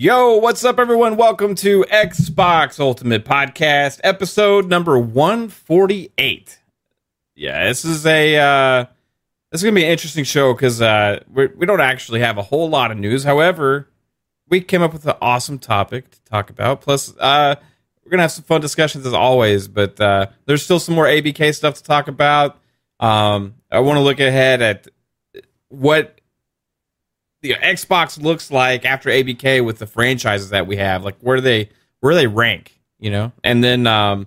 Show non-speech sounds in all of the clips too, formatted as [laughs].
Yo, what's up, everyone? Welcome to Xbox Ultimate Podcast, episode number 148. Yeah, this is a uh, this is gonna be an interesting show because uh, we we don't actually have a whole lot of news. However, we came up with an awesome topic to talk about. Plus, uh, we're gonna have some fun discussions as always. But uh, there's still some more ABK stuff to talk about. Um, I want to look ahead at what the Xbox looks like after ABK with the franchises that we have. Like where do they where do they rank? You know, and then um,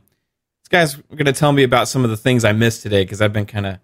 this guy's going to tell me about some of the things I missed today because I've been kind of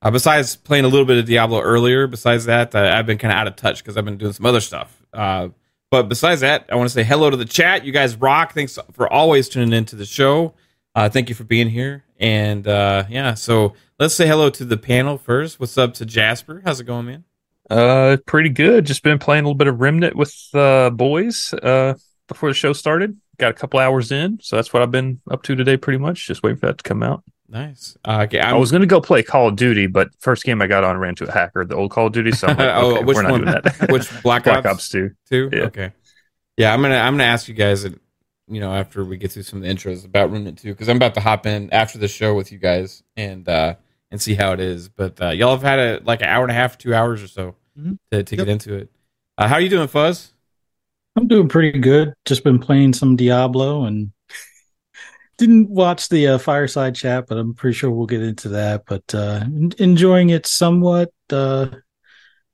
uh, besides playing a little bit of Diablo earlier. Besides that, uh, I've been kind of out of touch because I've been doing some other stuff. Uh, but besides that, I want to say hello to the chat. You guys rock. Thanks for always tuning into the show. Uh, thank you for being here. And uh, yeah, so let's say hello to the panel first. What's up to Jasper? How's it going, man? Uh, pretty good. Just been playing a little bit of Remnant with uh boys uh before the show started. Got a couple hours in, so that's what I've been up to today. Pretty much, just waiting for that to come out. Nice. Uh, okay, i was gonna go play Call of Duty, but first game I got on ran to a hacker, the old Call of Duty. So like, [laughs] oh, which we're not one? Doing that. [laughs] which Black, Black Ops? Ops two? Two. Yeah. Okay. Yeah, I'm gonna I'm gonna ask you guys, you know, after we get through some of the intros about Remnant two, because I'm about to hop in after the show with you guys and uh and see how it is. But uh, y'all have had a like an hour and a half, two hours or so mm-hmm. to, to yep. get into it. Uh, how are you doing, Fuzz? I'm doing pretty good. Just been playing some Diablo and [laughs] didn't watch the uh, fireside chat, but I'm pretty sure we'll get into that. But uh, enjoying it somewhat. Uh,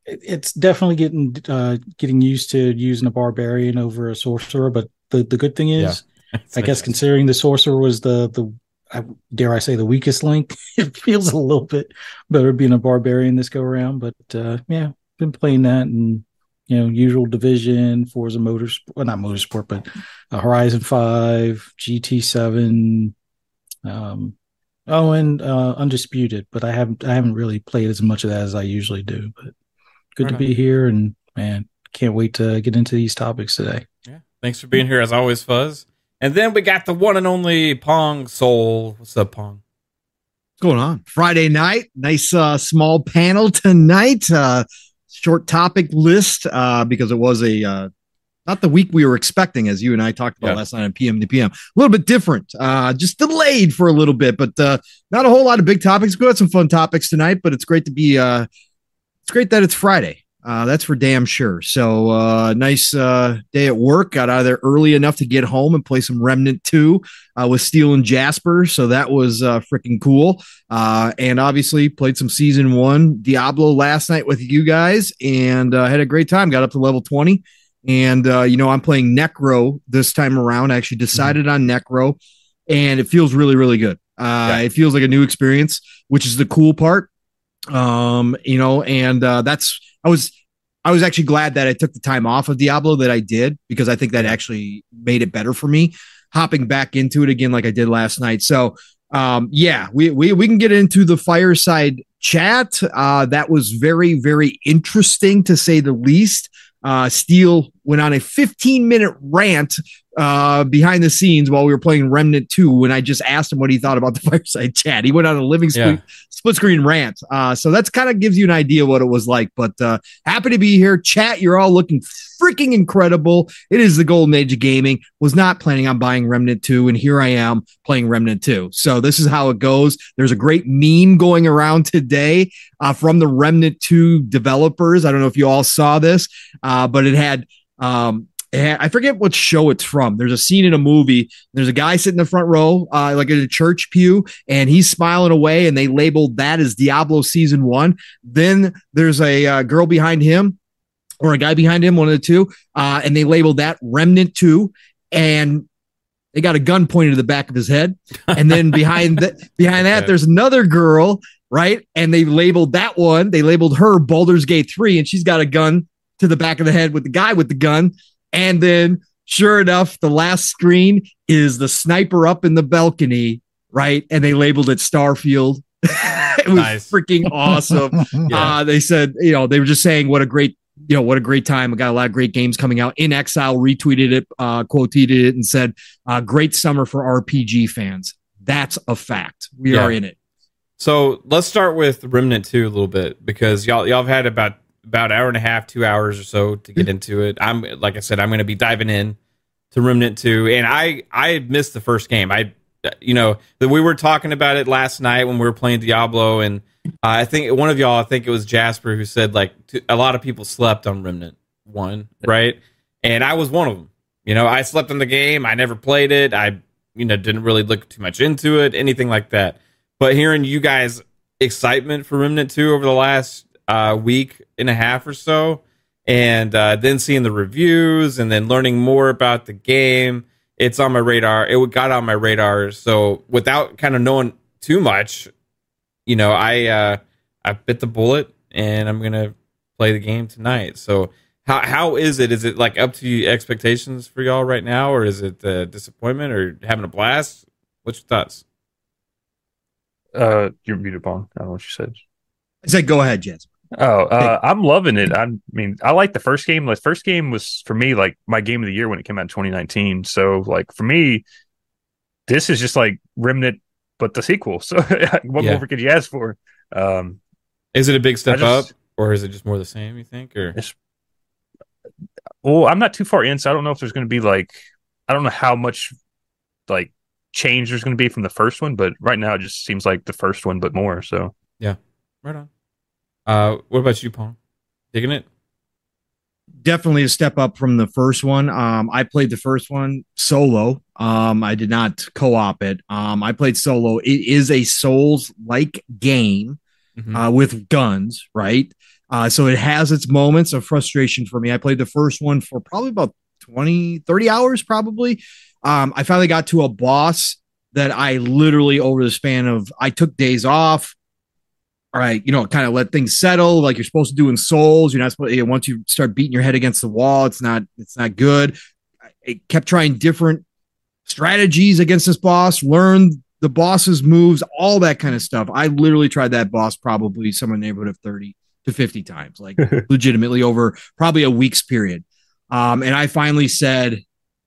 it's definitely getting uh, getting used to using a barbarian over a sorcerer. But the, the good thing is, yeah. [laughs] I guess considering the sorcerer was the the I, dare I say the weakest link, [laughs] it feels a little bit better being a barbarian this go around. But uh, yeah, been playing that and you know usual division forza motorsport well not motorsport but uh, horizon 5 gt7 um oh and uh undisputed but i haven't i haven't really played as much of that as i usually do but good right to be here and man can't wait to get into these topics today. Yeah. Thanks for being here as always fuzz. And then we got the one and only pong soul what's up pong? What's going on? Friday night. Nice uh small panel tonight. Uh short topic list uh, because it was a uh, not the week we were expecting, as you and I talked about yeah. last night on PM to PM. A little bit different, uh, just delayed for a little bit, but uh, not a whole lot of big topics. We got some fun topics tonight, but it's great to be. Uh, it's great that it's Friday. Uh, that's for damn sure. So uh, nice uh, day at work. Got out of there early enough to get home and play some Remnant Two uh, with Steel and Jasper. So that was uh, freaking cool. Uh, and obviously played some season one Diablo last night with you guys and uh, had a great time. Got up to level twenty. And uh, you know I'm playing Necro this time around. I actually decided mm-hmm. on Necro, and it feels really really good. Uh, yeah. It feels like a new experience, which is the cool part um you know and uh that's I was I was actually glad that I took the time off of Diablo that I did because I think that actually made it better for me hopping back into it again like I did last night. So um yeah, we we we can get into the fireside chat. Uh that was very very interesting to say the least. Uh Steel went on a 15 minute rant uh, behind the scenes while we were playing Remnant 2 when I just asked him what he thought about the [laughs] fireside chat. He went on a living split, yeah. split screen rant. Uh, so that's kind of gives you an idea what it was like. But uh, happy to be here. Chat, you're all looking freaking incredible. It is the golden age of gaming. Was not planning on buying Remnant 2, and here I am playing Remnant 2. So this is how it goes. There's a great meme going around today uh, from the Remnant 2 developers. I don't know if you all saw this, uh, but it had um, I forget what show it's from. There's a scene in a movie. There's a guy sitting in the front row, uh, like in a church pew, and he's smiling away, and they labeled that as Diablo season one. Then there's a uh, girl behind him, or a guy behind him, one of the two, uh, and they labeled that Remnant Two, and they got a gun pointed to the back of his head, and then [laughs] behind that, behind that, there's another girl, right? And they labeled that one. They labeled her Baldur's Gate Three, and she's got a gun to the back of the head with the guy with the gun. And then, sure enough, the last screen is the sniper up in the balcony, right? And they labeled it Starfield. [laughs] it was nice. freaking awesome. [laughs] yeah. uh, they said, you know, they were just saying what a great, you know, what a great time. I got a lot of great games coming out. inXile retweeted it, uh, quoted it, and said, uh, "Great summer for RPG fans." That's a fact. We yeah. are in it. So let's start with Remnant Two a little bit because y'all y'all have had about about hour and a half, two hours or so to get into it. I'm like I said, I'm going to be diving in to Remnant Two, and I I missed the first game. I you know that we were talking about it last night when we were playing Diablo, and uh, I think one of y'all, I think it was Jasper, who said like t- a lot of people slept on Remnant One, right? And I was one of them. You know, I slept on the game. I never played it. I you know didn't really look too much into it, anything like that. But hearing you guys excitement for Remnant Two over the last uh, week and a half or so, and uh, then seeing the reviews and then learning more about the game, it's on my radar. It got on my radar. So without kind of knowing too much, you know, I uh, I bit the bullet and I'm gonna play the game tonight. So how how is it? Is it like up to expectations for y'all right now, or is it uh, disappointment or having a blast? What's your thoughts? Uh, you're muted, Bong. I don't know what you said. I said, go ahead, Jens. Oh, uh, I'm loving it. I mean, I like the first game. The first game was for me like my game of the year when it came out in 2019. So, like for me, this is just like Remnant, but the sequel. [laughs] So, what Yeah. more could you ask for? Um, Is it a big step just- up, or is it just more the same? You think, or well, I'm not too far in, so I don't know if there's going to be like, I don't know how much like change there's going to be from the first one, but right now it just seems like the first one, but more. So, yeah, right on? Uh, what about you, Paul? Digging it? definitely a step up from the first one. Um, I played the first one solo. Um, I did not co-op it. Um, I played solo. It is a Souls-like game Mhm. uh, with guns, right? Uh, so it has its moments of frustration for me. I played the first one for probably about 20, 30 hours, probably. Um, I finally got to a boss that I literally, over the span of, I took days off. All right, you know, kind of let things settle like you're supposed to do in Souls. You're not supposed. You know, once you start beating your head against the wall, it's not. It's not good. I kept trying different strategies against this boss. Learned the boss's moves, all that kind of stuff. I literally tried that boss probably somewhere in the neighborhood of 30 to 50 times, like [laughs] legitimately over probably a week's period. Um, and I finally said,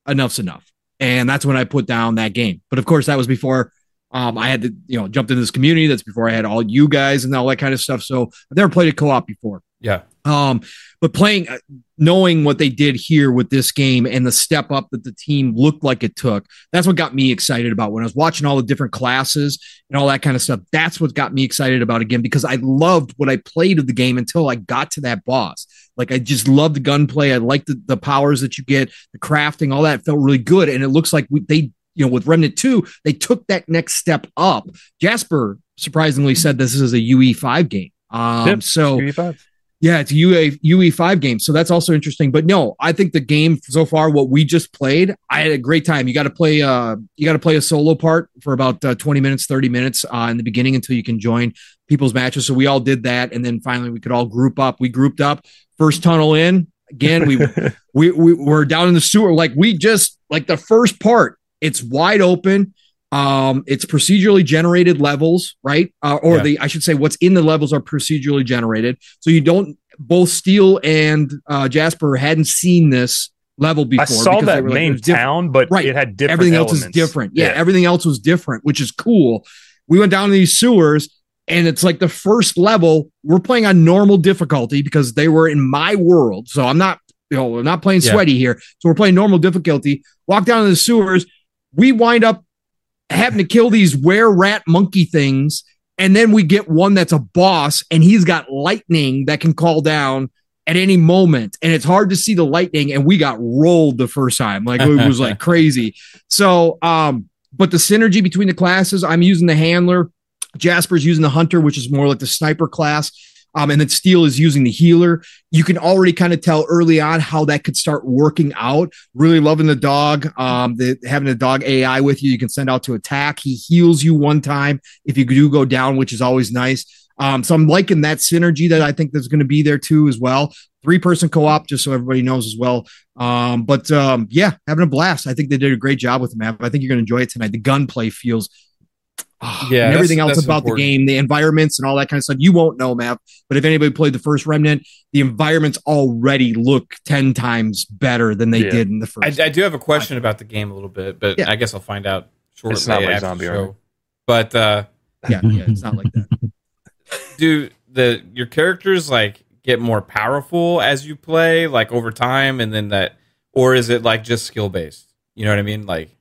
enough's enough. And that's when I put down that game. But of course, that was before um, I had to, you know, jumped into this community. That's before I had all you guys and all that kind of stuff. So I've never played a co-op before. Yeah. Um, but playing, uh, knowing what they did here with this game and the step up that the team looked like it took, that's what got me excited about when I was watching all the different classes and all that kind of stuff. That's what got me excited about again because I loved what I played of the game until I got to that boss. Like I just loved the gunplay. I liked the, the powers that you get, the crafting, all that felt really good. And it looks like we, they, you know, with Remnant 2, they took that next step up. Jasper surprisingly said this is a UE5 game. Um, Yep. so UE5. yeah, it's a UA UE5 game. So that's also interesting. But no, I think the game so far, what we just played, I had a great time. You got to play uh you got to play a solo part for about uh, 20 minutes, 30 minutes uh, in the beginning until you can join people's matches. So we all did that. And then finally we could all group up. We grouped up. First tunnel in. Again, we [laughs] we, we were down in the sewer. Like we just like the first part, it's wide open. Um, it's procedurally generated levels, right? Uh, or Yeah. the I should say, what's in the levels are procedurally generated. So you don't. Both Steele and uh, Jasper hadn't seen this level before. I saw that like, main town, but Right. it had different everything else is different. Yeah, everything else was different, which is cool. We went down to these sewers, and it's like the first level. We're playing on normal difficulty because they were in my world. So I'm not, you know, we're not playing Yeah. sweaty here. So we're playing normal difficulty. Walk down to the sewers. We wind up having to kill these were rat monkey things. And then we get one that's a boss, and he's got lightning that can call down at any moment. And it's hard to see the lightning. And we got rolled the first time. Like it was like [laughs] crazy. So, um, but the synergy between the classes, I'm using the handler. Jasper's using the hunter, which is more like the sniper class. Um, and then Steele is using the healer. You can already kind of tell early on how that could start working out. Really loving the dog. Um, the having the dog AI with you, you can send out to attack. He heals you one time if you do go down, which is always nice. Um, so I'm liking that synergy that I think there's going to be there too as well. Three person co op, just so everybody knows as well. Um, but um, yeah, having a blast. I think they did a great job with the map. I think you're going to enjoy it tonight. The gunplay feels. Ah, Yeah, and everything that's- else that's about important. the game, the environments and all that kind of stuff. You won't know, map. But if anybody played the first Remnant, the environments already look ten times better than they Yeah. did in the first. I, I do have a question about the game a little bit, but Yeah. I guess I'll find out shortly It's not like after Zombie show. But uh, yeah, yeah, it's not like that. [laughs] [laughs] do the your characters like get more powerful as you play, like over time, and then that, or is it like just skill based? You know what I mean? Like,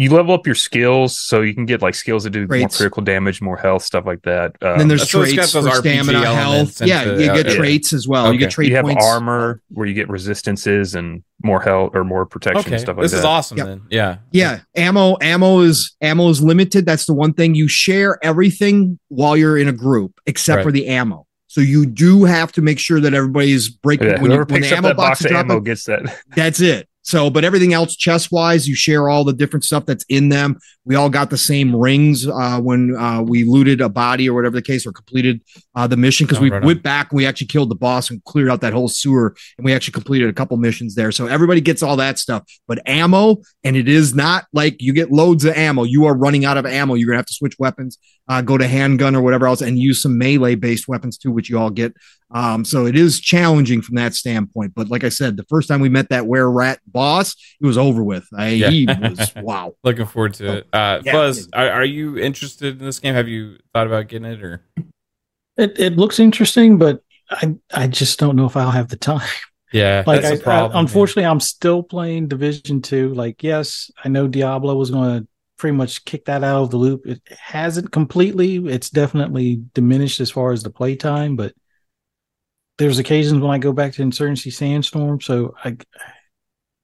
you level up your skills so you can get like skills that do more critical damage, more health, stuff like that. Um, And then there's so it's got traits those for RPG stamina, health. Yeah, into- you get yeah. traits as well. You get trait you have points. armor where you get resistances and more health or more protection okay, and stuff like that. this that. is awesome. Yep. Then, yeah, Yeah, ammo ammo is ammo is limited. That's the one thing you share everything while you're in a group except Right. for the ammo. So you do have to make sure that everybody's breaking Yeah, when, you, whoever when picks the up ammo that box box is of ammo dropping. gets that. That's it. So, but everything else, chess wise, you share all the different stuff that's in them. We all got the same rings uh, when uh, we looted a body or whatever the case, or completed uh, the mission because Oh, we right on. went back and we actually killed the boss and cleared out that whole sewer, and we actually completed a couple missions there. So everybody gets all that stuff. But ammo, and it is not like you get loads of ammo. You are running out of ammo. You're gonna have to switch weapons, uh, go to handgun or whatever else, and use some melee based weapons too, which you all get. Um, so it is challenging from that standpoint. But like I said, the first time we met that were rat boss, it was over with. I, Yeah. He [laughs] was wow. looking forward to it. Uh, Yeah. Fuzz, are, are you interested in this game? Have you thought about getting it or? It it looks interesting, but I I just don't know if I'll have the time. [laughs] Yeah, Like that's I, problem. I, unfortunately, I'm still playing Division Two. Like, yes, I know Diablo was going to pretty much kick that out of the loop. It hasn't completely. It's definitely diminished as far as the play time, but there's occasions when I go back to Insurgency Sandstorm. So I,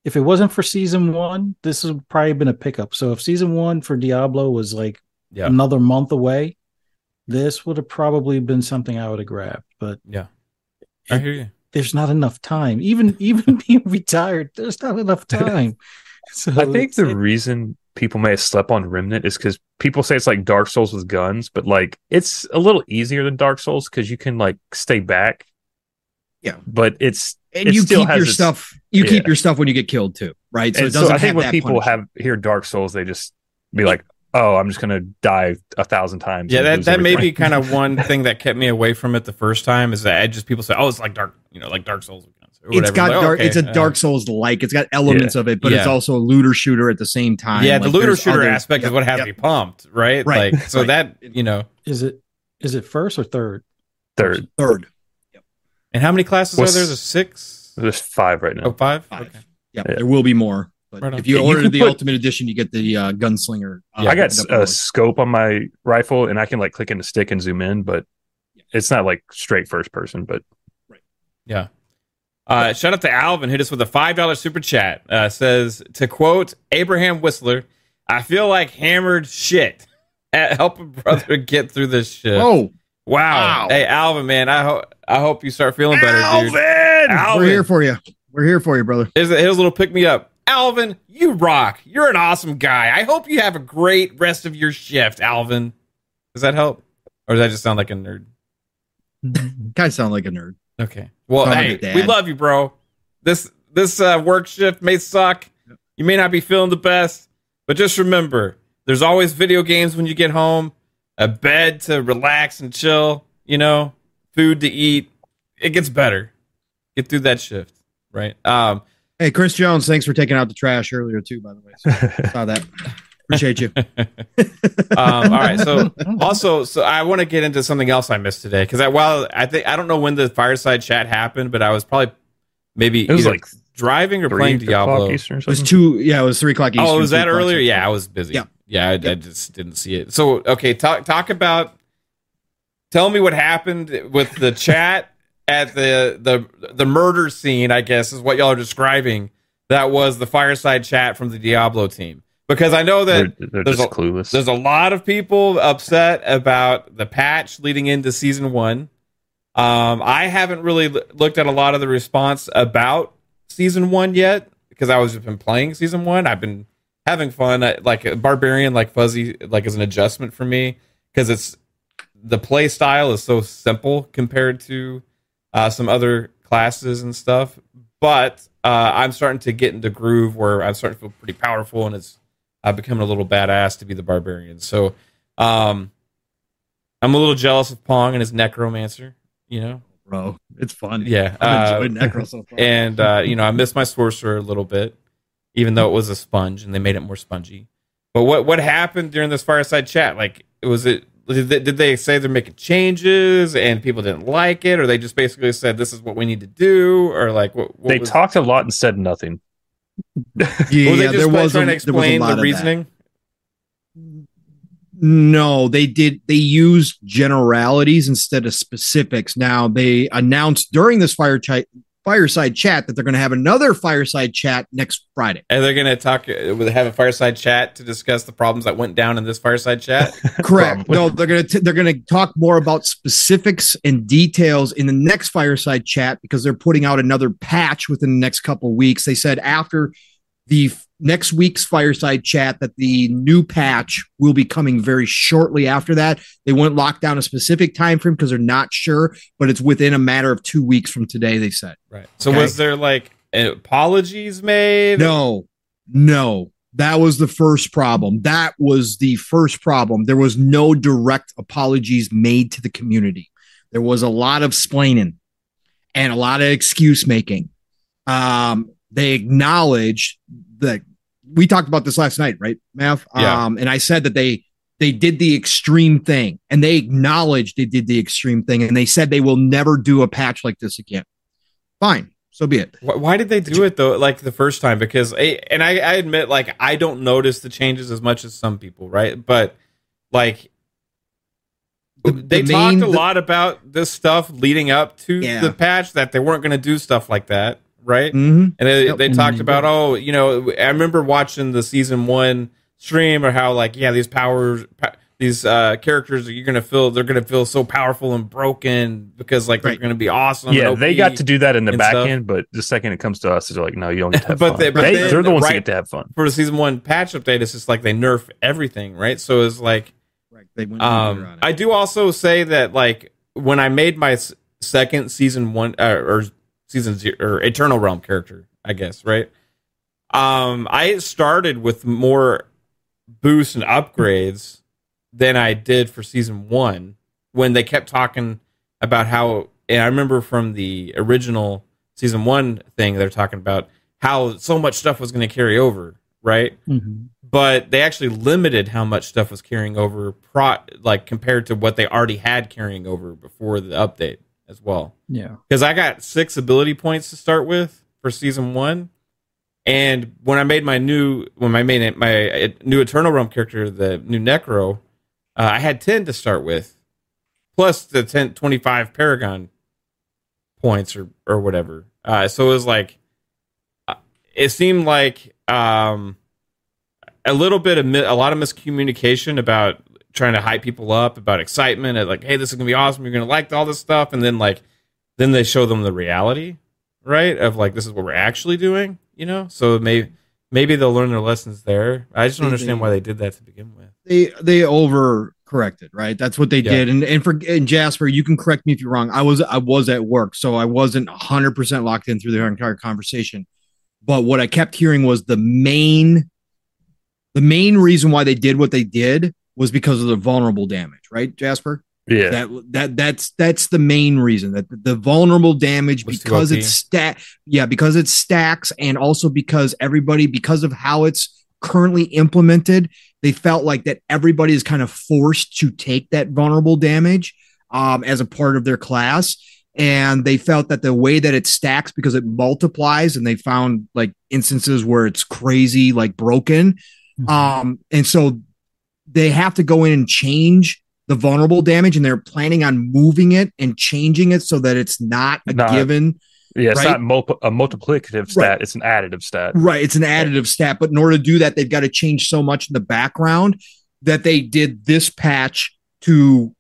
if it wasn't for season one, this would probably been a pickup. So if season one for Diablo was like Yeah. another month away, this would have probably been something I would have grabbed. But Yeah, I hear you. there's not enough time. Even [laughs] even being retired, there's not enough [laughs] time. So I think the it- reason people may have slept on Remnant is because people say it's like Dark Souls with guns, but like it's a little easier than Dark Souls because you can like stay back. Yeah. but it's And It you still keep has your its- stuff. You keep your stuff when you get killed too, right? So and it doesn't I think have when that people punishment. have hear Dark Souls, they just be like, "Oh, I'm just gonna die a thousand times." Yeah, that that may be kind of [laughs] one thing that kept me away from it the first time is that I just people say, "Oh, it's like dark," you know, like Dark Souls. Or It's whatever. got Like, dark. okay, it's a Dark Souls like. It's got elements of it, but it's also a looter shooter at the same time. Yeah, the looter shooter other- aspect is what has yep. me pumped, right? Right, Like so right. that you know. is it is it first or third? third. Third. And how many classes What's- are there? There's six. There's five right now. Oh, five. Five. Okay. Yep, Yeah. there will be more. But Right if you Yeah, you order can the put- ultimate edition, you get the uh, gunslinger. uh, I got a scope on my rifle, and I can like click in the stick and zoom in, but it's not like straight first person. But Yeah. Uh, shout out to Alvin, hit us with a five dollar super chat. Uh, says to quote Abraham Whistler, "I feel like hammered shit at help a brother [laughs] get through this shit." Oh, wow. wow. Hey Alvin, man, I hope I hope you start feeling better, dude. Alvin, we're here for you. We're here for you, brother. Here's a, here's a little pick me up. Alvin, you rock. You're an awesome guy. I hope you have a great rest of your shift, Alvin. Does that help? Or does that just sound like a nerd? [laughs] Kind of sound like a nerd. Okay. Well, Sound hey, a we love you, bro. This this uh, work shift may suck. You may not be feeling the best, but just remember, there's always video games when you get home, a bed to relax and chill, you know, food to eat. It gets better. Get through that shift, right? Um, Hey, Chris Jones, thanks for taking out the trash earlier too. By the way, So, [laughs] saw that. Appreciate you. [laughs] um, all right. So [laughs] also, so I want to get into something else I missed today because I well, I think I don't know when the fireside chat happened, but I was probably maybe it was like driving or playing o'clock Diablo. Eastern or It was two. Yeah, it was three o'clock. Eastern, Oh, was that earlier? Yeah, I was busy. Yeah. yeah, I, I just didn't see it. So, okay, talk talk about. Tell me what happened with the chat at the the the murder scene. I guess is what y'all are describing. That was the fireside chat from the Diablo team because I know that They're, they're there's a- clueless. there's a lot of people upset about the patch leading into season one. Um, I haven't really l- looked at a lot of the response about season one yet because I was just been playing season one. I've been having fun. I, like barbarian, like fuzzy, like is an adjustment for me because it's the play style is so simple compared to uh, some other classes and stuff. But uh, I'm starting to get into groove where I'm starting to feel pretty powerful and it's I've become a little badass to be the barbarian. So um, I'm a little jealous of Pong and his necromancer. You know, bro. It's fun. yeah. I've Uh, enjoyed Necro so far. [laughs] and uh, you know, I miss my sorcerer a little bit, even though it was a sponge and they made it more spongy. But what what happened during this fireside chat? Like, was it did they, did they say they're making changes and people didn't like it, or they just basically said this is what we need to do, or like what? what they was, talked a lot and said nothing. Yeah, [laughs] were they just there was trying a, there was a explain lot the of that. reasoning? No, they did. They used generalities instead of specifics. Now they announced during this fire chi- fireside chat that they're going to have another fireside chat next Friday. And they're gonna talk, uh, will have a fireside chat to discuss the problems that went down in this fireside chat? [laughs] Correct. No, they're going to they're going to talk more about specifics and details in the next fireside chat because they're putting out another patch within the next couple of weeks. They said after the f- next week's fireside chat that the new patch will be coming very shortly after that. They won't lock down a specific time frame because they're not sure, but it's within a matter of 2 weeks from today they said. right. So Okay. was there like apologies made? No, no. That was the first problem. That was the first problem. There was no direct apologies made to the community. There was a lot of splaining and a lot of excuse making. Um, they acknowledged that we talked about this last night, right, Mav? Yeah. Um, and I said that they they did the extreme thing and they acknowledged they did the extreme thing and they said they will never do a patch like this again. Fine, so be it. Why, did they do it though? Like the first time? Because I, and I, I admit, like I don't notice the changes as much as some people, right? But like The- they the talked main- a the- lot about this stuff leading up to Yeah. the patch that they weren't going to do stuff like that, right? Mhm. And they, Yep. they talked about, oh, you know, I remember watching the season one stream or how like, yeah, these powers, pa- these uh, characters, you're gonna feel they're gonna feel so powerful and broken because like they're gonna be awesome. yeah, they got to do that in the back stuff. end, but the second it comes to us, they're like, no, you don't get [laughs] to have But fun. they- but They, they're the ones right- that get to have fun. for the season one patch update. It's just like they nerf everything, right? So it's like Right. They went Um. I do also say that like when I made my second season one uh, or season zero or Eternal Realm character, I guess right. Um, I started with more boosts and upgrades than I did for season one when they kept talking about how. And I remember from the original season one thing, they're talking about how so much stuff was going to carry over, right? Mhm. but they actually limited how much stuff was carrying over pro like compared to what they already had carrying over before the update as well. Yeah. because i got six ability points to start with for season one. And when i made my new when i made it my uh, new eternal realm character the new necro uh, i had 10 to start with. Plus the 10 25 paragon points or or whatever. Uh, so it was like uh, it seemed like um a little bit of mi- a lot of miscommunication about trying to hype people up about excitement and like hey this is gonna be awesome you're gonna like all this stuff and then like then they show them the reality right of like this is what we're actually doing you know so maybe maybe they'll learn their lessons there i just don't understand why they did that to begin with they they over corrected, right? That's what they Yeah. did. And and for and Jasper, you can correct me if you're wrong. I was I was at work, so I wasn't 100 percent locked in through the entire conversation. But what I kept hearing was the main the main reason why they did what they did was because of the vulnerable damage, right, Jasper? Yeah. That that that's that's the main reason that the, the vulnerable damage too because it's stat yeah because it stacks and also because everybody because of how it's currently implemented they felt like that everybody is kind of forced to take that vulnerable damage um, as a part of their class and they felt that the way that it stacks because it multiplies and they found like instances where it's crazy like broken Mhm. um, and so they have to go in and change the vulnerable damage, and they're planning on moving it and changing it so that it's not a Not- given. Yeah, it's right? not mul- a multiplicative stat; Right. it's an additive stat. Right. It's an additive stat, but in order to do that, they've got to change so much in the background that they did this patch to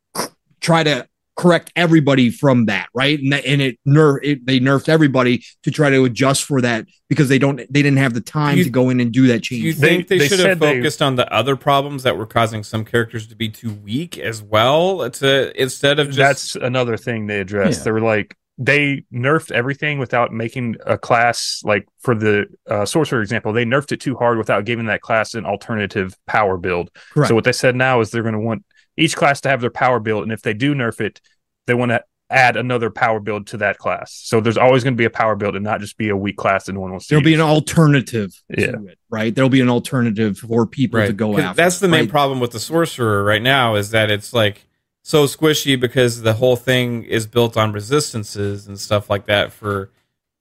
try to correct everybody from that, right? And that, and it nerf it, they nerfed everybody to try to adjust for that because they don't they didn't have the time You- to go in and do that change. do you change. They- think they, they should have said they- focused on the other problems that were causing some characters to be too weak as well to instead of just That's another thing they addressed. Yeah. They were like they nerfed everything without making a class like for the uh, sorcerer example. They nerfed it too hard without giving that class an alternative power build. Correct. So what they said now is they're going to want each class to have their power build, and if they do nerf it, they want to add another power build to that class. So there's always going to be a power build and not just be a weak class that no one wants to There'll be an alternative Yeah. to it, right? There'll be an alternative for people to go 'Cause after. That's the main right? problem with the sorcerer right now is that it's like so squishy because the whole thing is built on resistances and stuff like that for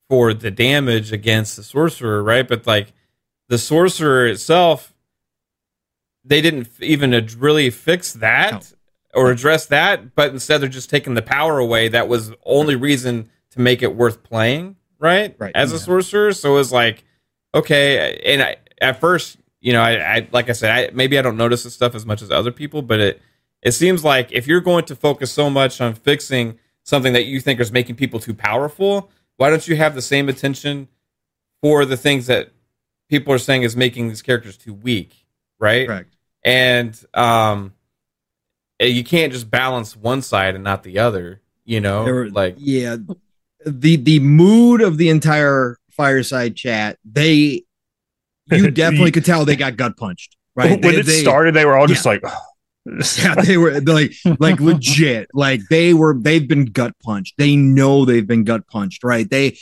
for the damage against the sorcerer, right? But like the sorcerer itself, they didn't even ad- really fix that or address that, but instead they're just taking the power away. That was the only reason to make it worth playing, right? Right. As a sorcerer, so it was like okay, and I, at first, you know, I, I like I said, I maybe I don't notice this stuff as much as other people, but it it seems like if you're going to focus so much on fixing something that you think is making people too powerful, why don't you have the same attention for the things that people are saying is making these characters too weak, right? Correct. And um, eh, you can't just balance one side and not the other. You know, were- like yeah. The the mood of the entire fireside chat they you [laughs] definitely could tell they got gut punched right? When They- it they- started, they were all just like, [laughs] yeah they were like like legit. Like they were they've been gut punched. They know they've been gut punched right? They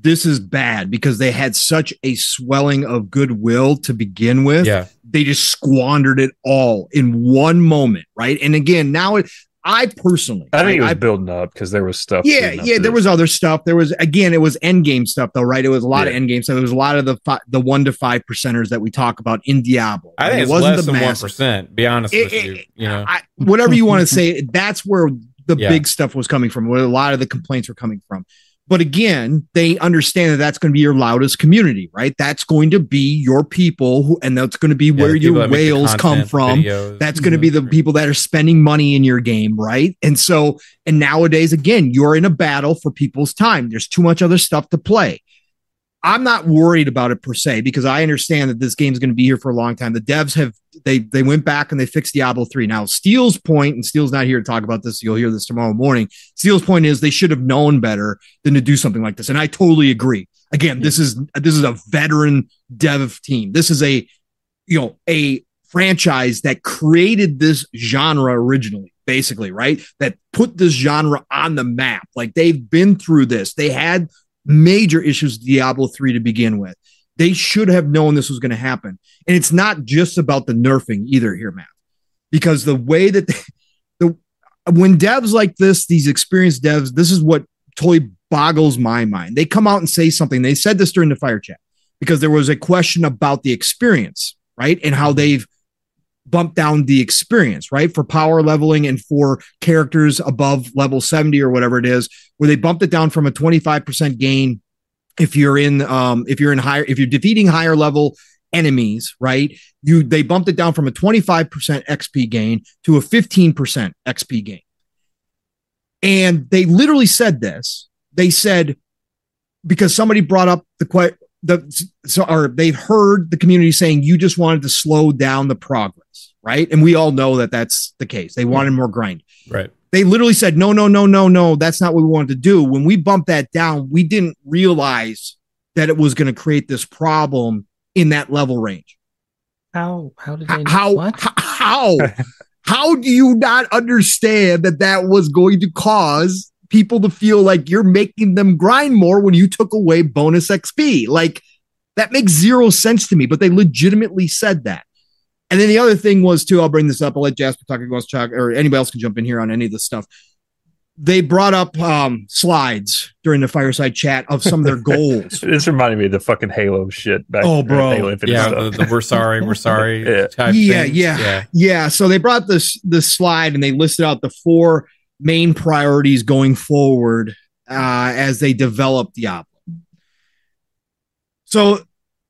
this is bad because they had such a swelling of goodwill to begin with yeah, they just squandered it all in one moment right and again now it i personally I think it was I, building up because there was stuff. yeah, yeah. There this. was other stuff. There was again, it was end game stuff though, right? It was a lot of Yeah. end game stuff. There was a lot of the fi- the one to five percenters that we talk about in Diablo. I right? think It wasn't less the than one Be honest It- with it- you, you know. I, whatever you want to [laughs] say, that's where the Yeah. big stuff was coming from. Where a lot of the complaints were coming from. But again, they understand that that's going to be your loudest community, right? That's going to be your people, who, and that's going to be Yeah, where your whales come from. videos. That's going to be the people that are spending money in your game, right? And so, and nowadays, again, you're in a battle for people's time. There's too much other stuff to play. I'm not worried about it per se because I understand that this game is going to be here for a long time. The devs have they they went back and they fixed Diablo 3. Now, Steele's point, and Steele's not here to talk about this, you'll hear this tomorrow morning. Steele's point is they should have known better than to do something like this. And I totally agree. Again, this is this is a veteran dev team. This is a you know a franchise that created this genre originally basically right that put this genre on the map like they've been through this they had major issues with diablo 3 to begin with. They should have known this was going to happen. And it's not just about the nerfing either here matt. Because the way that [laughs] the when devs like this these experienced devs this is what totally boggles my mind. They come out and say something. They said this during the fire chat because there was a question about the experience right? And how mm-hmm. they've bumped down the experience right? For power leveling and for characters above level 70 or whatever it is where they bumped it down from a 25% gain if you're in um if you're in higher if you're defeating higher level enemies right? You they bumped it down from a 25% xp gain to a 15% xp gain. And they literally said this. They said because somebody brought up the the so or they've heard the community saying you just wanted to slow down the progress right? And we all know that that's the case. They wanted more grind. Right. they literally said no no no no no that's not what we wanted to do. When we bumped that down we didn't realize that it was going to create this problem in that level range. How how did H- they how what? how? [laughs] How do you not understand that that was going to cause people to feel like you're making them grind more when you took away bonus xp like that makes zero sense to me but they legitimately said that and then the other thing was too i'll bring this up i'll let jasper talk if he talk or anybody else can jump in here on any of this stuff they brought up um, slides during the fireside chat of some of their [laughs] goals This reminded me of the fucking Halo shit back. Oh, bro. Halo Infinite Yeah, stuff. the, the we're sorry, we're sorry. [laughs] Yeah. type Yeah, yeah. yeah. Yeah, so they brought this this slide and they listed out the four main priorities going forward uh, as they develop Diablo. So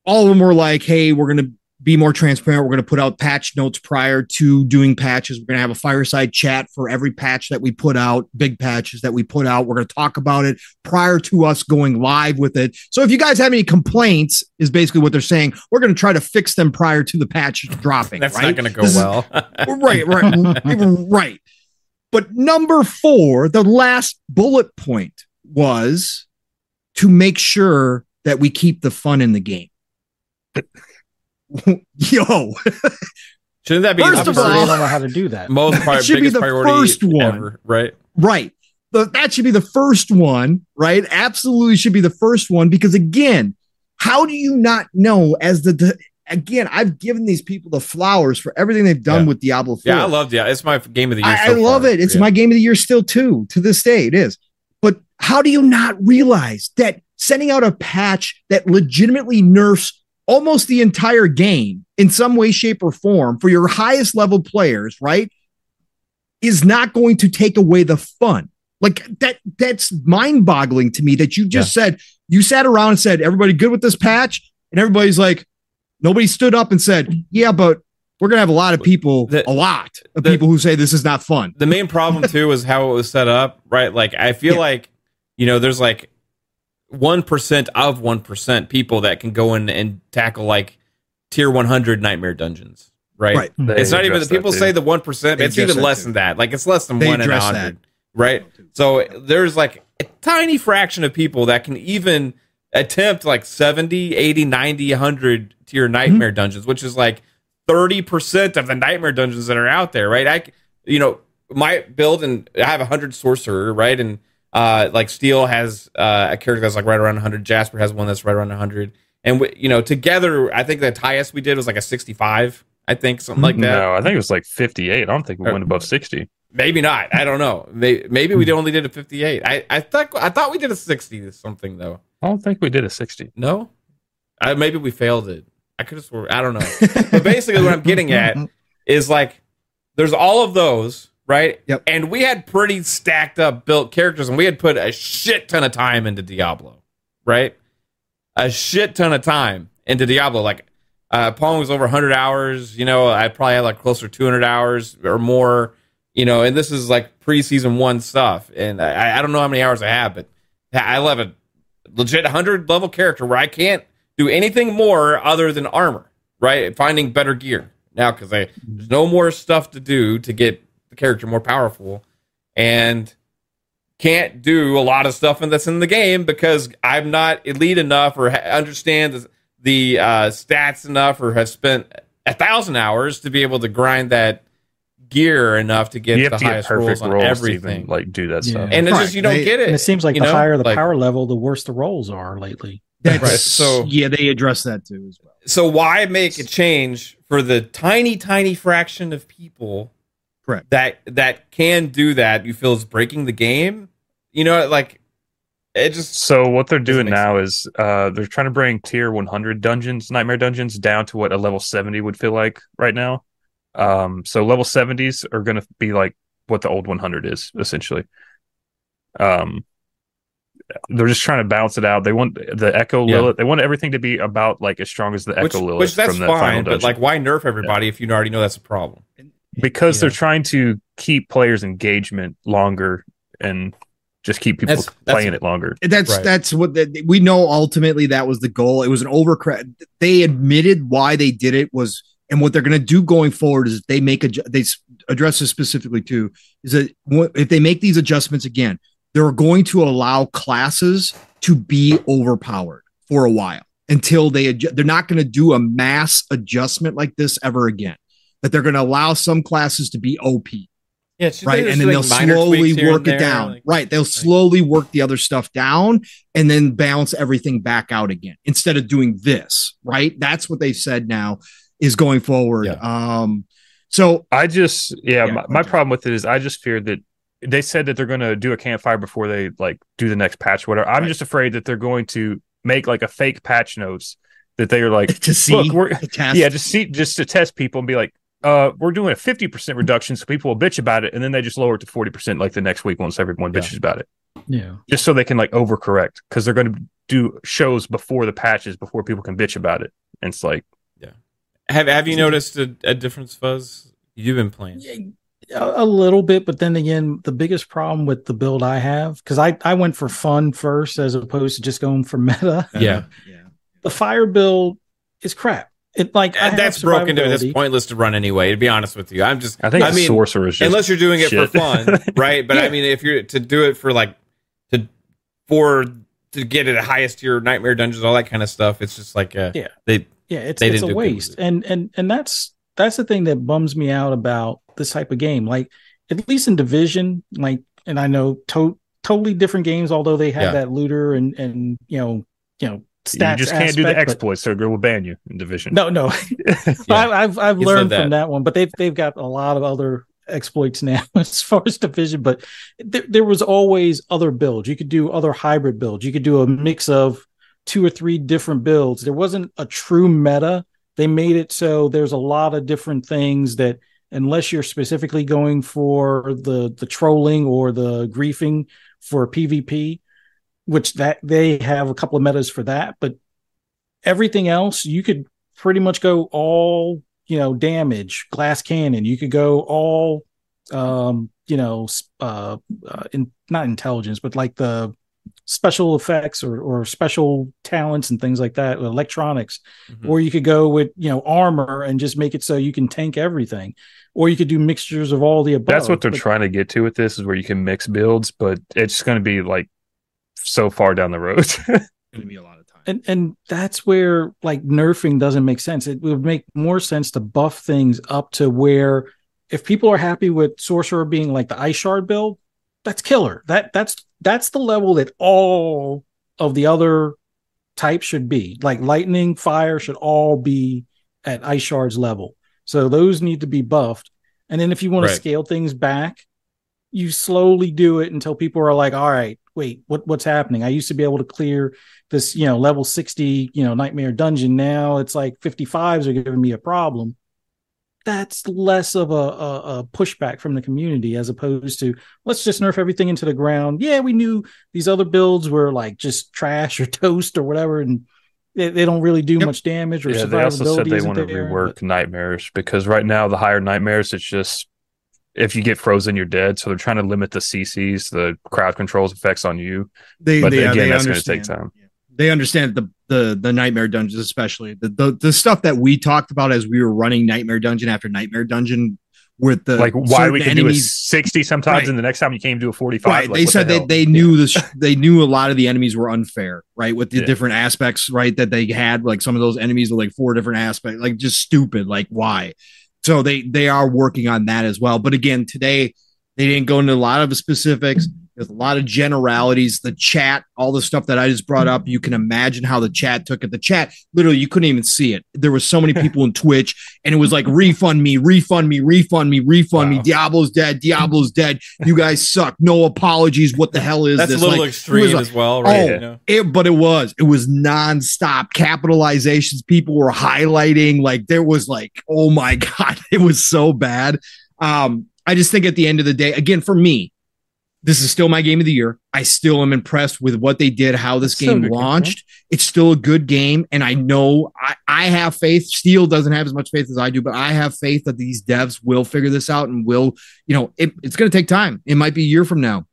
all of them were like, "Hey, we're going to be more transparent. We're going to put out patch notes prior to doing patches. We're going to have a fireside chat for every patch that we put out, big patches that we put out. We're going to talk about it prior to us going live with it. So if you guys have any complaints, is basically what they're saying. We're going to try to fix them prior to the patch dropping. That's right? not going to go This is- well. [laughs] right, right, right. [laughs] But number four, the last bullet point was to make sure that we keep the fun in the game. [laughs] Yo, Shouldn't that be First the of Obviously, all- they first, don't know how to do that. most [laughs] pri- It should be biggest the priority first one. ever, right? right. the, that should be the first one, right? Absolutely should be the first one because again, how do you not know as the, the again, I've given these people the flowers for everything they've done Yeah. with Diablo 4. Yeah, I loved it. It's my game of the year. I, so I love far. it. It's Yeah. my game of the year still too. To this day, it is. But how do you not realize that sending out a patch that legitimately nerfs almost the entire game in some way, shape, or form for your highest level players, right, is not going to take away the fun? Like that. That's mind-boggling to me. That you just said you sat around and said, "Everybody good with this patch?" And everybody's like, nobody stood up and said, "Yeah, but." We're gonna have a lot of people, The- a lot of the- people who say this is not fun. the main problem too is how it was set up, right? Like I feel Yeah. like you know, there's like one percent of one percent people that can go in and tackle like tier 100 nightmare dungeons, right? Right. It's not even the people say the one percent. It's even less too. than that. Like it's less than They one in a hundred, right? So there's like a tiny fraction of people that can even attempt like 70, 80, 90, 100 tier nightmare dungeons, which is like 30% of the nightmare dungeons that are out there, right? I, you know, my build and I have 100 sorcerer, right? And uh, like Steel has uh, a character that's like right around 100. Jasper has one that's right around 100. And, we, you know, together, I think the highest we did was like a 65, I think, something like that. No, I think it was like 58. I don't think we Uh, went above 60. Maybe not. I don't know. Maybe, maybe we only did a 58. I, I thought I thought we did a 60 something though. I don't think we did a 60. No, I, maybe we failed it. I could have sworn. I don't know. but basically, what I'm getting at is like, there's all of those, right? Yep. And we had pretty stacked up built characters, and we had put a shit ton of time into Diablo, right? A shit ton of time into Diablo. Like, uh, Pong was over 100 hours. You know, I probably had like closer to 200 hours or more. You know, and this is like preseason one stuff, and I, I don't know how many hours I have, but I love a legit 100 level character where I can't do anything more other than armor, right? Finding better gear now because there's no more stuff to do to get the character more powerful, and can't do a lot of stuff that's in the game because I'm not elite enough or understand the, the uh, stats enough or have spent a thousand hours to be able to grind that gear enough to get you the have to get highest perfect rolls on rolls to everything. even, like do that Yeah. stuff. and it's Right. just you don't They- get it. And it seems like the know? higher the Like- power level, the worse the rolls are lately. That's, Right, so- yeah, they address that too as well. so why make a change for the tiny tiny fraction of people Correct. that that can do that you feel is breaking the game you know like it just So what they're doing make now is uh, they're trying to bring tier 100 dungeons, nightmare dungeons, down to what a level 70 would feel like right now. Um, so level 70s are going to be like what the old 100 is essentially. Um, they're just trying to balance it out. They want the Echo Yeah. Lilith. They want everything to be about like as strong as the which, Echo Lilith which that's from the final fine but like why nerf everybody if you already know that's a problem because you they're trying to keep players engagement longer and just keep people That's- that's- playing it longer. That's Right. that's what the, we know. Ultimately, that was the goal. It was an overcredit. They admitted why they did it was, and what they're going to do going forward is they make a they address this specifically too. Is that if they make these adjustments again, they're going to allow classes to be overpowered for a while until they they're not going to do a mass adjustment like this ever again. That they're going to allow some classes to be OP yeah right and then they'll slowly work it down like- right they'll slowly work the other stuff down and then balance everything back out again instead of doing this right that's what they said now is going forward um so I just yeah, Yeah, my, my problem with it is I just fear that they said that they're going to do a campfire before they like do the next patch whatever. I'm Right. just afraid that they're going to make like a fake patch notes that they are like [laughs] to see Look, we're- the test yeah, just see just to test people and be like uh we're doing a 50% reduction so people will bitch about it and then they just lower it to 40% like the next week once everyone Yeah. bitches about it. Yeah. Just so they can like overcorrect cuz they're going to do shows before the patches before people can bitch about it. And it's like have have you noticed a, a difference fuzz you've been playing A, a little bit, but then again, the biggest problem with the build I have, because I, I went for fun first as opposed to just going for [laughs] meta. yeah yeah The fire build is crap. It like I And that's broken to me. That's survivability. pointless to run anyway. To be honest with you, I'm just. I think I mean, sorcerer is unless you're doing it shit. for fun, [laughs] right? But I mean, if you're to do it for like to for to get it a highest tier nightmare dungeons, all that kind of stuff, it's just like uh, Yeah. they yeah it's it's a do good with waste it. and and and that's that's the thing that bums me out about this type of game like at least in division like and i know tote totally different games, although they have Yeah. that looter and and you know you know stats. you just can't do the aspect, but- exploits, so it will ban you in division. No, no, Yeah. [laughs] [laughs] I, I've I've He's learned said from that one, but they've they've got a lot of other exploits now [laughs] as far as division. But there, there was always other builds. You could do other hybrid builds. You could do a mix of two or three different builds. There wasn't a true meta. They made it so there's a lot of different things that unless you're specifically going for the the trolling or the griefing for PvP, which that they have a couple of metas for that, but everything else you could pretty much go all you know damage glass cannon you could go all um you know uh, uh in not intelligence but like the special effects or or special talents and things like that electronics Mhm. or you could go with you know armor and just make it so you can tank everything or you could do mixtures of all the above That's what they're But- trying to get to with this is where you can mix builds, but it's going to be like so far down the road. [laughs] Going to be a lot of time. and and that's where like nerfing doesn't make sense. It would make more sense to buff things up to where if people are happy with sorcerer being like the ice shard build, that's killer. That that's that's the level that all of the other types should be. Like lightning, fire should all be at ice shards level. So those need to be buffed. And then if you want Right. to scale things back, you slowly do it until people are like, all right, wait, what what's happening? I used to be able to clear this, you know, level 60, you know, nightmare dungeon. Now it's like 55s are giving me a problem. That's less of a, a, a pushback from the community as opposed to let's just nerf everything into the ground. Yeah, we knew these other builds were like just trash or [laughs] toast or whatever, and they, they don't really do Yep. much damage or yeah, they also said they want to there, rework nightmares because right now the higher nightmares, it's just if you get frozen, you're dead. So they're trying to limit the CCs, the crowd controls effects on you. They, But they, again, they that's gonna take time. Yeah. They understand that the the the nightmare dungeons, especially the, the the stuff that we talked about as we were running nightmare dungeon after nightmare dungeon with the like why we can do a enemies. 60 sometimes Right. and the next time you came to a 45. Right. like, they said the they, they knew this. They knew a lot of the enemies were unfair, right? With the Yeah. different aspects, right? That they had, like some of those enemies were like four different aspects, like just stupid. Like why? So they they are working on that as well. But again, today they didn't go into a lot of the specifics. There's a lot of generalities. The chat, all the stuff that I just brought up, you can imagine how the chat took it. The chat, literally, you couldn't even see it. There was so many [laughs] people in Twitch, and it was like, refund me, refund me, refund me, refund me. Diablo's dead. Diablo's dead. You guys suck. No apologies. What the hell is That's this? a little Like, it extreme was like- as well, right? Oh, You know? it, but it was it was nonstop capitalizations. People were highlighting like there was like oh my [laughs] god, it was so bad. Um, I just think at the end of the day, again for me, this is still my game of the year. I still am impressed with what they did, how this game good game, launched. It's still a good game, and I know I, I have faith. Steel doesn't have as much faith as I do, but I have faith that these devs will figure this out and will, you know, it, it's going to take time. It might be a year from now,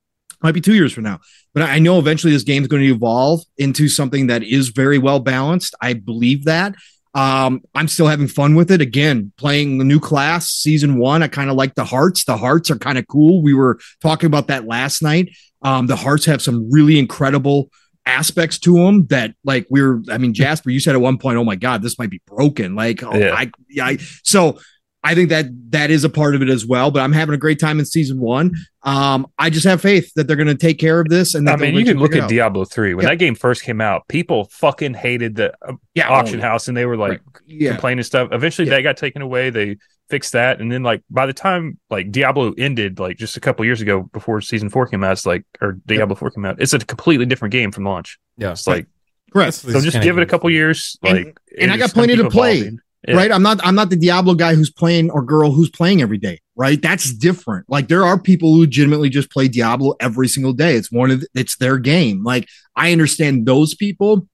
might be two years from now, but I know eventually this game is going to evolve into something that is very well balanced. I believe that. Um, I'm still having fun with it. Again, playing the new class, season one. I kind of like the hearts. The hearts are kind of cool. We were talking about that last night. Um, the hearts have some really incredible aspects to them that like we are I mean, Jasper, you said at one point, oh my God, this might be broken. Like, oh, Yeah. I, yeah, I, so I think that that is a part of it as well, but I'm having a great time in season one. Um, I just have faith that they're going to take care of this. And that I mean, you can look at out. Diablo 3. When Yeah. that game first came out, people fucking hated the uh, yeah, auction oh, house and they were like yeah. complaining stuff. Eventually Yeah. that got taken away. They fixed that. And then like by the time like Diablo ended, like just a couple years ago before season four came out, it's like or Diablo 4 came out, it's a completely different game from launch. Yeah. It's like Correct. so just give it a couple years. And- Like and I got plenty to play. evolving. Yeah. right? I'm not I'm not the Diablo guy who's playing or girl who's playing every day, right? That's different. Like there are people who legitimately just play Diablo every single day. It's one of the, it's their game. Like I understand those people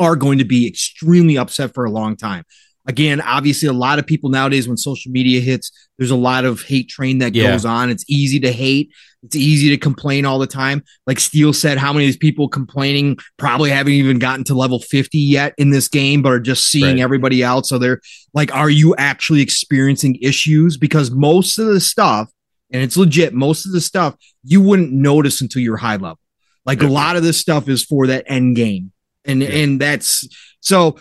are going to be extremely upset for a long time. Again, obviously a lot of people nowadays when social media hits, there's a lot of hate train that Yeah. goes on. It's easy to hate. It's easy to complain all the time. Like Steele said, how many of these people complaining probably haven't even gotten to level 50 yet in this game, but are just seeing Right. everybody out. So they're like, are you actually experiencing issues? Because most of the stuff, and it's legit, most of the stuff you wouldn't notice until you're high level. Like a lot of this stuff is for that end game. And Yeah. and that's so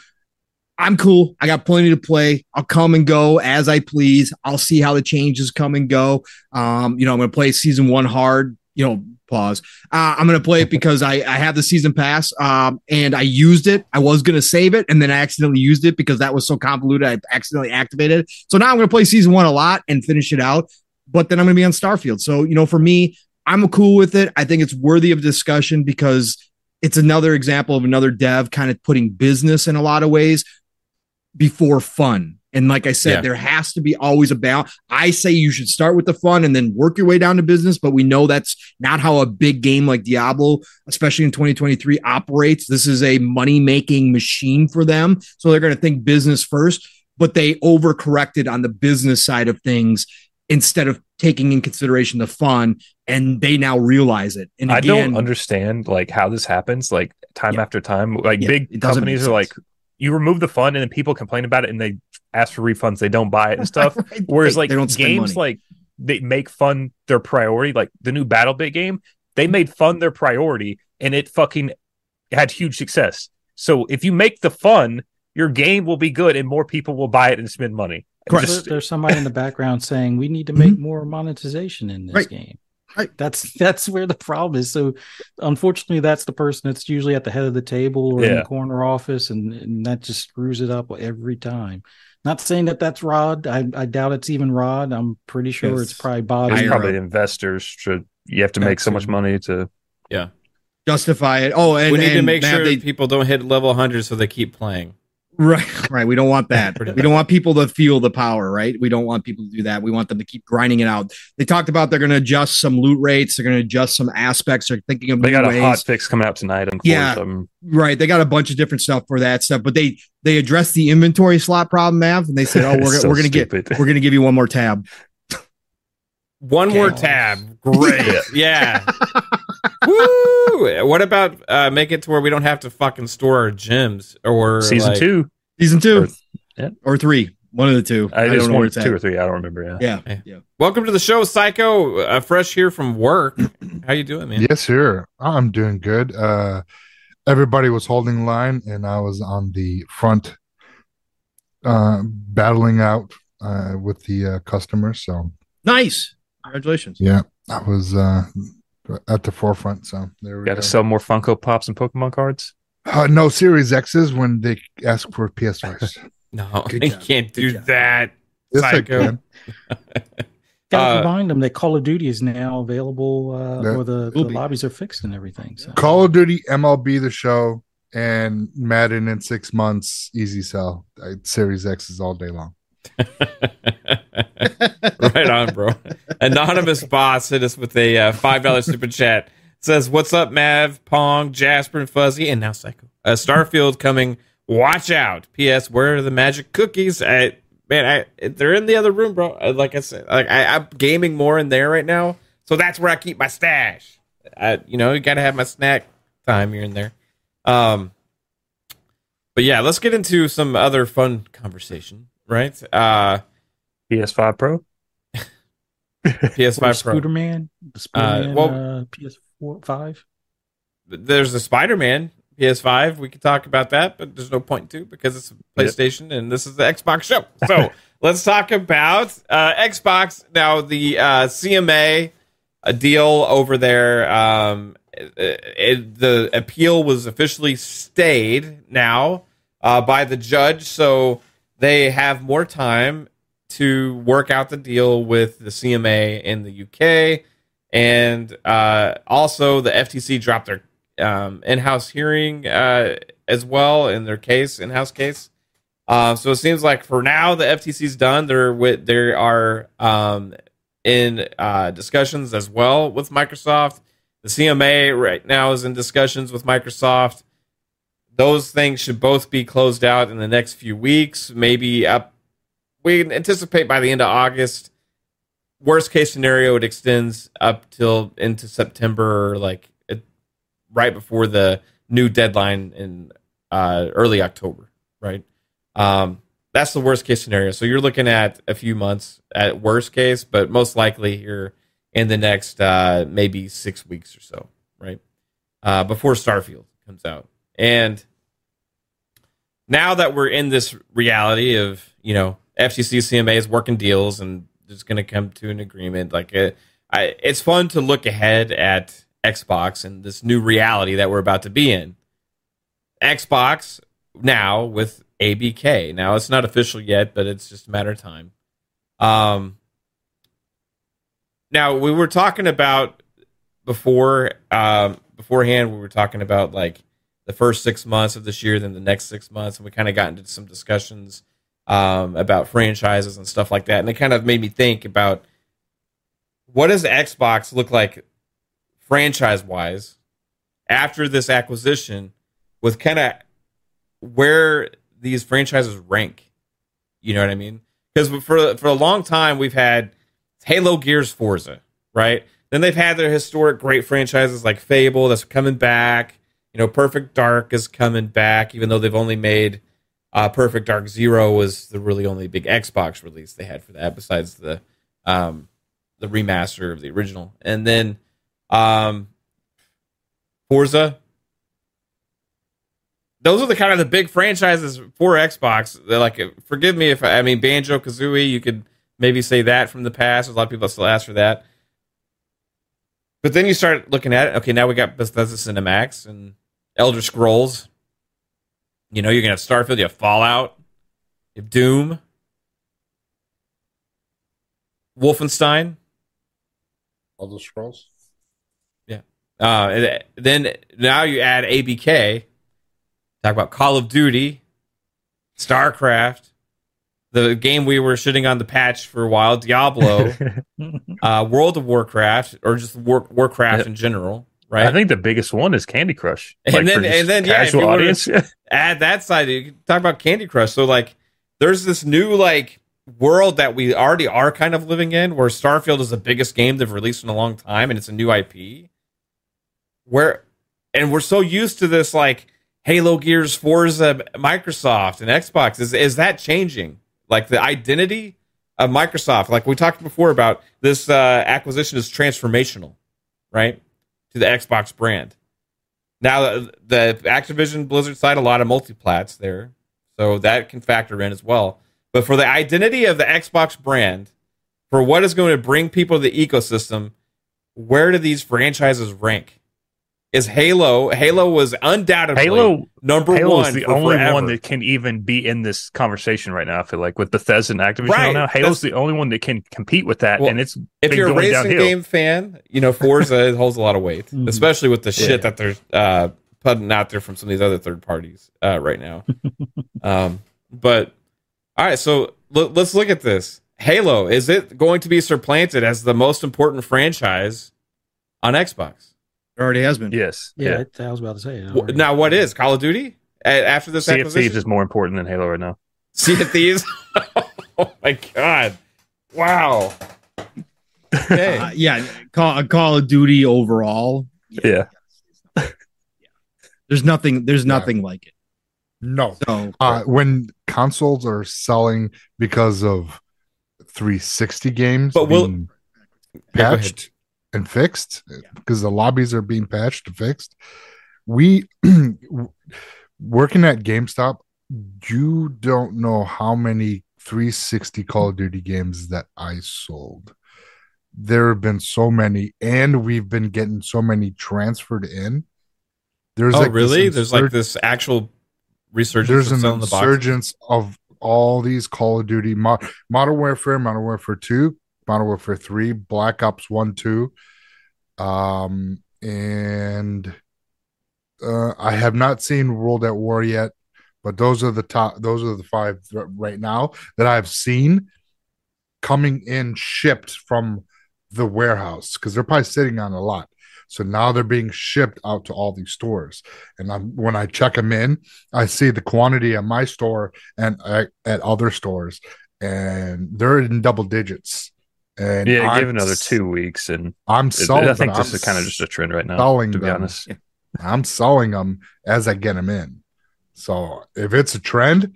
I'm cool. I got plenty to play. I'll come and go as I please. I'll see how the changes come and go. Um, you know, I'm gonna play season one hard, you know, Pause. Uh, I'm going to play it because I, I have the season pass um, and I used it. I was going to save it and then I accidentally used it because that was so convoluted. I accidentally activated it. So now I'm going to play season one a lot and finish it out. But then I'm going to be on Starfield. So, you know, for me, I'm cool with it. I think it's worthy of discussion because it's another example of another dev kind of putting business in a lot of ways before fun. And like I said, Yeah. there has to be always a balance. I say you should start with the fun and then work your way down to business, but we know that's not how a big game like Diablo, especially in 2023, operates. This is a money making machine for them. So they're going to think business first, but they overcorrected on the business side of things instead of taking in consideration the fun. And they now realize it. And I don't understand like how this happens, like time Yeah. after time. Like Yeah, big companies are like. You remove the fun, and then people complain about it, and they ask for refunds. They don't buy it and stuff. [laughs] Right, Whereas like They don't games, money. like they make fun their priority. Like the new Battle Bit game, they made fun their priority, and it fucking had huge success. So if you make the fun, your game will be good, and more people will buy it and spend money. Correct. Just- there's somebody in the background saying we need to mm-hmm. make more monetization in this Right. game. Right. That's that's where the problem is. So, unfortunately, that's the person that's usually at the head of the table or in the corner office, and, and that just screws it up every time. Not saying that that's Rod. I, I doubt it's even Rod. I'm pretty sure Yes. it's probably Bobby. it's probably investors should. You have to make so much money to. Yeah justify it. Oh, and we need to make sure they- people don't hit level 100 so they keep playing. Right, [laughs] right. We don't want that. We don't want people to feel the power, right? We don't want people to do that. We want them to keep grinding it out. They talked about they're going to adjust some loot rates. They're going to adjust some aspects. They're thinking of They new got a hot fix coming out tonight. On Yeah. right. They got a bunch of different stuff for that stuff, but they they addressed the inventory slot problem, Mav, and they said, "Oh, [laughs] we're so we're going to get we're going to give you one more tab." One Okay. more tab. Great. [laughs] yeah. Woo! What about uh, make it to where we don't have to fucking store our gems or season like- two. Season two Or- yeah. or three, one of the two. I, I, just don't know one, where it's two at. or three. I don't remember. Yeah. Yeah, Yeah. yeah. Welcome to the show, Psycho. Uh, fresh here from work. How you doing, man? Yes, sir. I'm doing good. Uh, everybody was holding line, and I was on the front, uh, battling out uh, with the uh, customers. So Nice. Congratulations. yeah, I was uh, at the forefront. So there we Got go. to sell more Funko Pops and Pokemon cards. Uh, no Series X's when they ask for PS5s. [laughs] No, Good you job. can't do Good that. Yes, I Psycho. can. [laughs] Got to Uh, remind them that Call of Duty is now available, uh, Yeah. or the, the lobbies are fixed and everything. So Call of Duty, MLB, the show, and Madden in six months. Easy sell. Uh, Series X is all day long. [laughs] right on, bro. Anonymous boss hit us with a uh, five dollar super chat. Says, "What's up, Mav, Pong, Jasper, and Fuzzy, and now Psycho. Uh, Starfield coming. Watch out. P.S. Where are the magic cookies? I man, I they're in the other room, bro. Uh, Like I said, like I, I'm gaming more in there right now, so that's where I keep my stash. I, you know, you got to have my snack time here and there. Um, but yeah, let's get into some other fun conversation, right? Uh, PS5 Pro. [laughs] PS5 [laughs] Pro. Scooter Man, the Scooter Uh, Man, well- uh, PS4 five. there's a Spider-Man PS5. We could talk about that, but there's no point to because it's a PlayStation and this is the Xbox show. So [laughs] let's talk about uh, Xbox now. The uh, CMA a deal over there. Um, it, it- the appeal was officially stayed now uh, by the judge, so they have more time to work out the deal with the CMA in the UK. And uh, also, the FTC dropped their um, in-house hearing uh, as well in their case, in-house case. Uh, so it seems like for now the FTC's done. They're with they are um, in uh, discussions as well with Microsoft. The CMA right now is in discussions with Microsoft. Those things should both be closed out in the next few weeks, maybe up. We anticipate by the end of August. Worst case scenario, it extends up till into September, or like it, right before the new deadline in uh, early October. Right, um, that's the worst case scenario. So you're looking at a few months at worst case, but most likely here in the next uh, maybe six weeks or so. Right, uh, before Starfield comes out, and now that we're in this reality of you know FTC CMA is working deals and just going to come to an agreement, like I, it's fun to look ahead at Xbox and this new reality that we're about to be in. Xbox now with ABK. Now it's not official yet, but it's just a matter of time. Um, now we were talking about before um, beforehand. We were talking about like the first six months of this year, then the next six months, and we kind of got into some discussions um, about franchises and stuff like that, and it kind of made me think about what does Xbox look like franchise wise after this acquisition, with kind of where these franchises rank. You know what I mean? Because for for a long time we've had Halo, Gears, Forza, right? Then they've had their historic great franchises like Fable that's coming back. You know, Perfect Dark is coming back, even though they've only made uh, Perfect Dark Zero was the really only big Xbox release they had for that, besides the um, the remaster of the original. And then um, Forza. Those are the kind of the big franchises for Xbox. They're like, forgive me if I, I mean Banjo Kazooie. You could maybe say that from the past. There's a lot of people still ask for that. But then you start looking at it. Okay, now we got Bethesda ZeniMax and Elder Scrolls. You know, you're gonna have Starfield. You have Fallout. You have Doom. Wolfenstein. Elder Scrolls. Yeah. Uh, then now you add ABK. Talk about Call of Duty, StarCraft, the game we were shitting on the patch for a while, Diablo, [laughs] uh, World of Warcraft, or just War- Warcraft Yep. in general, right? I think the biggest one is Candy Crush. And Like, then- and then, yeah, if you audience. [laughs] add that side. You can talk about Candy Crush. So like, there's this new like world that we already are kind of living in, where Starfield is the biggest game they've released in a long time, and it's a new IP. Where, and we're so used to this like Halo, Gears, Forza, Microsoft, and Xbox. Is is that changing? Like the identity of Microsoft, like we talked before about this uh, acquisition is transformational, right, to the Xbox brand. Now the, Activision Blizzard side, a lot of multiplats there, so that can factor in as well. But for the identity of the Xbox brand, for what is going to bring people to the ecosystem, where do these franchises rank? Is Halo? Halo was undoubtedly Halo number Halo one. is the for only forever. one that can even be in this conversation right now. I feel like with Bethesda and Activision Right, now, Halo's that's- the only one that can compete with that, Well, and it's if been you're a racing downhill. game fan, you know Forza it holds a lot of weight, Mhm. especially with the shit Yeah. that they're uh, putting out there from some of these other third parties uh, right now. [laughs] um, but all right, so l- let's look at this. Halo is it going to be supplanted as the most important franchise on Xbox? It already has been. Yes, Yeah, I was about to say. it Wh- already. Now, what is Call of Duty after this Sea of? Thieves is more important than Halo right now. Sea of Thieves. [laughs] oh my god! Wow. Okay. Uh, yeah, Call, Call of Duty overall. Yeah. yeah. There's nothing. There's nothing like it. No. So Uh, when consoles are selling because of 360 games But will- being Yeah, patched and fixed because the lobbies are being patched and fixed, we [clears throat] working at GameStop, you don't know how many 360 Call of Duty games that I sold. There have been so many, and we've been getting so many transferred in. There's oh, like really? There's like this actual research. there's an selling the of all these Call of Duty, Mo- Modern Warfare, Modern Warfare Two, Modern Warfare Three, Black Ops One, Two, um, and uh, I have not seen World at War yet, but those are the top. Those are the five th- right now that I've seen coming in shipped from the warehouse because they're probably sitting on a lot. So now they're being shipped out to all these stores, and I'm, when I check them in, I see the quantity at my store and at, at other stores, and they're in double digits. And Yeah, I'm give another two weeks, and I'm selling. I think this I'm is kind of just a trend right now. selling To be them. honest, [laughs] I'm selling them as I get them in. So if it's a trend,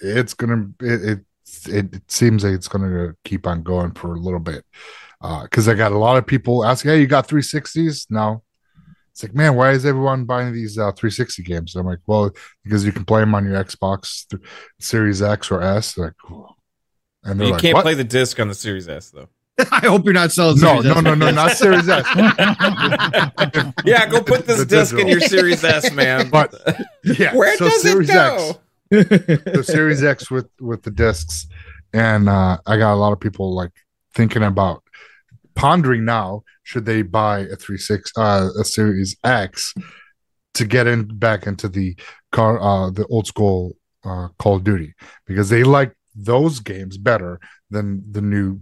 it's gonna it it, it seems like it's gonna keep on going for a little bit. Because I got a lot of people asking, "Hey, you got 360s?" No. It's like, man, why is everyone buying these uh, 360 games? I'm like, well, because you can play them on your Xbox th- Series X or S. They're like. And You like, can't what? play the disc on the Series S though. [laughs] I hope you're not selling. No, Series no, S. no, no, not Series S. [laughs] Yeah, go put this The disc in your Series S, man. [laughs] But yeah, where so does Series it go? X, the Series X with with the discs, and uh, I got a lot of people like thinking about pondering now should they buy a three six uh, a Series X to get in back into the car uh, the old school uh, Call of Duty because they like those games better than the new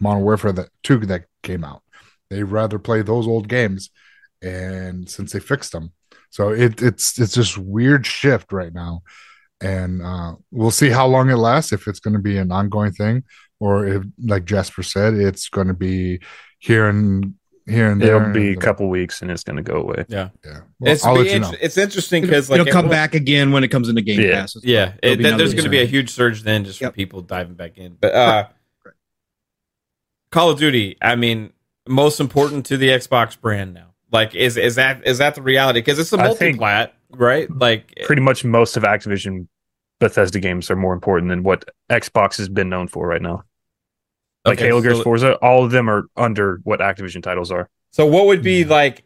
Modern Warfare that two that came out. They rather play those old games, and since they fixed them, so it, it's it's this weird shift right now, and uh, we'll see how long it lasts. If it's going to be an ongoing thing, or if, like Jasper said, it's going to be here and here and there. It'll be a couple weeks and it's going to go away. Yeah, Well, It's I'll be let you int- know. it's interesting because like it'll it come was- back again when it comes into Game Yeah. Pass. as well. Yeah, There'll it, be there's going to be a huge surge then just for people diving back in. But uh, Correct. [laughs] Call of Duty, I mean, most important to the Xbox brand now. Like, is is that is that the reality? Because it's a multi think- plat, right? Like, Pretty much most of Activision Bethesda games are more important than what Xbox has been known for right now. Like okay, Halo, Gears, so, Forza, all of them are under what Activision titles are. so what would be Hmm. like?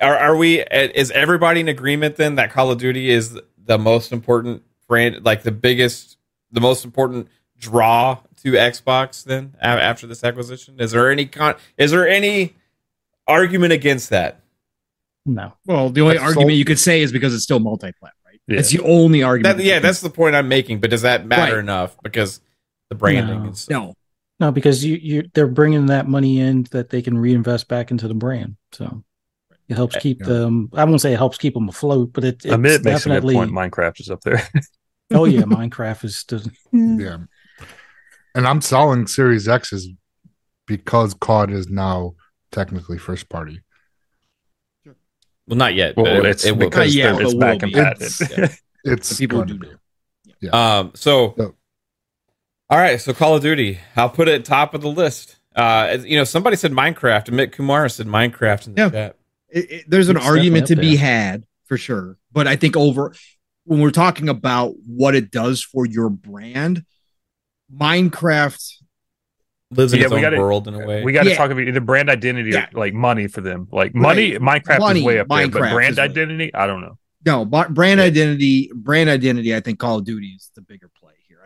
Are are we? Is everybody in agreement then that Call of Duty is the most important brand, like the biggest, the most important draw to Xbox? Then after this acquisition, is there any con? Is there any argument against that? no. Well, the only That's argument so- you could say is because it's still multi-plat, right? Yeah. That's the only argument. That, yeah, that's the point I'm making. But does that matter Right. enough? Because the branding No. and stuff. no. No, because you you they're bringing that money in that they can reinvest back into the brand. So it helps keep Yeah. them. I won't say it helps keep them afloat, but it, it's I admit it makes a good definitely. point. Minecraft is up there. [laughs] oh yeah, Minecraft is still. [laughs] yeah. And I'm selling Series X's because COD is now technically first party. Well, not yet. well, but it's it will. because Yeah, it's it back and patented. It's- It's people gonna do be. know. Um. So, So- all right. So, Call of Duty. I'll put it top of the list. Uh, you know, somebody said Minecraft. and Mick Kumar said Minecraft in the Yeah. chat. It- it- there's an It's argument to definitely be had for sure, but I think over when we're talking about what it does for your brand, Minecraft. Lives in Yeah, its we own gotta- world in a way. We got to Yeah. talk about either brand identity Yeah. or like money for them. Like money, Minecraft Money, is way up there, but brand is way- identity, I don't know. No, but brand identity, brand identity. I think Call of Duty is the bigger play here. I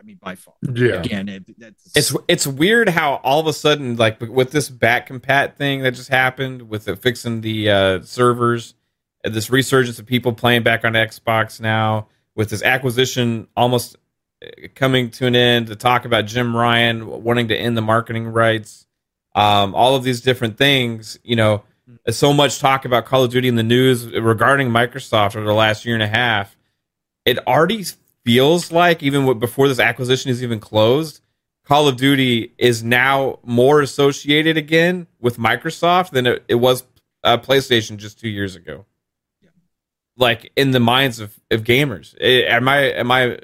mean, by far. Yeah. Again, it, that's it's it's weird how all of a sudden, like with this back compat thing that just happened with the fixing the uh, servers, and this resurgence of people playing back on Xbox now, with this acquisition almost uh, coming to an end, to talk about Jim Ryan wanting to end the marketing rights, um, all of these different things, you know, so much talk about Call of Duty in the news regarding Microsoft over the last year and a half. It already feels like even before this acquisition is even closed, Call of Duty is now more associated again with Microsoft than it, it was uh, PlayStation just two years ago. Like in the minds of, of gamers, Eh, am I am I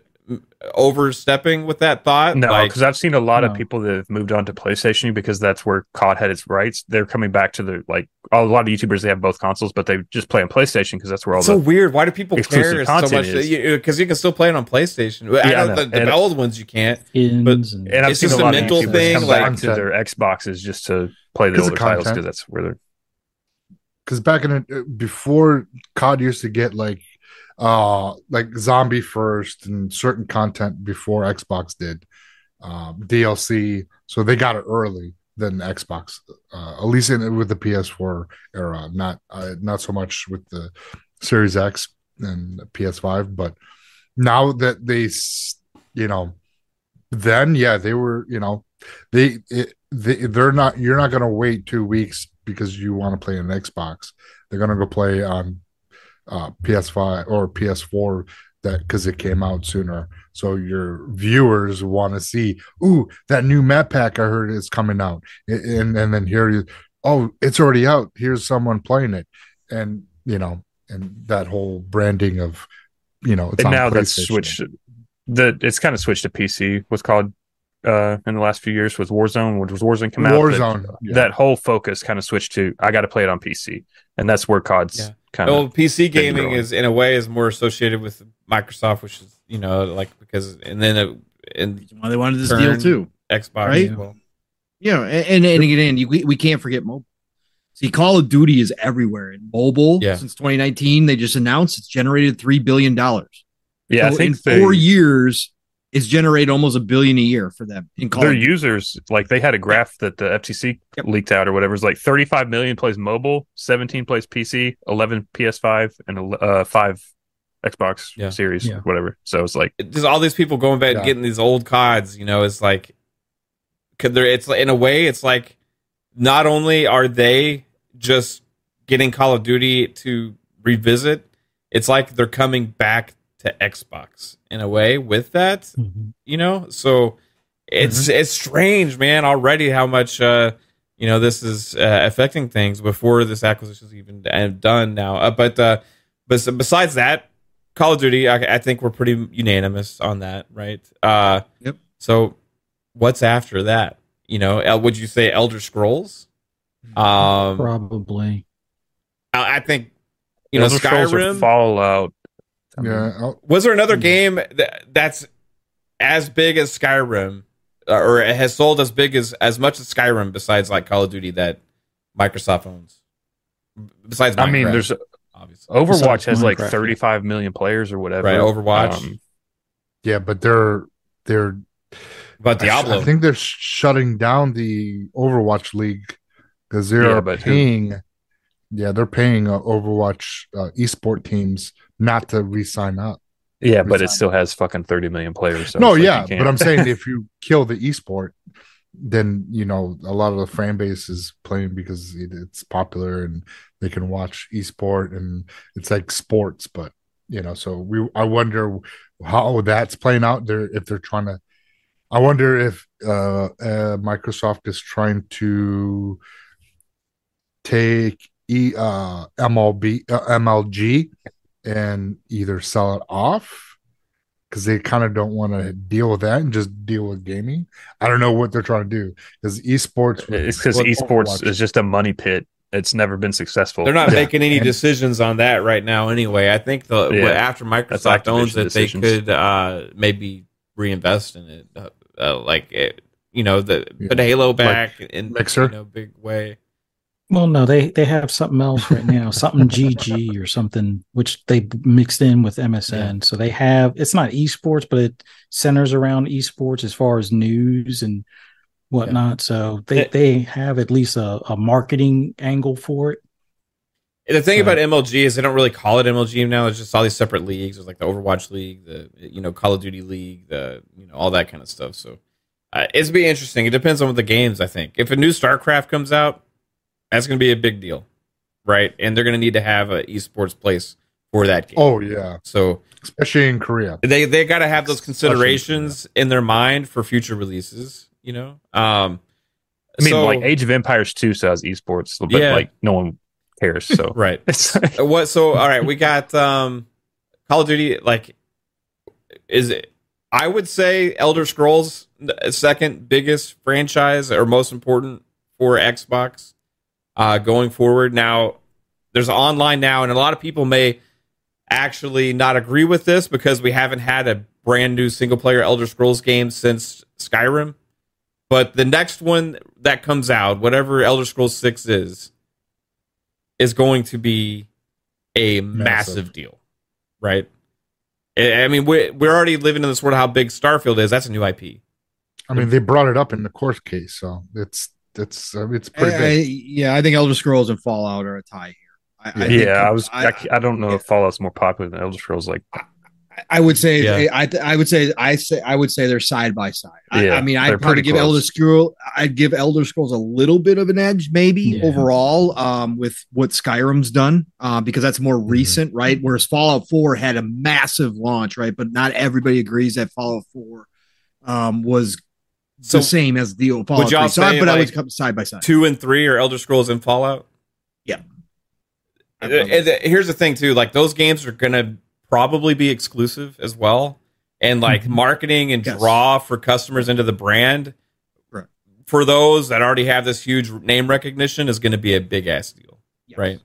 overstepping with that thought? No, like, because I've seen a lot of people that have moved on to PlayStation because that's where COD had its rights. They're coming back to the like a lot of YouTubers. They have both consoles, but they just play on PlayStation because that's where all it's so weird. Why do people exclusive care so content much? is. Because you, can still play it on PlayStation. I Yeah, I know know. the, the And- old ones you can't. But- and, and I've It's seen just a a lot of mental YouTubers thing, come like- back to their Xboxes just to play the older titles because that's where they're. because back in it before COD used to get like uh like zombie first and certain content before Xbox did um DLC so they got it early than Xbox uh at least in with the PS4 era. Not uh, not so much with the Series X and PS5 but now that they you know then yeah they were you know they it, they they're not you're not to wait 2 weeks because you want to play an Xbox. They're to go play on uh, PS5 or PS4 that because it came out sooner. So your viewers want to see, ooh, that new map pack I heard is coming out, and and then here you, oh, it's already out. Here's someone playing it, and you know, and that whole branding of, you know, it's and on now that's PlayStation. switched. The it's kind of switched to PC. What's called uh in the last few years was Warzone, which was Warzone come out. Warzone. yeah. That whole focus kind of switched to I got to play it on PC, and that's where COD's Yeah. Kind of. Well, PC gaming growing. is in a way is more associated with Microsoft, which is you know like because and then it, in Why they wanted this deal too? Xbox Right? as well. You know, and, and, and again, you, we, we can't forget mobile. See, Call of Duty is everywhere. In mobile, Yeah. since 2019, they just announced it's generated three billion dollars. Yeah, I So think in they, four years, it's generated almost a billion a year for them. In Call their of Duty. users like they had a graph that the FTC Yep. leaked out or whatever. It's like 35 million plays mobile, 17 plays PC, 11 PS5, and uh, five Xbox Yeah. Series, Yeah. whatever. So it's like just all these people going back and Yeah. getting these old CODs, you know, it's like could there it's in a way it's like not only are they just getting Call of Duty to revisit, it's like they're coming back to Xbox in a way with that, Mhm. you know? So it's it's strange, man, already how much uh you know this is uh, affecting things before this acquisition is even uh, done now. Uh, but uh but besides that, Call of Duty, I, I think we're pretty unanimous on that, right? Uh, Yep. So, what's after that? You know, would you say Elder Scrolls? Um, Probably. I, I think you know Elder Skyrim. Fallout. I Yeah, I'll- Was there another game that, that's as big as Skyrim, uh, or has sold as big as as much as Skyrim, besides like Call of Duty that Microsoft owns? Besides, I mean, there's obviously Overwatch Besides has like 35 million players or whatever. right Overwatch, Um, yeah, but they're they're but Diablo. I think they're shutting down the Overwatch League because they're Yeah, but who- paying. Yeah, they're paying uh, Overwatch uh, esport teams not to re-sign up. yeah, but it Resign. still has fucking 30 million players. So no, it's like yeah, but I'm saying if [laughs] you kill the esport, then you know a lot of the fan base is playing because it, it's popular and they can watch esport and it's like sports. But you know, so we I wonder how that's playing out there if they're trying to. I wonder if uh, uh, Microsoft is trying to take e uh, MLB uh, MLG and either sell it off because they kind of don't want to deal with that and just deal with gaming. I don't know what they're trying to do because esports. it's because esports Overwatch- is just a money pit. It's never been successful. They're not Yeah. making any And- decisions on that right now, anyway. I think the Yeah. after Microsoft owns Activision it, decisions. they could uh, maybe reinvest in it, uh, uh, like it, you know, the Yeah. put Halo back in Mixer? you know, big way. Well, no, they they have something else right now, [laughs] something GG or something, which they mixed in with MSN. So they have it's not esports, but it centers around esports as far as news and whatnot. So they It- they have at least a, a marketing angle for it. The thing So- about MLG is they don't really call it MLG now. There's just all these separate leagues. There's like the Overwatch League, the you know Call of Duty League, the you know all that kind of stuff. So uh, it's be interesting. It depends on what the games. I think if a new StarCraft comes out, that's going to be a big deal, right? And they're going to need to have an esports place for that game. Oh yeah, So especially in Korea. they they got to have those considerations in their mind for future releases. You know, um, I mean, so- like Age of Empires 2 says esports, but Yeah. like no one cares. So [laughs] right. it's Uh, what? So all right, we got um, Call of Duty. Like, is it? I would say Elder Scrolls second biggest franchise or most important for Xbox uh, going forward. Now, there's online now, and a lot of people may actually not agree with this because we haven't had a brand new single player Elder Scrolls game since Skyrim. But the next one that comes out, whatever Elder Scrolls 6 is, is going to be a massive, Massive. deal, right? I mean, we're, we're already living in this world of how big Starfield is. That's a new IP. I mean, they brought it up in the court case, so it's it's uh, it's pretty I- big. I- yeah, I think Elder Scrolls and Fallout are a tie here. I, I Yeah. think- yeah, I was. I, I, I don't know if Fallout's more popular than Elder Scrolls. Like, I would say Yeah. I, I would say I say I would say they're side by side. I, Yeah, I mean, I'd probably pretty give close. Elder Scroll I'd give Elder Scrolls a little bit of an edge, maybe Yeah. overall, um, with what Skyrim's done, uh, because that's more recent, right? Whereas Fallout Four had a massive launch, right? But not everybody agrees that Fallout Four um, was So the same as the old Fallout would y'all 3. So I- say, but I would come side by side. two and three are Elder Scrolls and Fallout. Yeah. And- and here's the thing too, like those games are gonna probably be exclusive as well, and like Mhm. marketing and Yes. draw for customers into the brand. Correct. For those that already have this huge name recognition, is going to be a big ass deal, Yes. right?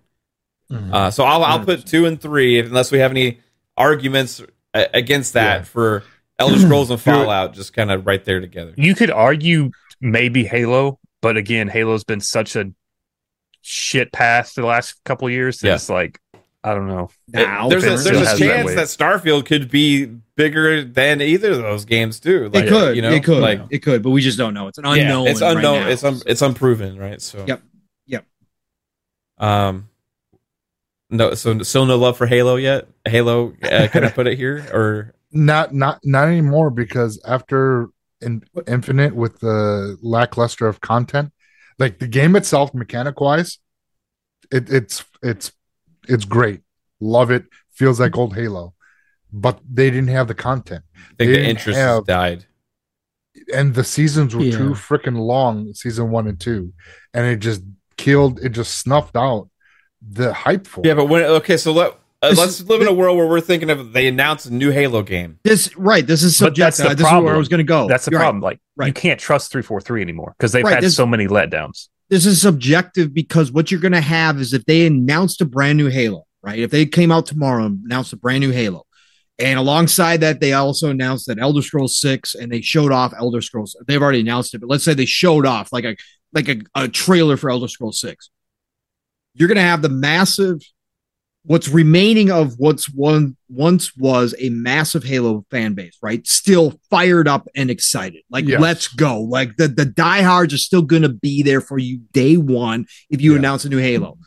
Mhm. Uh, so I'll I'll put two and three unless we have any arguments uh, against that Yeah. for Elder [clears throat] Scrolls and Fallout, just kind of right there together. you could argue maybe Halo But again, Halo's been such a shit path the last couple years. That Yeah. It's like I don't know. Now, there's a, there's a has that chance that Starfield could be bigger than either of those games too. Like, it could, you know, it could, like it could, but we just don't know. It's an yeah, unknown. it's right unknown. now. it's un, it's unproven, right? So Yep. Yep. Um, no, so still no love for Halo yet. Halo, uh, can I put it here or Not not not anymore because after in, Infinite with the lackluster of content, like the game itself, mechanic wise, it, it's it's it's great. Love it. Feels like old Halo, but they didn't have the content, I think They the interest have- died? and the seasons were Yeah. too freaking long. Season one and two, and it just killed. It just snuffed out the hype for. Yeah, it. but when okay, so let uh, let's is- live in a world where we're thinking of they announced a new Halo game. This right. This is But that's subjective. the This is where I was going to go. That's the You're right. problem. Like you can't trust three four three anymore because they've Right, had this- so many letdowns. this is subjective because what you're going to have is if they announced a brand new Halo, right? If they came out tomorrow and announced a brand new Halo, and alongside that, they also announced that Elder Scrolls Six, and they showed off Elder Scrolls. They've already announced it, but let's say they showed off like a like a, a trailer for Elder Scrolls Six. You're going to have the massive, what's remaining of what's one once was a massive Halo fan base, right? Still fired up and excited. Like, Yes. let's go. Like the the diehards are still going to be there for you day one if you Yeah. announce a new Halo.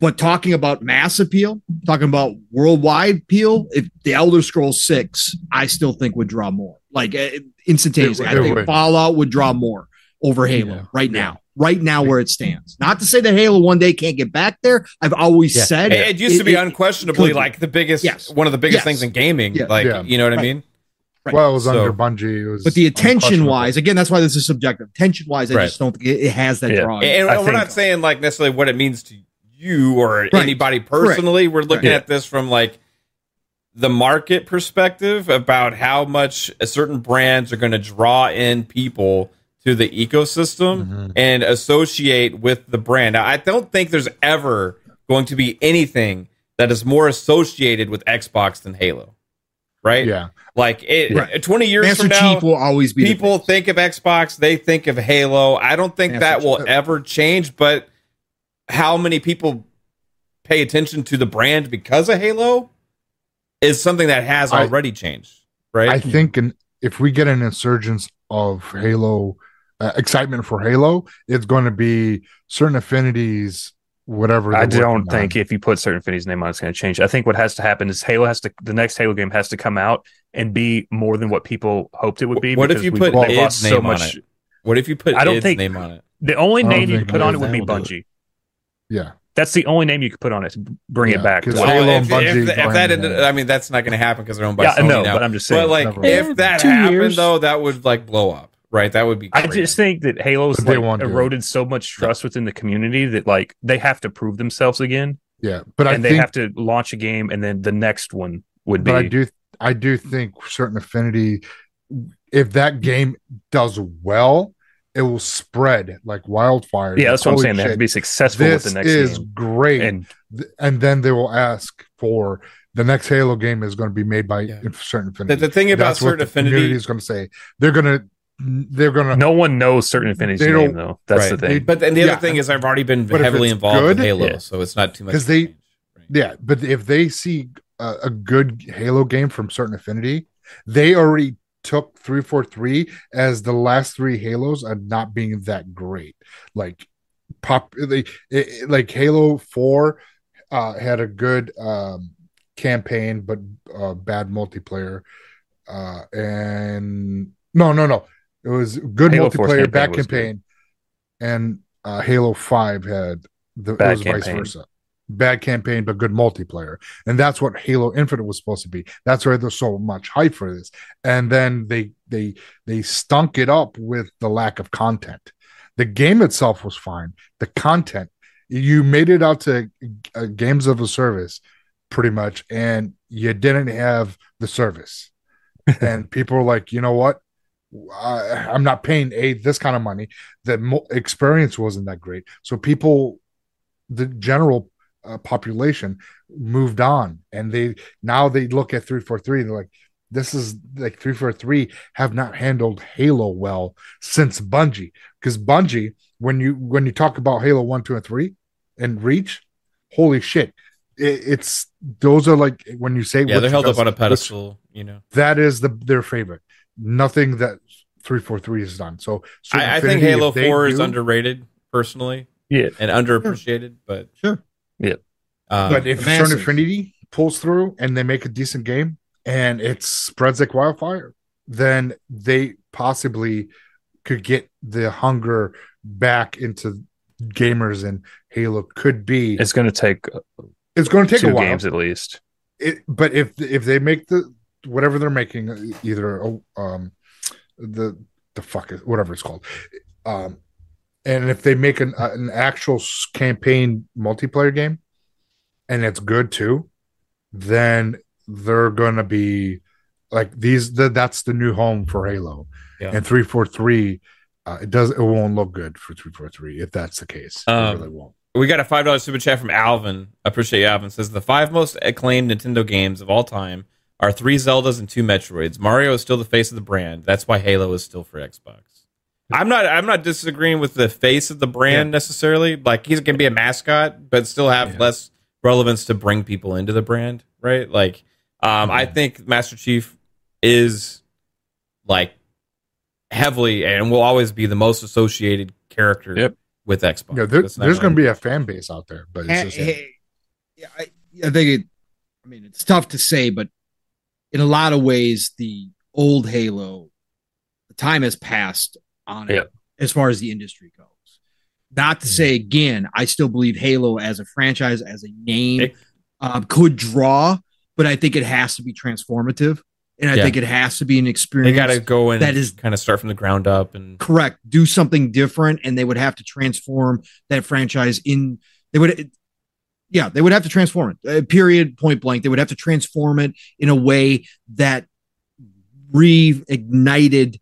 But talking about mass appeal, talking about worldwide appeal, if the Elder Scrolls Six, I still think would draw more. Like uh, instantaneously, It I it think would. Fallout would draw more over Halo Yeah. right now. Right now, where it stands. Not to say that Halo one day can't get back there. I've always Yeah. said It, it used to be it- unquestionably be. like the biggest, Yes. one of the biggest Yes. things in gaming. Yeah. Like, Yeah. you know what I mean? Right. Well, it was So- under Bungie. It was But the attention wise, again, that's why this is subjective. Attention wise, I Right. just don't think it, it has that Yeah. draw. And, I we're think- not saying like necessarily what it means to you or Right. anybody personally. We're looking Right. at this from like the market perspective about how much certain brands are going to draw in people to the ecosystem Mhm. and associate with the brand. Now, I don't think there's ever going to be anything that is more associated with Xbox than Halo. Right? Yeah, Like it, Right. 20 years Master from now, Chief will always be people think of Xbox, they think of Halo. I don't think Master that will Chief. ever change, but how many people pay attention to the brand because of Halo is something that has I- already changed, right? I think an, if we get an insurgence of Halo uh, excitement for Halo, it's going to be certain affinities, whatever. I don't working on. think if you put Certain Affinity's name on, it, it's going to change. I think what has to happen is Halo has to the next Halo game has to come out and be more than what people hoped it would be. what if you put they've its lost name on it? what if you put I don't its think- name on it? The only name you think could put on it would be will do it. Bungie. Yeah, That's the only name you could put on it to bring Yeah, it back. 'cause Like, Halo Well, and if, Bungie if, if that ended, name. I mean, that's not going to happen because they're owned by yeah, Sony no, now. but I'm just saying. But like, if that happened, years. though, that would like blow up, right? That would be. I just think that Halo's But they like, won't it. eroded so much trust within the community that like they have to prove themselves again, yeah. But I and they think, have to launch a game, and then the next one would be. but I do, I do think certain affinity. If that game does well, it will spread like wildfire. yeah, that's what I'm Holy saying. They have to be successful with This the next is game, great, and and then they will ask for the next Halo game is going to be made by Yeah. certain affinity. the thing about That's what certain the affinity is going to say. They're going to, they're going to. no one knows Certain Affinity's They name though. That's Right. the thing. But then the Yeah. other thing is, I've already been But heavily involved with good- Halo, Yeah. so it's not too much. 'Cause to they- change, right? Yeah, but if they see a, a good Halo game from certain affinity, they already took three four three as the last three Halos and not being that great. Like pop, they it, it- like Halo Four uh, had a good um, campaign, but uh, bad multiplayer. Uh, and no, no, no, it was good Halo 4's multiplayer, campaign bad good. campaign, and uh, Halo Five had the Bad it was vice versa. Bad campaign but good multiplayer. And that's what halo infinite was supposed to be. That's why there's so much hype for this. And then they they they stunk it up with the lack of content. The game itself was fine. The content you made it out to uh, games of a service pretty much and you didn't have the service. [laughs] And people were like you know what I, i'm not paying a this kind of money the mo- experience wasn't that great so people the general uh, population moved on and they now they look at 343 they're like this is like 343 have not handled halo well since bungie because bungie when you when you talk about Halo One, Two, and Three, and Reach, holy shit, it's those are like when you say Yeah, they're held does- up on a which- pedestal. You know, that is the their favorite. Nothing that three four three has done. So Certain I, I think Halo if they Four is do- underrated personally Yeah. and underappreciated, but Sure. um, But if Masses. Certain Affinity pulls through and they make a decent game and it spreads like wildfire, then they possibly could get the hunger back into gamers and Halo could be. It's going to take It's going to take two a while. games at least. It, but if if they make the whatever they're making, either um the the fuck is whatever it's called, um, and if they make an uh, an actual campaign multiplayer game, and it's good too, then they're gonna be like these. The, that's the new home for Halo, Yeah. and three four three. Uh, it does. It won't look good for three four three if that's the case. Um, it really won't. we got a five dollar super chat from Alvin. I appreciate you, Alvin. Says the five most acclaimed Nintendo games of all time are three Zeldas and two Metroids. Mario is still the face of the brand. That's why Halo is still for Xbox. I'm not. I'm not disagreeing with the face of the brand necessarily. Like he's gonna be a mascot, but still have Yeah. less relevance to bring people into the brand, right? Like, um, I think Master Chief is like heavily and will always be the most associated character Yep. with Xbox. Yeah, there, there's going gonna- to be a fan base out there, but it's Hey, just hey, yeah, I, I think it. I mean, it's tough to say, but in a lot of ways, the old Halo, the time has passed on it Yeah. as far as the industry goes. Not to say again, I still believe Halo as a franchise, as a name, It- um, could draw, but I think it has to be transformative, and I Yeah. think it has to be an experience. they got to go and that is- kind of start from the ground up and correct do something different and they would have to transform that franchise in they would yeah they would have to transform it. Uh, period point blank. They would have to transform it in a way that reignited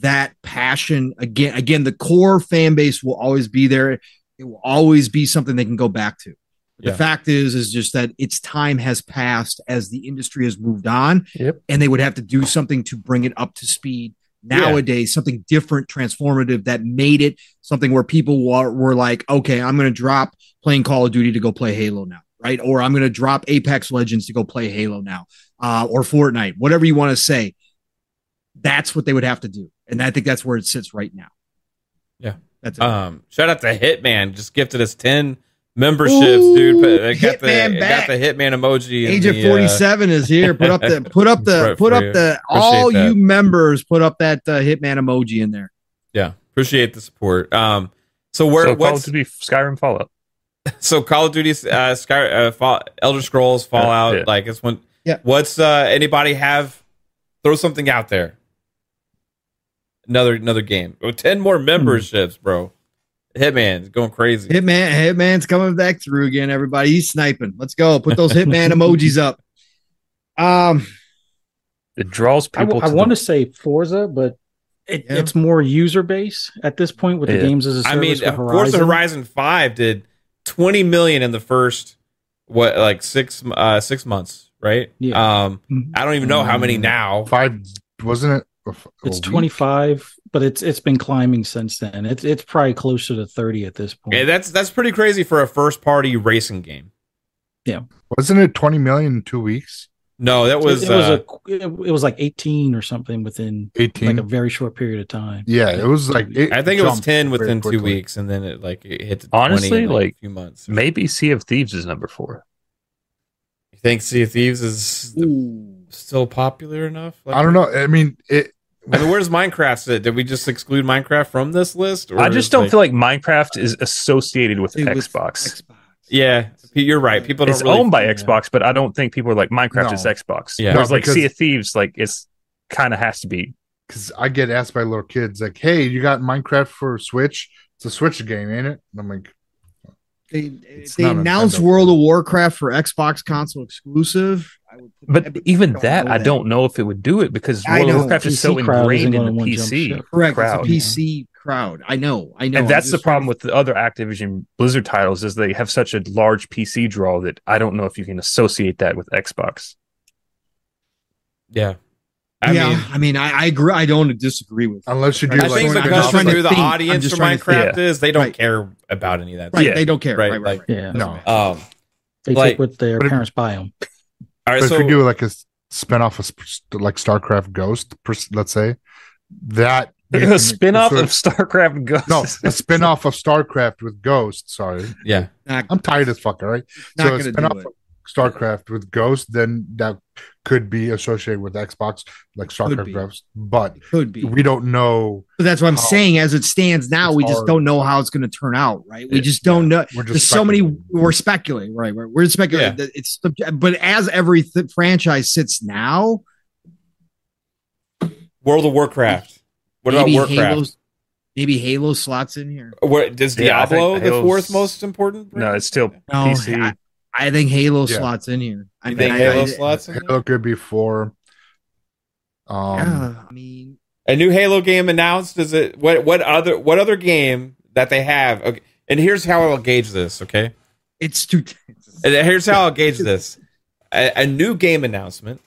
that passion. Again again the core fan base will always be there. It will always be something they can go back to. Yeah. the fact is is just that its time has passed as the industry has moved on Yep. and they would have to do something to bring it up to speed nowadays something different transformative that made it something where people were, were like okay i'm going to drop playing call of duty to go play halo now right? Or i'm going to drop apex legends to go play halo now uh, or fortnite whatever you want to say. That's what they would have to do. And i think that's where it sits right now. Yeah. that's it. um shout out to Hitman just gifted us 10 memberships Ooh, dude Put- I got the Hitman I back. got the Hitman emoji in Agent the, uh, 47 is here. Put up the put up [laughs] the put up the all Appreciate you members put up that uh, Hitman emoji in there. yeah appreciate the support um so where so Call of what's Duty, Skyrim, Fallout. [laughs] so Call of Duty uh Sky uh, Fall, Elder Scrolls Fallout Yeah. like it's one Yeah. what's uh anybody have throw something out there another another game oh, 10 more memberships bro Hitman's going crazy Hitman Hitman's coming back through again. Everybody, he's sniping. Let's go. Put those Hitman emojis up. Um, It draws people. I to want to say Forza, but it, Yeah. it's more user base at this point with the games as a I mean, service. with Forza Horizon. Horizon Five did twenty million in the first what like six uh six months, right? Yeah. Um. I don't even know how many Mm. now. five, wasn't it? a f- a It's 25, but it's it's been climbing since then. It's it's probably closer to 30 at this point. Yeah, that's that's pretty crazy for a first party racing game. Yeah, wasn't it 20 million in two weeks? No, that was, it, was uh, a it, it was like 18 or something within 18. like a very short period of time. yeah, it was like, it I think it was ten within two weeks, and then it like it hit to Honestly, 20 in, like, like, a few months. maybe Sea of Thieves is number four. You think Sea of Thieves is still popular enough? Like, I don't know. I mean, it. I mean, where's Minecraft sit? Did we just exclude Minecraft from this list? or I just don't like- feel like Minecraft is associated with Dude, with Xbox. Xbox. Yeah, you're right. People don't. It's really, owned by yeah. Xbox, but I don't think people are like Minecraft No. is Xbox. Yeah. Whereas No, like because- Sea of Thieves, like it's kind of has to be. Because I get asked by little kids, like, hey, you got Minecraft for Switch? It's a Switch game, ain't it? And I'm like, They It's they announced World of Warcraft for Xbox console exclusive. I would put But that- even don't that, I don't know if it would do it because I World of. Warcraft is so PC ingrained in the PC ship. Correct. crowd. It's a PC crowd. I know. I know. and I'm that's the problem with the other Activision Blizzard titles is they have such a large PC draw that I don't know if you can associate that with Xbox. Yeah, I yeah, mean, I mean, I, I agree. I don't disagree with. Unless you do I like think I'm because just trying to who the think. Audience just for Minecraft think. is, they don't Right. care about any of that. Right, Yeah. they don't care. Right, Right, right, right. Yeah. no. Um, They Like- take what their parents buy them. All right, But so if you do like a spinoff of like StarCraft Ghost, let's say that [laughs] a spin-off so- of StarCraft Ghost. no a [laughs] spinoff of StarCraft with Ghost. Sorry, yeah, Not, I'm tired as fuck. All right, not so a spinoff of StarCraft with Ghost, then that could be associated with Xbox, like StarCraft be. Ghost. But It could be. we don't know. But that's what I'm saying. As it stands now, we just hard. don't know how it's going to turn out. Right? We Yeah. just don't know. We're just There's so many. We're speculating. Right? We're, we're speculating. Yeah. that It's but as every th- franchise sits now, World of Warcraft. What about Warcraft? Halo's, maybe Halo slots in here. What does Yeah, Diablo the fourth most important? no, it's still No, PC. I, I think Halo Yeah. slots in here. I You mean, think I- Halo I- slots in there? Halo could be four. Um, yeah, I mean, A new Halo game announced. Is it what? What other? What other game that they have? Okay, and here's how I'll gauge this. Okay, it's too. and here's how I'll gauge [laughs] this: a, a new game announcement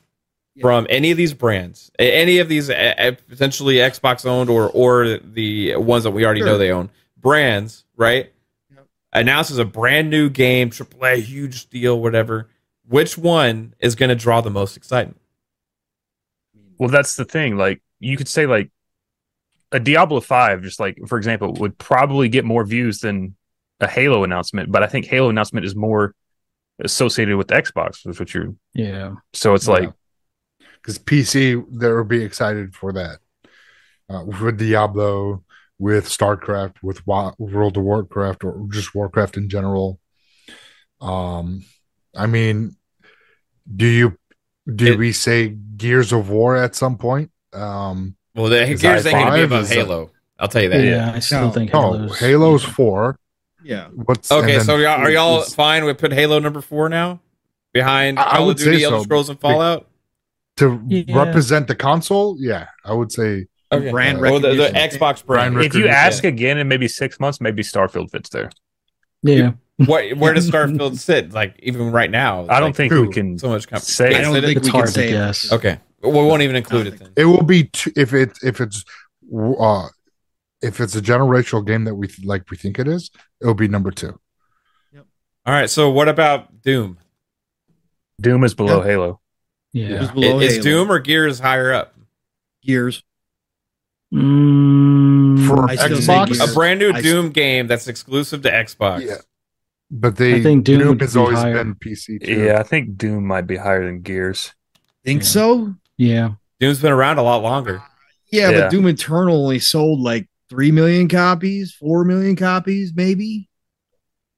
Yeah. from any of these brands, any of these uh, potentially Xbox owned or or the ones that we already know they own brands, right? Yep. Announces a brand new game, AAA, huge deal, whatever. Which one is going to draw the most excitement? Well, that's the thing. Like you could say like a Diablo 5 just like for example would probably get more views than a Halo announcement, but I think Halo announcement is more associated with Xbox, which what you're Yeah. so it's like because PC they will be excited for that uh, with Diablo, with StarCraft, with World of Warcraft, or just Warcraft in general. Um, I mean, do you do It- we say Gears of War at some point? Um, Well, the Gears ain't going to be i5 is Halo. I'll tell you that. Yeah, I still No. think no, Halo's, Halo's four. Yeah. What's Okay, so are y'all, are y'all is- fine with put Halo number four now behind I- I Call would of Duty, say Elder so. Scrolls, and Fallout? to Yeah. represent the console? Yeah, I would say Okay, Brand Well, the, the. Xbox brand. Brand if you recognition. ask again in maybe six months, maybe Starfield fits there. Yeah. What, [laughs] where does Starfield sit? Like even right now, I don't like, think Who? we can so much. Com- say I don't it? think It's we can hard to say it. guess. Okay, well, we won't even include it then. it will be two, if it if it's uh if it's a generational game that we th- like we think it is, it'll be number two. Yep. All right, so what about Doom? Doom is below Yeah. Halo. Yeah. Just below is Halo. Doom or Gears higher up? Gears? Mm, For I still say Xbox, A brand new I- Doom game that's exclusive to Xbox. Yeah. but they I think Doom Doom, has be always higher. been PC too. Yeah, I think Doom might be higher than Gears. Think Yeah. so? yeah. Doom's been around a lot longer. Yeah, Yeah. but Doom Eternal only sold like three million copies, four million copies, maybe.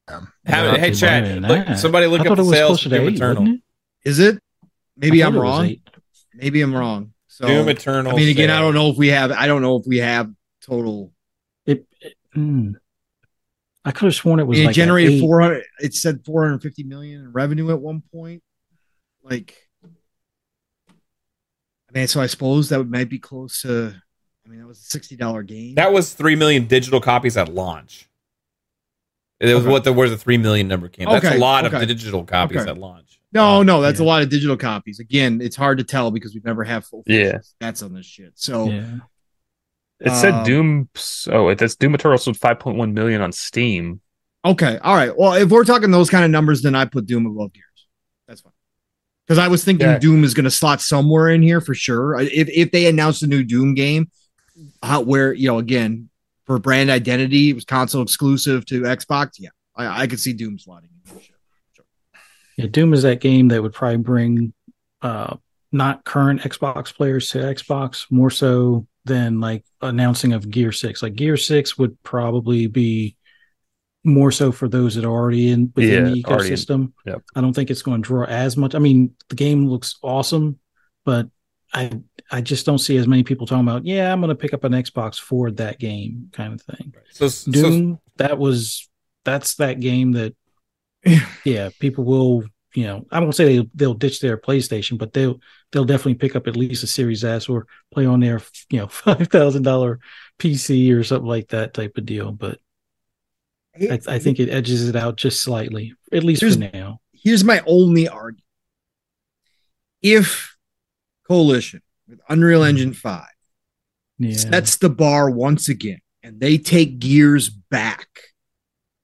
Um, Have- hey, Chad, look- somebody look I up the sales closer for to Doom eight, Eternal. wasn't it? Is it? Maybe I I'm it wrong. Maybe I'm wrong. So Doom Eternal. I mean, again, I don't know if we have. I don't know if we have total. It, it- mm. I could have sworn it was it like generated 400. It said 450 million in revenue at one point. Like, I mean, so I suppose that might be close to. I mean, that was a sixty dollar game. That was three million digital copies at launch. It was Okay. what the where the three million number came. That's Okay, a lot okay. of digital copies Okay. at launch. No, Um, no, that's yeah. a lot of digital copies. Again, it's hard to tell because we've never had full Yeah. stats on this shit. So Yeah. It said Um, Doom. Oh, it that's Doom Eternal sold 5.1 million on Steam. okay, all right. Well, if we're talking those kind of numbers, then I put Doom above Gears. That's fine. Because I was thinking Yeah. Doom is going to slot somewhere in here for sure. If if they announce a new Doom game, how, where you know again for brand identity, it was console exclusive to Xbox. Yeah, I, I could see Doom slotting in. For sure. Yeah, Doom is that game that would probably bring uh not current Xbox players to Xbox more so than like announcing of Gear 6. Like Gear 6 would probably be more so for those that are already in within Yeah, the already in. ecosystem. Yep. I don't think it's going to draw as much. I mean, the game looks awesome, but I I just don't see as many people talking about, yeah, I'm going to pick up an Xbox for that game kind of thing. So, so Doom, that was that's that game that yeah, people will, you know, I won't say they they'll ditch their PlayStation, but they'll they'll definitely pick up at least a Series S or play on their, you know, [laughs] five thousand dollar PC or something like that type of deal. But I, I think it edges it out just slightly, at least Here's- for now. here's my only argument. If Coalition, with Unreal mm-hmm. Engine 5 Yeah. sets the bar once again and they take gears back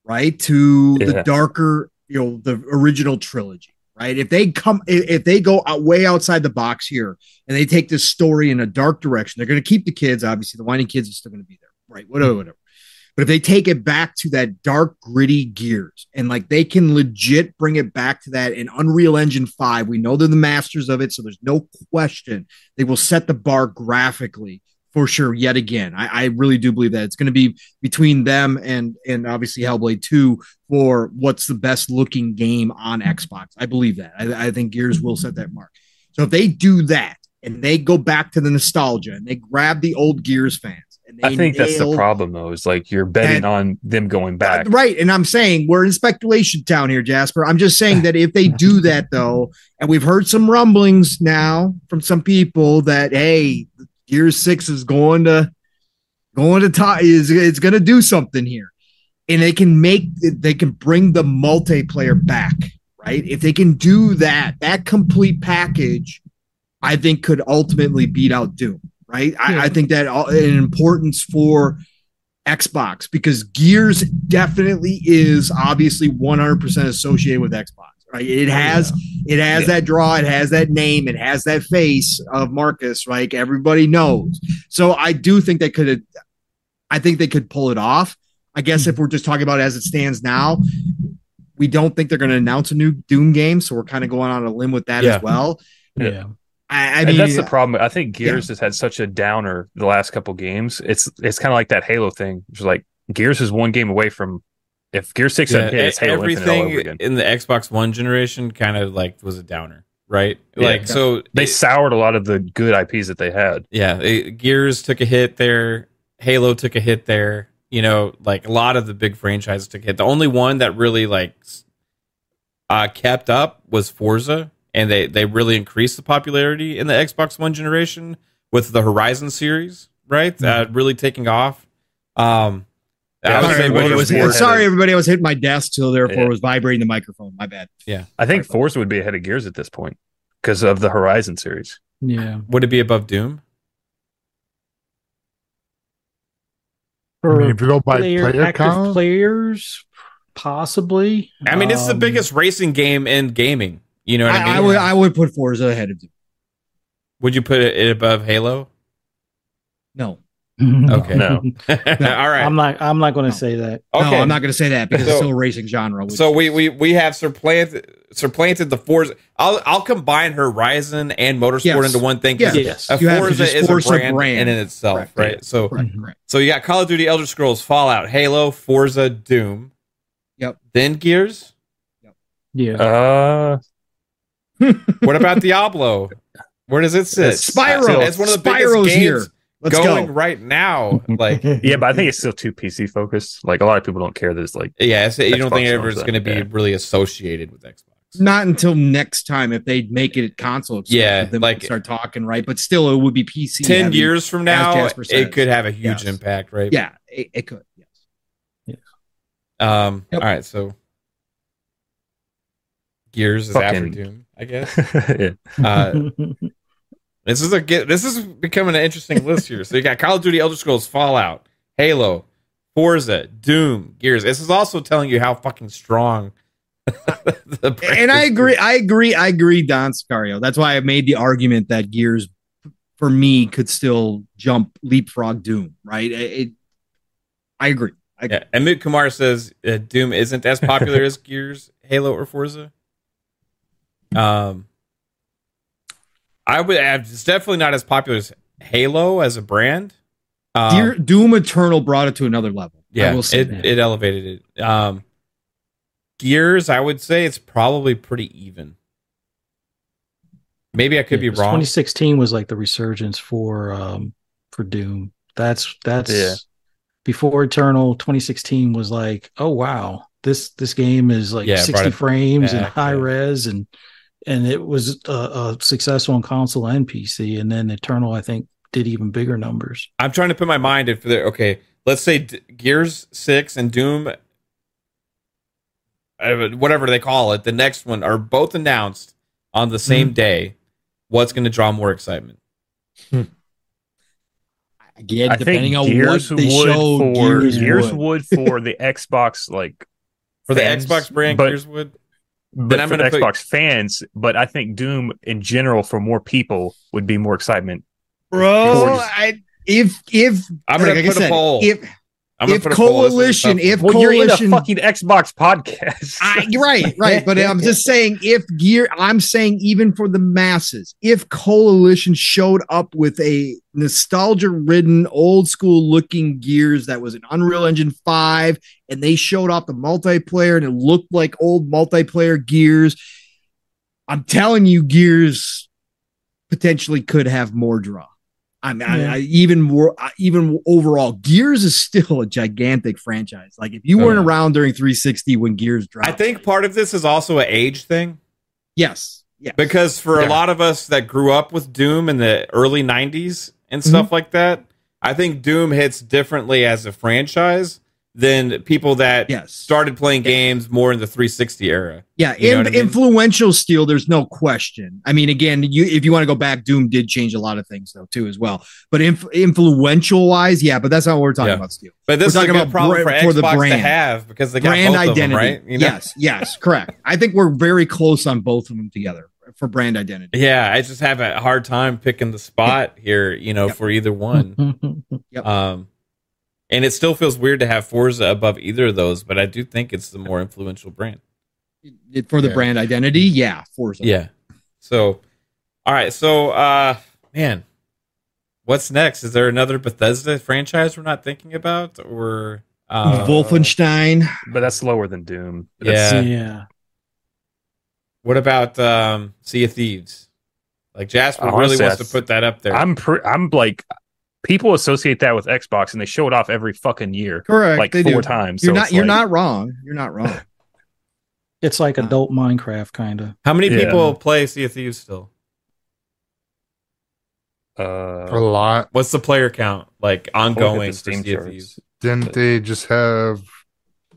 right to the darker you know the original trilogy right? If they come if if they go out way outside the box here and they take this story in a dark direction they're going to keep the kids obviously the whining kids are still going to be there right whatever mm-hmm. whatever. But if they take it back to that dark gritty gears and like they can legit bring it back to that in unreal engine 5 we know they're the masters of it so there's no question they will set the bar graphically for sure yet again i, I really do believe that it's going to be between them and and obviously hellblade 2 for what's the best looking game on mm-hmm. xbox i believe that i, I think gears will set that mark so if they do that and they go back to the nostalgia and they grab the old gears fans and they I think that's the problem though. Is like you're betting And- on them going uh, back. Right. And I'm saying we're in speculation town here, Jasper. I'm just saying that if they do that, though, and we've heard some rumblings now from some people that, hey, Gear Six is going to going to tie is it's going to do something here, and they can make they can bring the multiplayer back. Right. If they can do that, that complete package, I think could ultimately beat out Doom. Right. I, I think that all, an importance for Xbox because Gears definitely is obviously 100% associated with Xbox. Right? It oh, has it has that draw, it has that name, it has that face of Marcus, right? Everybody knows. So I do think they could I think they could pull it off. I guess if hmm. we're just talking about as it stands now, we don't think they're going to announce a new Doom game, so we're kind of going on a limb with that Yeah. as well. yeah. I, I and mean, that's the problem. I think Gears has had such a downer the last couple games. It's it's kind of like that Halo thing. It's like Gears is one game away from if Gear Six Yeah, hadn't hit, it's Halo Infinite all over everything again. in the Xbox One generation kind of like was a downer, right? Yeah. like so, They it- soured a lot of the good IPs that they had. yeah, it- Gears took a hit there. Halo took a hit there. You know, like a lot of the big franchises took a hit. The only one that really like uh, kept up was Forza, and they they really increased the popularity in the Xbox One generation with the Horizon series, right? Uh, really taking off. Um, Yeah, I would sorry, everybody, was, sorry, everybody. I was hitting my desk, so therefore Yeah. it was vibrating the microphone. My bad. Yeah, I think Forza would be ahead of Gears at this point because of the Horizon series. Yeah. would it be above Doom? I mean, if you go by player, player, active count, players, possibly. I mean, it's the Um, biggest racing game in gaming. You know what I, mean? I, I would I would put Forza ahead of Doom. Would you put it above Halo? No, [laughs] Okay. No. [laughs] All right. I'm not. I'm not going to No. say that. okay. no, I'm not going to say that because it's still a racing genre. which- so we we we have supplanted supplanted the Forza. I'll I'll combine Horizon and Motorsport Yes. into one thing. Yes. A You have to Forza is force a a brand, brand. in and itself, Correct. right? Yeah. So correct, correct. so you got Call of Duty, Elder Scrolls, Fallout, Halo, Forza, Doom. Yep. Then Gears. Yep. Yeah. Uh, What about Diablo? Where does it sit? Spyro. It's one of the Spyro's biggest games here. Let's going go. right now. Like [laughs] yeah, but I think it's still too PC focused. Like a lot of people don't care that it's like Yeah, it's, you don't think it owns ever is going to be yeah. really associated with Xbox. Not until next time if they make it console. Yeah, then like- we can start talking right. But still, it would be PC. Ten heavy. years from now, Jasper it could have a huge Yes. impact, right? Yeah, it, it could. Yes. Um. Yep. All right. So, Gears is after Doom, I guess. [laughs] yeah. Uh, [laughs] this is a get. This is becoming an interesting list here. So you got Call of Duty, Elder Scrolls, Fallout, Halo, Forza, Doom, Gears. This is also telling you how fucking strong. [laughs] the And I is. agree. I agree. I agree, Don Scario. That's why I made the argument that Gears, for me, could still jump leapfrog Doom. Right. It- I agree. I agree. Yeah, Amit Kumar says uh, Doom isn't as popular [laughs] as Gears, Halo, or Forza. Um, I would add it's definitely not as popular as Halo as a brand. Um, Dear, Doom Eternal brought it to another level. I yeah, will say it, that. it elevated it. Um, Gears, I would say it's probably pretty even. Maybe I could Yeah, be 'cause wrong. 2016 was like the resurgence for um for Doom. That's that's Yeah. before Eternal. 2016 was like, oh wow, this this game is like Yeah, 60 it frames and high yeah. res and and it was uh, successful on console and PC. And then Eternal, I think, did even bigger numbers. I'm trying to put my mind if there. Okay, let's say D- Gears Six and Doom, uh, whatever they call it, the next one are both announced on the Mm-hmm. same day. What's going to draw more excitement? Again, I depending think on Gears what they would show, for Gears, Gears, would. would for the Xbox like For the Xbox brand, but, Gears would. But I'm for the gonna put- Xbox fans. But I think Doom in general for more people would be more excitement. bro. Gorgeous. I, if if I'm gonna like I put a said, poll. If I'm if put a poll. This is coalition, if Well, you're in a coalition, fucking Xbox podcast. I, you're right, right. But I'm just saying, if gear, I'm saying even for the masses, if Coalition showed up with a nostalgia ridden, old school looking Gears that was an Unreal Engine 5, and they showed off the multiplayer and it looked like old multiplayer Gears, I'm telling you, Gears potentially could have more draw. I mean, Yeah. I, even more, I- even overall, Gears is still a gigantic franchise. Like if you Oh, weren't yeah. around during 360 when Gears dropped, I think part of this is also an age thing yes, yes, because for a lot of us that grew up with Doom in the early '90s and Mm-hmm. stuff like that, I think Doom hits differently as a franchise than people that yes, started playing games more in the 360 era. yeah, you know in, I mean? influential still. There's no question. I mean, again, you if you want to go back, Doom did change a lot of things though too as well. But inf- influential wise, yeah, but that's not what we're talking Yeah. about. Still, But this We're is a talking about problem bra- for for the Xbox to brand. have because they got brand identity. them, right? You know? Yes, yes, correct. I think we're very close on both of them together for brand identity. Yeah, I just have a hard time picking the spot here, you know, Yep. for either one. [laughs] Yep. Um, and it still feels weird to have Forza above either of those, but I do think it's the more influential brand. It- for the Yeah. brand identity, yeah, Forza. Yeah. So, all right. So, uh, man, what's next? Is there another Bethesda franchise we're not thinking about, or uh, Wolfenstein. but that's lower than Doom. Yeah. yeah. What about um, Sea of Thieves? Like Jasper really wants to put that up there. I'm pre- I'm like people associate that with Xbox and they show it off every fucking year, Correct. like they four do. times. You're So not. You're like- not wrong. You're not wrong. [laughs] It's like Uh, adult Minecraft kind of. How many Yeah. people play Sea of Thieves still? a Uh, lot. What's the player count like ongoing the for Steam Sea of charts. Thieves? Didn't they just have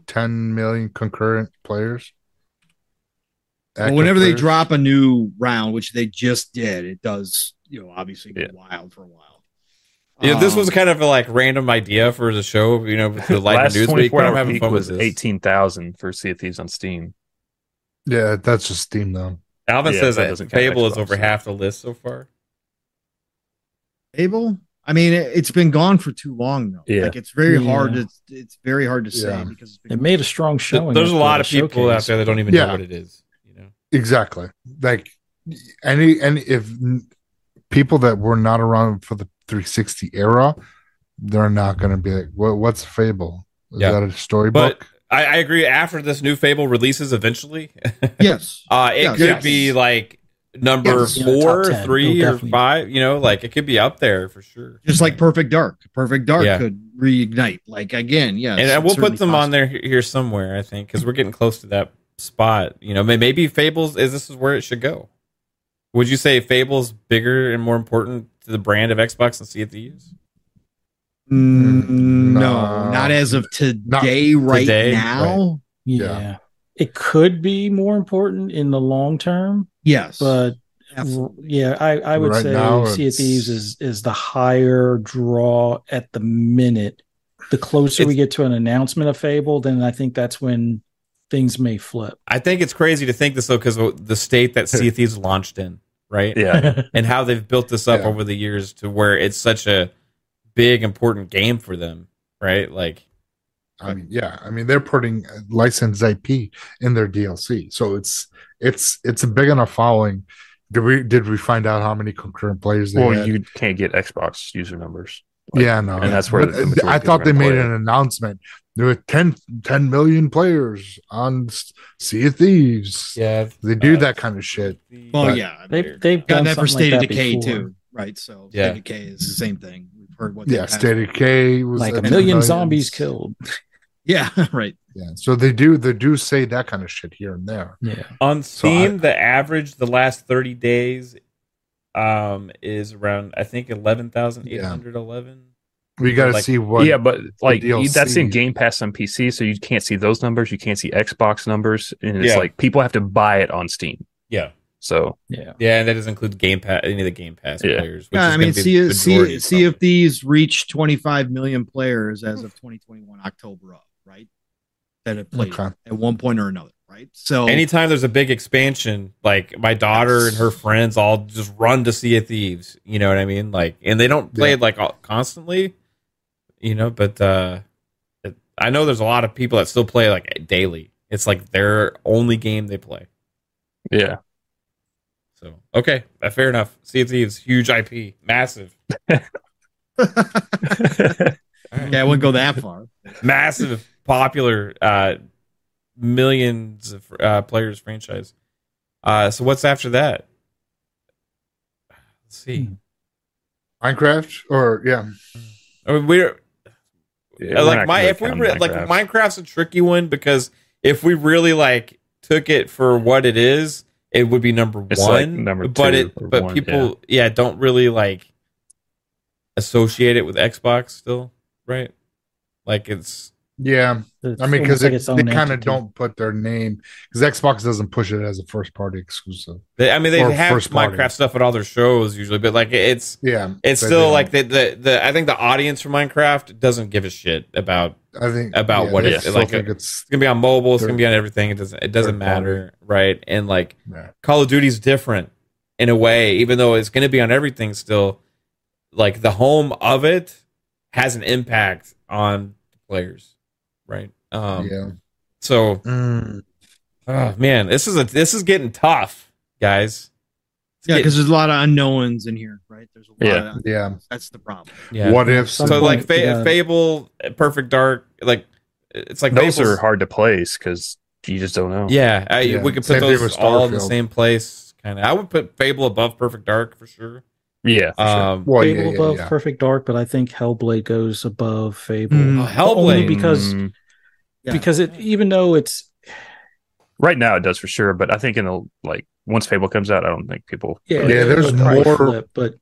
10 million concurrent players? Well, Active whenever they drop a new round, which they just did, it does, you know, obviously Yeah. go wild for a while. Yeah, this was Um, kind of a like random idea for the show, you know, with the lighter last news week. 24 But I'm having peak fun with this. eighteen thousand for Sea of Thieves on Steam. Yeah, that's just Steam though. Yeah, Alvin says that that doesn't count Fable is Xbox, over half the list so far. Able. I mean, it, it's been gone for too long though. Yeah. Like it's very Yeah. hard to it's very hard to say Yeah. because it's been It made a strong showing. There's a at lot the of people out showcase. there that don't even know Yeah. what it is. You know, Exactly. Like any any if n- people that were not around for the 360 era, they're not going to be like, what, "What's Fable? Is Yeah. that a storybook?" but I, I agree. After this new Fable releases eventually, [laughs] yes. uh, it Yes. could Yes. be like number Yes. Four, top 10. three, It'll or definitely- five. You know, like it could be up there for sure. Just like Perfect Dark. Perfect Dark Yeah. could reignite. Like again, yes. and uh, we'll put certainly them on there here somewhere. I think because we're getting close to that spot. You know, maybe Fables is this is where it should go. Would you say Fables bigger and more important to the brand of Xbox than Sea of Thieves? Mm, no, No. not as of today, right today, now. Yeah. Yeah. It could be more important in the long term, Yes. but Absolutely. yeah, I, I would Right say now, Sea of Thieves is is the higher draw at the minute. The closer we get to an announcement of Fable, then I think that's when things may flip. I think it's crazy to think this though because the state that Sea of Thieves launched in, right? Yeah, [laughs] and how they've built this up Yeah. over the years to where it's such a big important game for them, right? Like I mean, yeah, I mean they're putting licensed IP in their DLC, so it's it's it's a big enough following. Did we did we find out how many concurrent players they well, had? you can't get Xbox user numbers. Like, yeah, no, and that's where But, the majority I thought they made gonna an announcement. There were 10, 10 million players on S- Sea of Thieves. yeah, They do that kind of shit. well, but- yeah. They've they've got done that for State like of Decay before. too, right? So Yeah. State of Decay is the same thing. We've heard what Yeah. State of Decay was Like a at million millions. zombies killed. [laughs] Yeah, [laughs] right. Yeah, so they do they do say that kind of shit here and there. Yeah. on So Steam, I- the average the last thirty days um is around I think eleven thousand eight hundred eleven. We got to Like- see what. yeah, but like that's in Game Pass on PC, so you can't see those numbers. You can't see Xbox numbers, and it's Yeah. like people have to buy it on Steam. Yeah, So Yeah. Yeah, and that doesn't include Game Pass, any of the Game Pass Yeah. players. Which Yeah, is I mean, see, see, see if these reach 25 million players as of 2021 October of, right? That have played Okay. at one point or another, right? So Anytime there's a big expansion, like my daughter and her friends all just run to Sea of Thieves. You know what I mean? Like, and they don't play Yeah. it like all- constantly, you know. But uh it, I know there's a lot of people that still play like daily. It's like their only game they play. yeah, So okay, uh, fair enough. Sea of Thieves, huge IP, massive, [laughs] yeah, I wouldn't go that far. massive, popular, uh, millions of uh, players franchise. Uh, so what's after that? Let's see. Minecraft or yeah, I mean, we're Yeah, we're like my gonna if we re- like Minecraft's a tricky one because if we really like took it for what it is, it would be number It's one. like number but two it but one, people yeah. don't really like associate it with Xbox still, right? Like it's yeah. It's I mean, because like they kind of don't put their name because Xbox doesn't push it as a first party exclusive. they, I mean they have first party. Minecraft stuff at all their shows usually, but like it's Yeah, it's still don't. like the, the the I think the audience for Minecraft doesn't give a shit about I think about yeah, what they it- like a- it's it's gonna be on mobile, it's gonna be on everything. It doesn't it doesn't third party. matter, right? And like yeah. Call of Duty's different in a way, even though it's going to be on everything still. Like the home of it has an impact on the players, right? Um, yeah. So, Mm. oh, man, this is a this is getting tough, guys. It's Yeah, getting- because there's a lot of unknowns in here, right? There's a lot. Yeah. Of, Yeah. that's the problem. yeah. What if? So point, like Fa- yeah. Fable, Perfect Dark, like it's like those Fable's- are hard to place because you just don't know. Yeah, I, Yeah, we could put thing those all in the same place. Kind of, I would put Fable above Perfect Dark for sure. Yeah, for sure. Um, Well, Fable yeah, yeah, above yeah. Perfect Dark, but I think Hellblade goes above Fable. Mm. oh, Hellblade, Only because Mm, Yeah. because it even though it's right now it does for sure, but I think in the like once Fable comes out, I don't think people. yeah, Yeah, there's more flip, but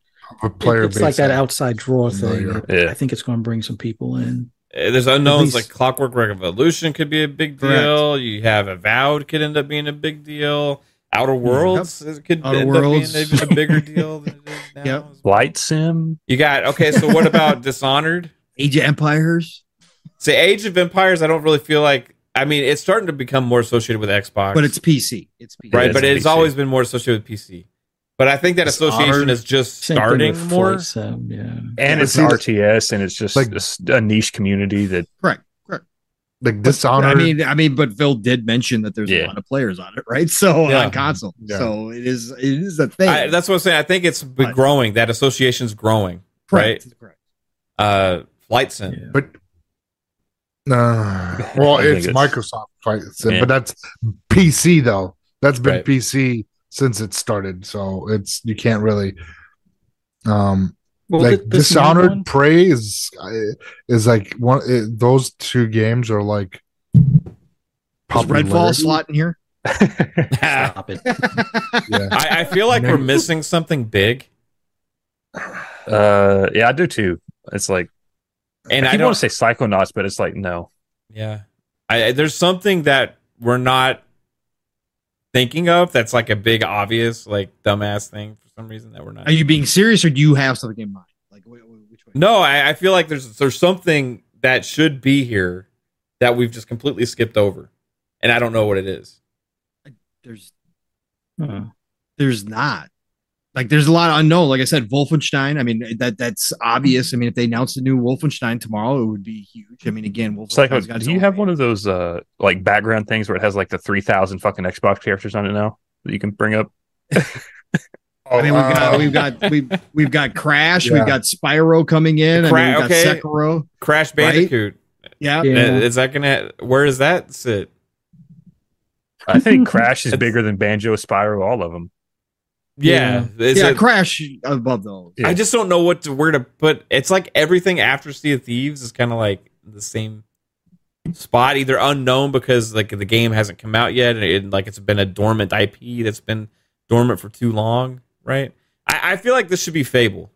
A it- player it's like that outside draw thing. Familiar. Yeah. I think it's going to bring some people in. Uh, There's unknowns least- like Clockwork Revolution could be a big Correct. deal. You have Avowed could end up being a big deal. Outer Worlds is- could Outer end Worlds. up being even a bigger [laughs] deal than it is now. Yep. as well. Flight Sim. You got okay. So what about [laughs] Dishonored? Age of Empires, Say Age of Empires. I don't really feel like. I mean, it's starting to become more associated with Xbox, but it's PC. It's PC. right. is But it's PC. always been more associated with PC. But I think that association is just starting with more. Sim, yeah. And But it's see, RTS, and it's just like- a s- a niche community that correct. Correct. like Dishonored. I mean, I mean, but Phil did mention that there's a lot of players on it, right? [laughs] So Yeah. on console, Yeah. so it is it is a thing. I, that's what I'm saying. I think it's been growing. That association's growing. correct. Correct. Uh, Flight Sim. Yeah. but uh, [laughs] well, it's, it's- Microsoft Flight Sim, Yeah. but that's PC though. That's been Right. PC since it started, so it's you can't really. Um, Well, like thi- Dishonored, one- Prey is is like one. It, those two games are like. Is Redfall slot in here? I, [laughs] Stop it. [laughs] Yeah. I feel like we're missing something big, uh yeah, I do too. It's like and I I don't don't. want to say Psychonauts, but it's like no. yeah, I, I- there's something that we're not thinking of. That's like a big, obvious, like dumbass thing for some reason that we're not. Are you being serious, or do you have something in mind? Like wh- wh- which way? no, I, I feel like there's there's something that should be here that we've just completely skipped over, and I don't know what it is. There's Huh. there's not. Like there's a lot of unknown. Like I said, Wolfenstein. I mean, that that's obvious. I mean, if they announced a new Wolfenstein tomorrow, it would be huge. I mean, again, Psycho, Wolfenstein's got do you have fans. one of those uh like background things where it has like the three thousand fucking Xbox characters on it now that you can bring up? [laughs] I mean, we've Uh, got we've got we've we've got Crash, Yeah. we've got Spyro coming in, I mean, we've got okay. Sekiro. Crash Right? Bandicoot. Yeah, Yeah. Uh, Is that gonna? Where does that sit? I think [laughs] Crash is bigger than Banjo, Spyro, all of them. Yeah, is yeah, it- Crash above those. Yeah. I just don't know what to where to put. It's like everything after Sea of Thieves is kind of like the same spot, either unknown because like the game hasn't come out yet, and it, like it's been a dormant IP that's been dormant for too long, right? I, I feel like this should be Fable.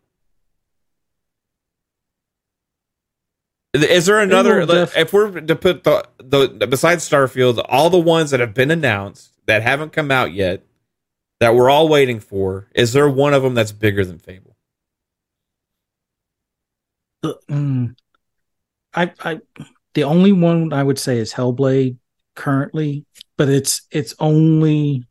Is there another? Def- if we're to put the the besides Starfield, all the ones that have been announced that haven't come out yet, that we're all waiting for. Is there one of them that's bigger than Fable? Uh, mm, I, I, the only one I would say is Hellblade currently, but it's it's only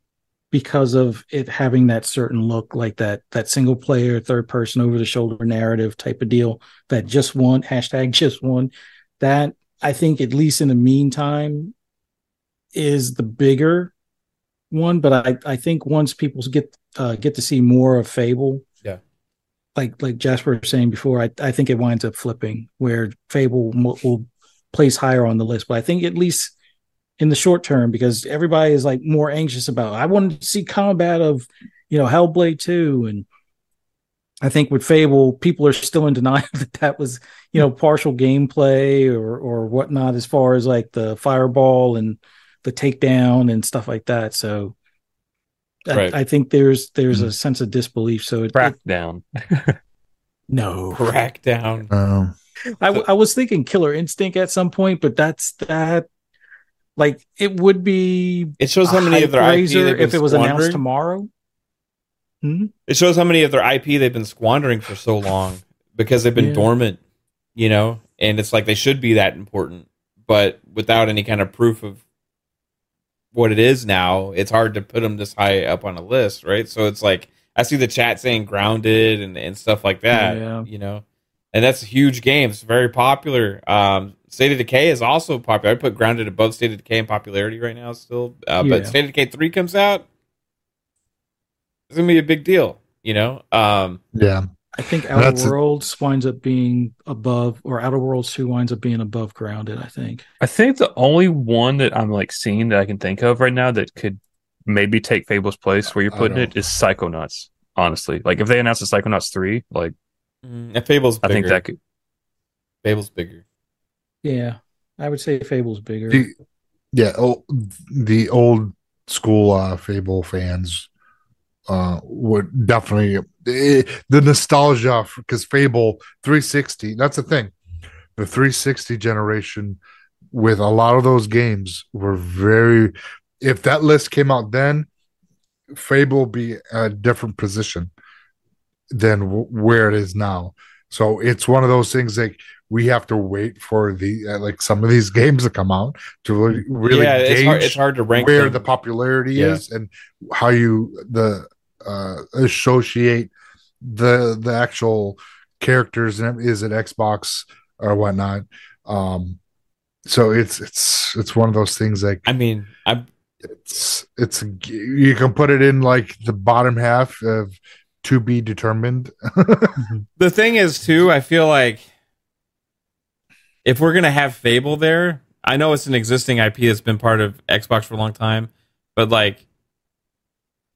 because of it having that certain look, like that that single player, third person, over the shoulder narrative type of deal. That just one [laughs] hashtag just one. That I think at least in the meantime is the bigger one, but I I think once people get uh, get to see more of Fable, Yeah. like like Jasper was saying before, I I think it winds up flipping where Fable will, will place higher on the list. But I think at least in the short term, because everybody is like more anxious about. I wanted to see combat of you know Hellblade two and. I think with Fable, people are still in denial [laughs] that that was, you know, partial gameplay or or whatnot as far as like the fireball and the takedown and stuff like that. So Right. I, I think there's there's a sense of disbelief. So it, it Crackdown. [laughs] no, [laughs] Crackdown. Um, I, w- I was thinking Killer Instinct at some point, but that's that. Like it would be It shows how many of their IP if it was announced tomorrow. Hmm? It shows how many of their IP they've been squandering for so long because they've been Yeah. dormant, you know. And it's like they should be that important, but without any kind of proof of what it is now, it's hard to put them this high up on a list, right? So it's like I see the chat saying grounded and, and stuff like that, Yeah. you know. And that's a huge game. It's very popular. Um, State of Decay is also popular. I put Grounded above State of Decay in popularity right now still. Uh, Yeah. But State of Decay 3 comes out. It's going to be a big deal, you know? Um, yeah. I think Outer That's a- Worlds winds up being above, or Outer Worlds Two winds up being above Grounded. I think. I think the only one that I'm like seeing that I can think of right now that could maybe take Fable's place where you're putting it is Psychonauts. Honestly, like if they announce a Psychonauts three, like Mm, and Fable's I think that could. Fable's bigger. Yeah, I would say Fable's bigger. The, yeah, oh, the old school uh, Fable fans uh, would definitely eh, the nostalgia because Fable 360. That's the thing. The 360 generation with a lot of those games were very. If that list came out then, Fable be a different position than w- where it is now. So it's one of those things like we have to wait for the uh, like some of these [laughs] games to come out to really, really yeah, it's hard, it's hard to rank where them. the popularity Yeah. is and how you the uh associate the the actual characters and is it Xbox or whatnot. Um so it's it's it's one of those things like I mean, I'm it's it's you can put it in like the bottom half of to be determined. [laughs] the thing is too. I feel like if we're gonna have Fable there, I know it's an existing IP that's been part of Xbox for a long time, but like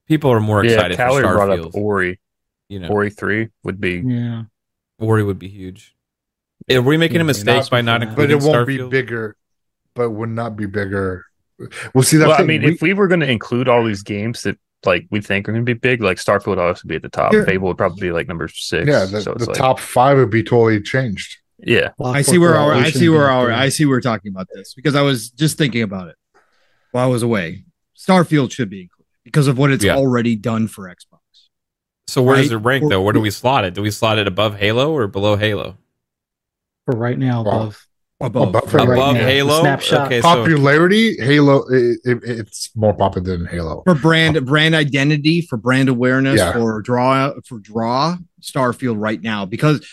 people are more Yeah, excited Callie for brought up Ori. You know, Ori three would be. yeah, Ori would be huge. Are we making a mistake not by not before that. but including it won't be bigger but would not be bigger. Well see that's Well, I mean, thing. if we were going to include all these games that like we think are going to be big, like Starfield would also be at the top. Yeah. Fable would probably be like number six. yeah, the, so it's the like, top five would be totally changed. Yeah, I see where our, I see where our. I see we're talking about this because I was just thinking about it while I was away. Starfield should be included because of what it's Yeah. already done for Xbox. So where does it rank though? Where do we slot it? Do we slot it above Halo or below Halo? for right now Wow. above. Above, Above- right above now, Halo. snapshot. Okay, so Popularity, Halo, it, it, it's more popular than Halo. for brand brand identity, for brand awareness, Yeah. for draw for draw Starfield right now because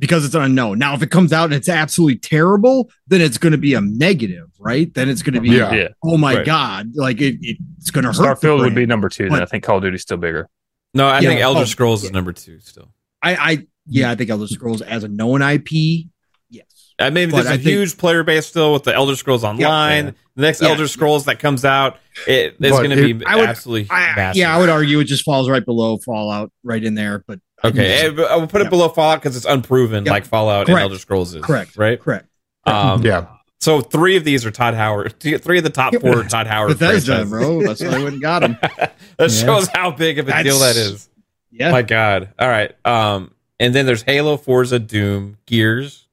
because it's an unknown. Now, if it comes out and it's absolutely terrible, then it's going to be a negative, right? Then it's going to be Yeah. yeah. oh my Right. god, like it, it's going to hurt. the Starfield would be number two. Then I think Call of Duty's still bigger. no, I Yeah. think Elder Oh, Scrolls is number two still. I, I yeah, I think Elder Scrolls as a known IP, yes. I mean, But there's a I think- huge player base still with the Elder Scrolls Online. Yeah. The next Yeah. Elder Scrolls that comes out, it, it's going to be I would- absolutely I, yeah, I would argue it just falls right below Fallout, right in there. But I think Okay, it's- I will put it Yeah. below Fallout because it's unproven, Yeah. like Fallout Correct. and Elder Scrolls is. Correct. Right. correct. Um, yeah, So three of these are Todd Howard. Three of the top four are Todd Howard. Bethesda, franchises. bro. That's why I wouldn't got him. [laughs] that Yeah. shows how big of a deal That's- Yeah, My God. All right. Um, and then there's Halo, Forza, Doom, Gears,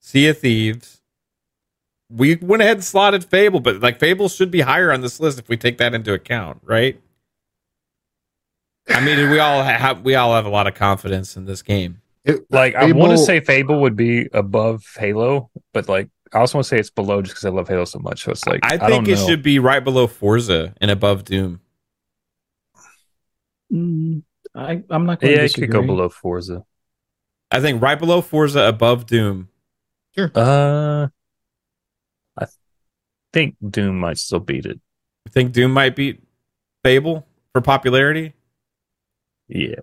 Sea of Thieves. We went ahead and slotted Fable, but like Fable should be higher on this list if we take that into account, right? I mean, we all have we all have a lot of confidence in this game. It, Like I want to say Fable would be above Halo, but like I also want to say it's below just because I love Halo so much. So it's like I I, don't think it know. should be right below Forza and above Doom. Mm, I, I'm not going yeah, to it could go below Forza. I think right below Forza, above Doom. Sure. Uh, I think Doom might still beat it. I think Doom might beat Fable for popularity. Yeah,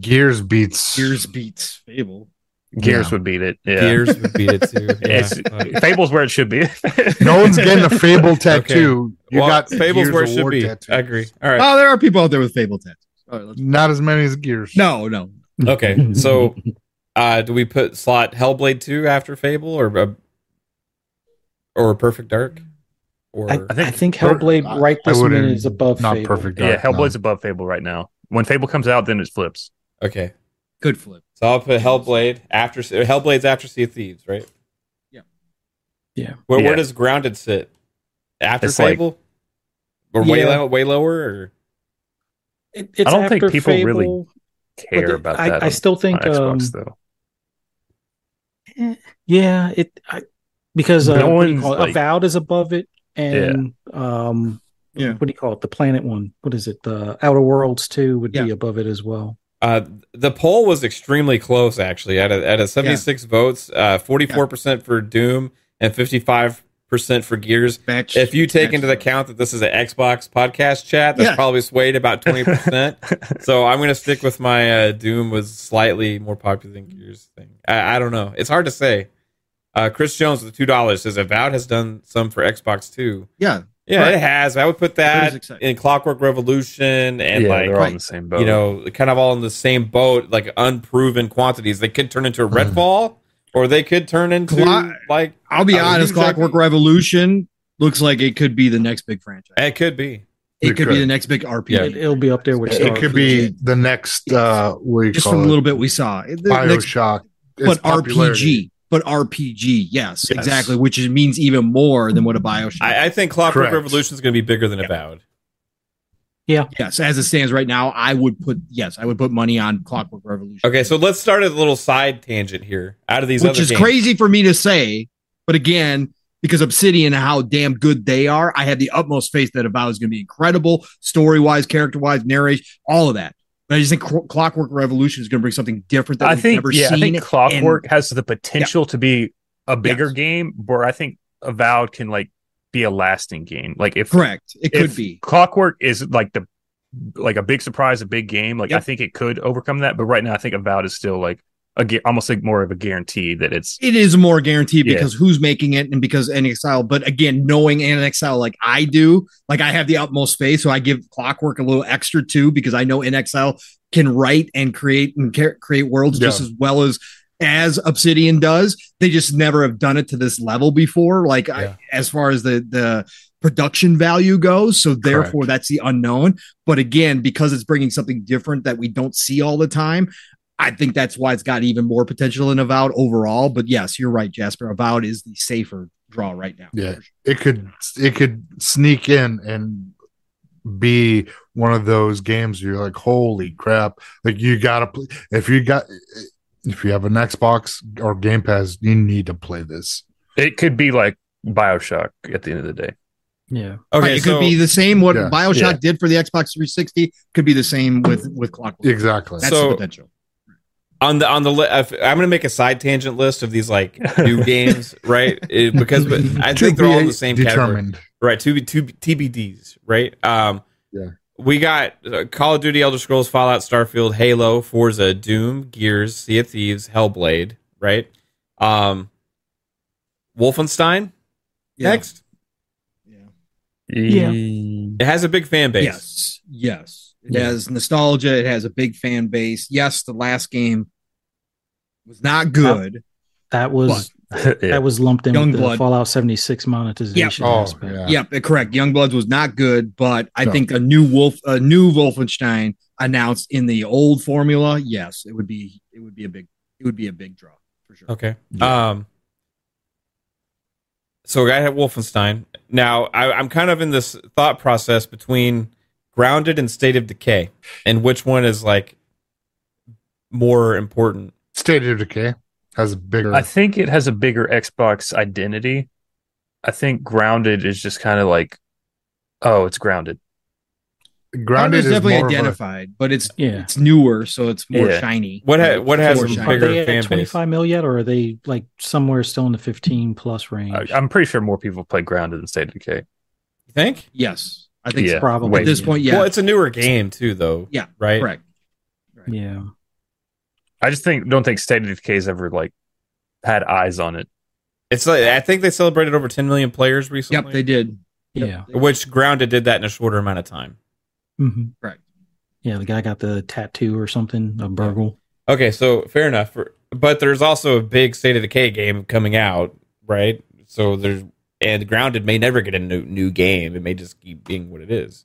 Gears beats Gears beats Fable. Gears Yeah. would beat it. Yeah, Gears would beat it too. [laughs] Yeah. It's, Fable's where it should be. [laughs] No one's getting a Fable tattoo. You well, got Fable's Gears where it should be. tattoos. I agree. All right. Oh, there are people out there with Fable tattoos. All right, Not as many as Gears. no, no. Okay. So, [laughs] uh, do we put slot Hellblade two after Fable or uh, or Perfect Dark? Or I, I I think- think, per- Hellblade I- right I this wouldn't- minute is above not Fable. perfect. yeah, Hellblade's no. above Fable right now. When Fable comes out, then it flips. okay. Good flip. So I'll put Hellblade after Hellblade's after Sea of Thieves, right? Yeah. Yeah. Where, where Yeah. does Grounded sit? After It's like- Fable? or way Yeah. low, way lower? Or It, it's I don't think after people really Care but about I, that. I on- still think, on um, Xbox though. yeah, it I, because uh, No what one's, call it? like- Avowed is above it, and um, Yeah. what do you call it? The Planet one. What is it? The Outer Worlds two would be above it as well. uh, the poll was extremely close, actually. At a, at a 76 votes, uh, 44% for Doom and 55% for Gears. Match. If you take match- into account that this is an Xbox podcast chat, that's Yeah. probably swayed about 20%. [laughs] so I'm going to stick with my uh, Doom was slightly more popular than Gears thing. I, I don't know. It's hard to say. Uh, Chris Jones with $2 says Avowed has done some for Xbox too. yeah, Yeah, Right. it has. I would put That is that in Clockwork Revolution and yeah, like they're all Right. in the same boat. you know, kind of all in the same boat, like unproven quantities. They could turn into a Redfall, or they could turn into Clock- like I'll be Uh, honest. exactly- Clockwork Revolution looks like it could be the next big franchise. it could be. It It could be the next big RPG. Yeah. It, it'll be up there with It Starfield. could be the next uh what do you Just call from it? a little bit we saw. The next- Bioshock. Its but popularity. RPG. But RPG, yes, Yes. exactly, which is, means even more than what a Bioshock. I, I think Clockwork Correct. Revolution is going to be bigger than Avowed. Yeah. Yes, as it stands right now, I would put yes, I would put money on Clockwork Revolution. Okay, so let's start a little side tangent here. Out of these, which other is games. crazy for me to say, but again, because Obsidian and how damn good they are, I have the utmost faith that Avowed is going to be incredible, story wise, character wise, narration, all of that. I just think Clockwork Revolution is going to bring something different that I we've think never yeah, I seen. think Clockwork and- has the potential to be a bigger Yes. game, where I think Avowed can like be a lasting game. Like if correct, it could be. Clockwork is like the like a big surprise, a big game. Like I think it could overcome that, but right now I think Avowed is still like a almost like more of a guarantee that it's It is more guaranteed Yeah. because who's making it and because inXile. But again, knowing inXile like I do, like I have the utmost faith, so I give Clockwork a little extra too because I know inXile can write and create and create worlds just as well as as Obsidian does. They just never have done it to this level before. Like I, as far as the the production value goes, so therefore that's the unknown. But again, because it's bringing something different that we don't see all the time. I think that's why it's got even more potential in Avowed overall. But yes, you're right, Jasper. Avowed is the safer draw right now. Yeah. It could it could sneak in and be one of those games you're like, holy crap. Like you gotta play if you got if you have an Xbox or Game Pass, you need to play this. it could be like Bioshock at the end of the day. Yeah. Okay, Right, it so could be the same what Yeah. Bioshock Yeah. did for the Xbox 360 could be the same with with Clockwork. Exactly. That's So- the potential. On the on the li- I'm going to make a side tangent list of these like new [laughs] games, right? It- because but [laughs] I think they're all in the same category. determined. Right, two two TBDs, right? Um, Yeah. We got uh, Call of Duty, Elder Scrolls, Fallout, Starfield, Halo, Forza, Doom, Gears, Sea of Thieves, Hellblade, right? Um, Wolfenstein Yeah. next. Yeah, yeah. It has a big fan base. Yes. Yes. It Yeah. has nostalgia. It has a big fan base. Yes, the last game was not good. That was yeah. [laughs] that was lumped in with the Fallout 76 monetization Oh, aspect. yeah. Yep, correct. Youngbloods was not good, but I No. think a new Wolf, a new Wolfenstein announced in the old formula. Yes, it would be. It would be a big. It would be a big draw for sure. Okay. Um. So I had Wolfenstein. Now I, I'm kind of in this thought process between Grounded and State of Decay, and which one is like more important? State of Decay has a bigger. I think it has a bigger Xbox identity. I think Grounded is just kind of like, oh, it's grounded. Grounded is is definitely more of a- identified, but it's Yeah. it's newer, so it's more Yeah. shiny. What ha- what has a shiny. Are bigger they at 25 mil yet, or are they like somewhere still in the 15 plus range? I, I'm pretty sure more people play Grounded than State of Decay. You think? Yes, I think Yeah. so. Probably at this point. Yeah, Well, it's a newer game too, though. Yeah, Right. correct. Yeah. I just think don't think State of Decay's ever like had eyes on it. It's like I think they celebrated over 10 million players recently. Yep, they did. Yeah. Which Grounded did that in a shorter amount of time. hmm Correct. Yeah. The guy got the tattoo or something, a burgle. Okay, so fair enough. But there's also a big State of Decay game coming out, right? So there's and Grounded may never get a new, new game. It may just keep being what it is.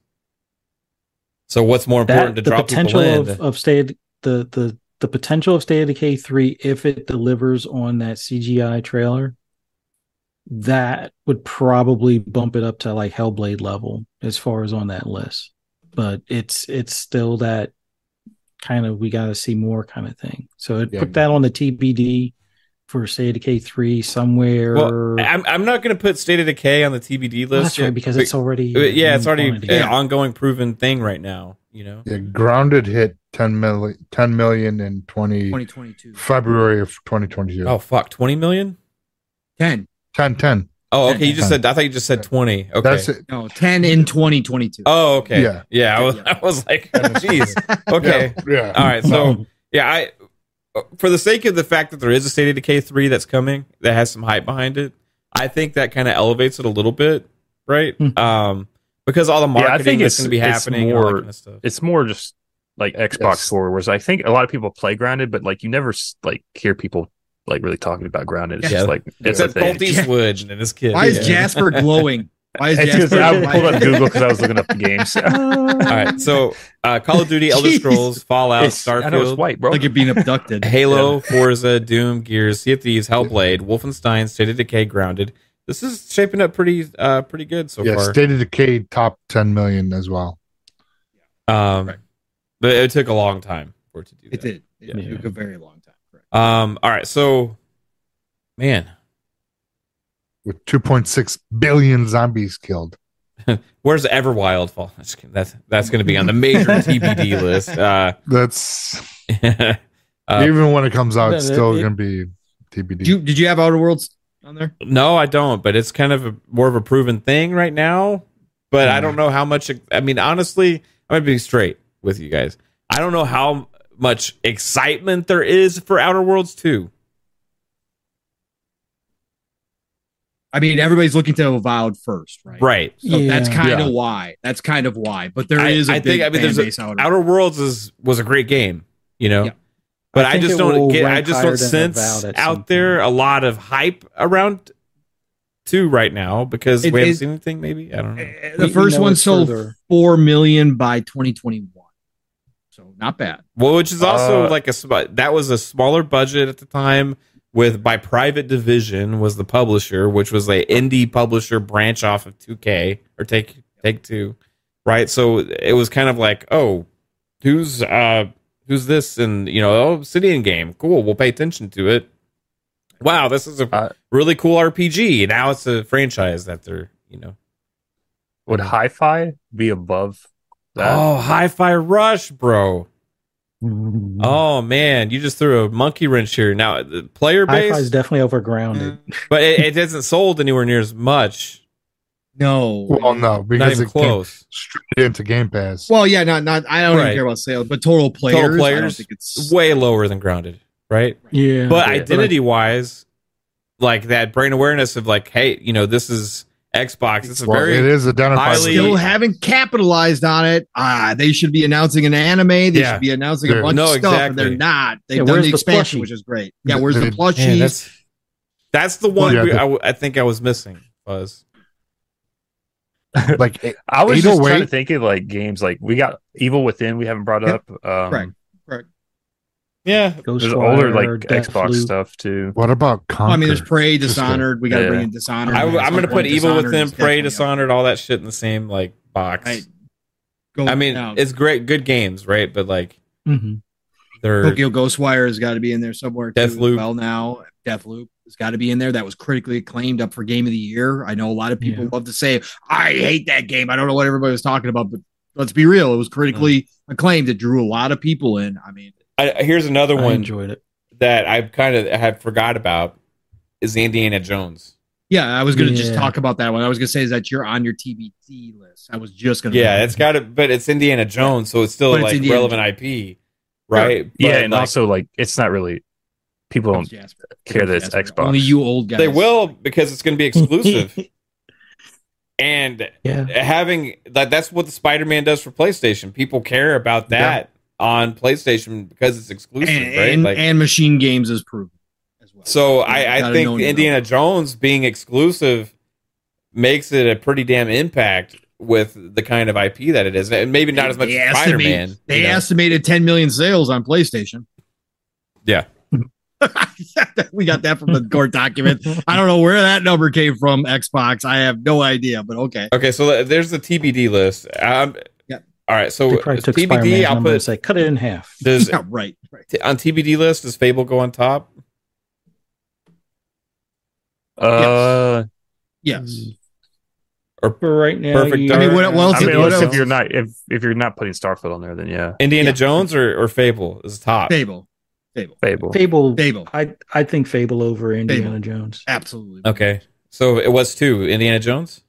So what's more important That, to the draw potential people in? of, of State the, the the potential of State of Decay 3, if it delivers on that CGI trailer, that would probably bump it up to like Hellblade level as far as on that list. But it's it's still that kind of we got to see more kind of thing. So it Yeah. put that on the TBD for State of Decay 3 somewhere. well, I'm, I'm not going to put State of Decay on the TBD list. Well, that's right because it's already Uh, yeah, it's already quantity. an ongoing proven thing right now. You know, Yeah, Grounded hit 10 million, 10 million in 20, 2022. February of 2022. oh fuck, 20 million. 10. 10, 10. Oh, okay. You just Ten. said I thought you just said 20. Okay. That's it. No, 10 in 2022. Oh, okay. Yeah. Yeah. I was, I was like, [laughs] jeez. Okay. Yeah. yeah. All right. So, [laughs] yeah, I for the sake of the fact that there is a State of Decay 3 that's coming that has some hype behind it, I think that kind of elevates it a little bit, right? Mhm. Um because all the marketing Yeah, I think that's it's- going to be it's happening and all that more- kind of stuff. It's more just like Xbox Yes. Four, whereas I think a lot of people play Grounded, but like you never like hear people like really talking about Grounded. It's Yeah. just like it's a It's thing. Colt Eastwood [laughs] and his kid. Why is Yeah. Jasper glowing? Why is It's Jasper I pulled up Google because I was looking up the games. [laughs] All right. So, uh, Call of Duty, Elder Jeez. Scrolls, Fallout, It's- I know it's Starfield, white, bro. like you're being abducted. [laughs] Halo, Forza, Doom, Gears, Sea of Thieves, Hellblade, Wolfenstein, State of Decay, Grounded. This is shaping up pretty, uh, pretty good so yeah, far. State of Decay top 10 million as well. um, Correct. but it took a long time for it to do that. It did. It Yeah. took a very long time. Correct. Um, all right. So, man, With 2.6 billion zombies killed. [laughs] where's Everwild fall? That's that's, that's going to be on the major [laughs] TBD list. Uh, That's [laughs] uh, even when it comes out, it's still going to be TBD. Did you, did you have Outer Worlds on there? no, I don't. But it's kind of a, more of a proven thing right now. But I don't know how much. I mean, honestly, I'm gonna be straight with you guys. I don't know how much excitement there is for Outer Worlds 2. I mean, everybody's looking to Avowed first, right? Right. So that's Yeah. kind Yeah. of why. That's kind of why. But there I- is a I big think- I mean, there's a- base Outer Worlds is was a great game, you know. Yeah. But I I, just don't get. I just don't sense Avowed at some out there a lot of hype around two right now because It- we haven't it- seen anything. Maybe I don't know. Uh, We- The we first know one sold further. four million by 2021, so not bad. Well, which is also Uh, like a that was a smaller budget at the time. With by Private Division was the publisher, which was a indie publisher branch off of 2K or Take Take Two, right? So it was kind of like, oh, who's uh who's this? And you know, oh, Obsidian game, cool. We'll pay attention to it. Wow, this is a Uh, really cool RPG. Now it's a franchise that they're you know. Would Hi-Fi be above that? Oh, Hi-Fi Rush, bro. Oh man, you just threw a monkey wrench here. Now the player Hi-Fi base, is definitely over Grounded. Mm. but it, it hasn't sold anywhere near as much. No, well, no, Not because even it came close. straight into Game Pass. Well, yeah, not not. I don't Right. even care about sales, but total players. I don't players, think it's Way lower than Grounded, right? Yeah. But Yeah. identity wise, like that brain awareness of like, hey, you know, this is Xbox. This is Well, very it is identified. highly- still haven't capitalized on it. Ah, they should be announcing an anime. They Yeah. should be announcing a bunch No, of stuff, and they're not. They've Yeah, done the the expansion, plushie? which is great. Yeah, where's the They- Man, plushies? that's that's the one Yeah, we, the- I, w- I think I was missing. Was like it- I was just trying to think of like games like we got Evil Within. We haven't brought Yep. up. Um, Correct. Correct. yeah, There's Ghostwire, older like Deathloop. Xbox stuff too. what about Conker? Well, I mean, there's Prey, Dishonored. We got to Yeah. bring in Dishonored. I, at am gonna put. Evil Within, is Prey, definitely up. Dishonored, all that shit in the same like box. Right. Go I mean, down. it's great, good games, right? But like Mhm. they're Tokyo Ghostwire has got to be in there somewhere. too, as Deathloop. Well, now Deathloop has got to be in there. That was critically acclaimed, up for Game of the Year. I know a lot of people Yeah. love to say, "I hate that game." I don't know what everybody was talking about, but let's be real. It was critically Mm. acclaimed. It drew a lot of people in. I mean, I, here's another I one enjoyed it. that I've kind of had forgot about is Indiana Jones. yeah, I was going to just talk about that one. I was going to say is that you're on your TBT list. I was just going to. Yeah, it's got to, but it's Indiana Jones, so it's still But it's like Indiana relevant IP, right? yeah, But, and like, also like it's not really people don't care that it's Xbox. Only you old guys. they will because it's going to be exclusive. [laughs] and yeah. having that that's what the Spider-Man does for PlayStation. People care about that on PlayStation because it's exclusive, and, right? and, Like and MachineGames is proven as well. so You I, I think Indiana. Jones being exclusive makes it a pretty damn impact with the kind of IP that it is. And maybe not as much as Spider-Man. They you know? estimated 10 million sales on PlayStation. Yeah. [laughs] we got that from the court document. I don't know where that number came from, Xbox. I have no idea, but okay. Okay, so there's the TBD list. Um. All right, so They probably took TBD, Spider-Man's I'll number and put say, cut it in half. [laughs] does Yeah, right. right. t- on TBD list. Does Fable go on top? uh, Yes. For right now, Perfect you- Dark. I mean, what- what else I mean, unless else? if you're not if if you're not putting Starfield on there, then yeah, Indiana Yeah. Jones or, or Fable is top. Fable. Fable. Fable. Fable. Fable. I I think Fable over Indiana Jones. Absolutely. Okay, so it was two: Indiana Jones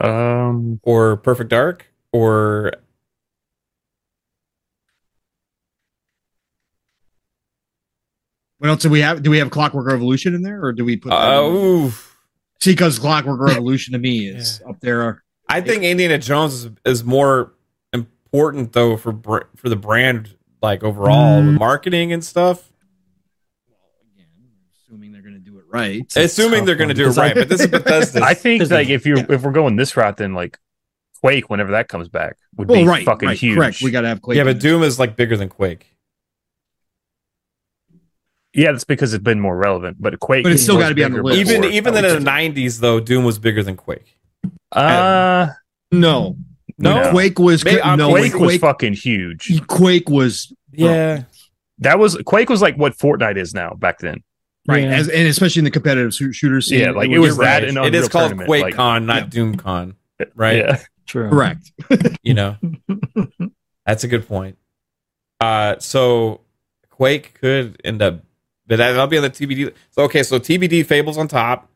Um, or Perfect Dark or What else do we have? Do we have Clockwork Revolution in there, or do we put? Oh, uh, See, because Clockwork Revolution to me is up there. I think Indiana Jones is, is more important though for br- for the brand, like overall Mm. marketing and stuff. Again, assuming they're going to do it right. Assuming they're going to do it I- right, but this is [laughs] Bethesda. I think like if you Yeah. if we're going this route, then like Quake, whenever that comes back, would Well, be right, fucking right, huge. correct. We got to have Quake. yeah, but. Doom is like bigger than Quake. Yeah, that's because it's been more relevant. But Quake, But it's still gotta be on the list. Even even in the nineties though, Doom was bigger than Quake. uh, no, No? Quake was Maybe- uh, no Quake was fucking huge. Quake was Yeah, That was Quake was like what Fortnite is now back then. right, Yeah. as, and especially in the competitive shoo- shooter scene. Yeah, like, it was You're that right. in it Unreal is called Tournament, QuakeCon, like- not Yeah. DoomCon, right? Yeah. True. correct. [laughs] You know, that's a good point. Uh, so Quake could end up, but that'll be on the TBD. So okay, so TBD Fables on top.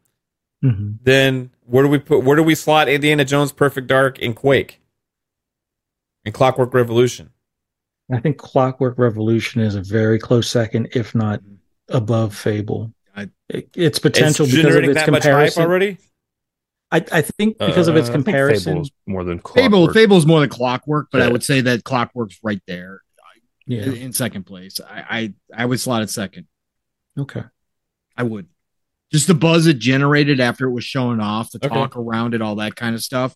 Mhm. Then where do we put? Where do we slot Indiana Jones, Perfect Dark, and Quake, and Clockwork Revolution? I think Clockwork Revolution is a very close second, if not above Fable. I- It- its potential it's because of its that much hype comparison. already. I, I think because of its Uh, I think comparison. Fable's more than Fable, Clockwork. Fable's more than Clockwork, but I would say that Clockwork's right there yeah. in, in second place. I, I I would slot it second. Okay. I would. Just the buzz it generated after it was showing off, the Okay. talk around it, all that kind of stuff.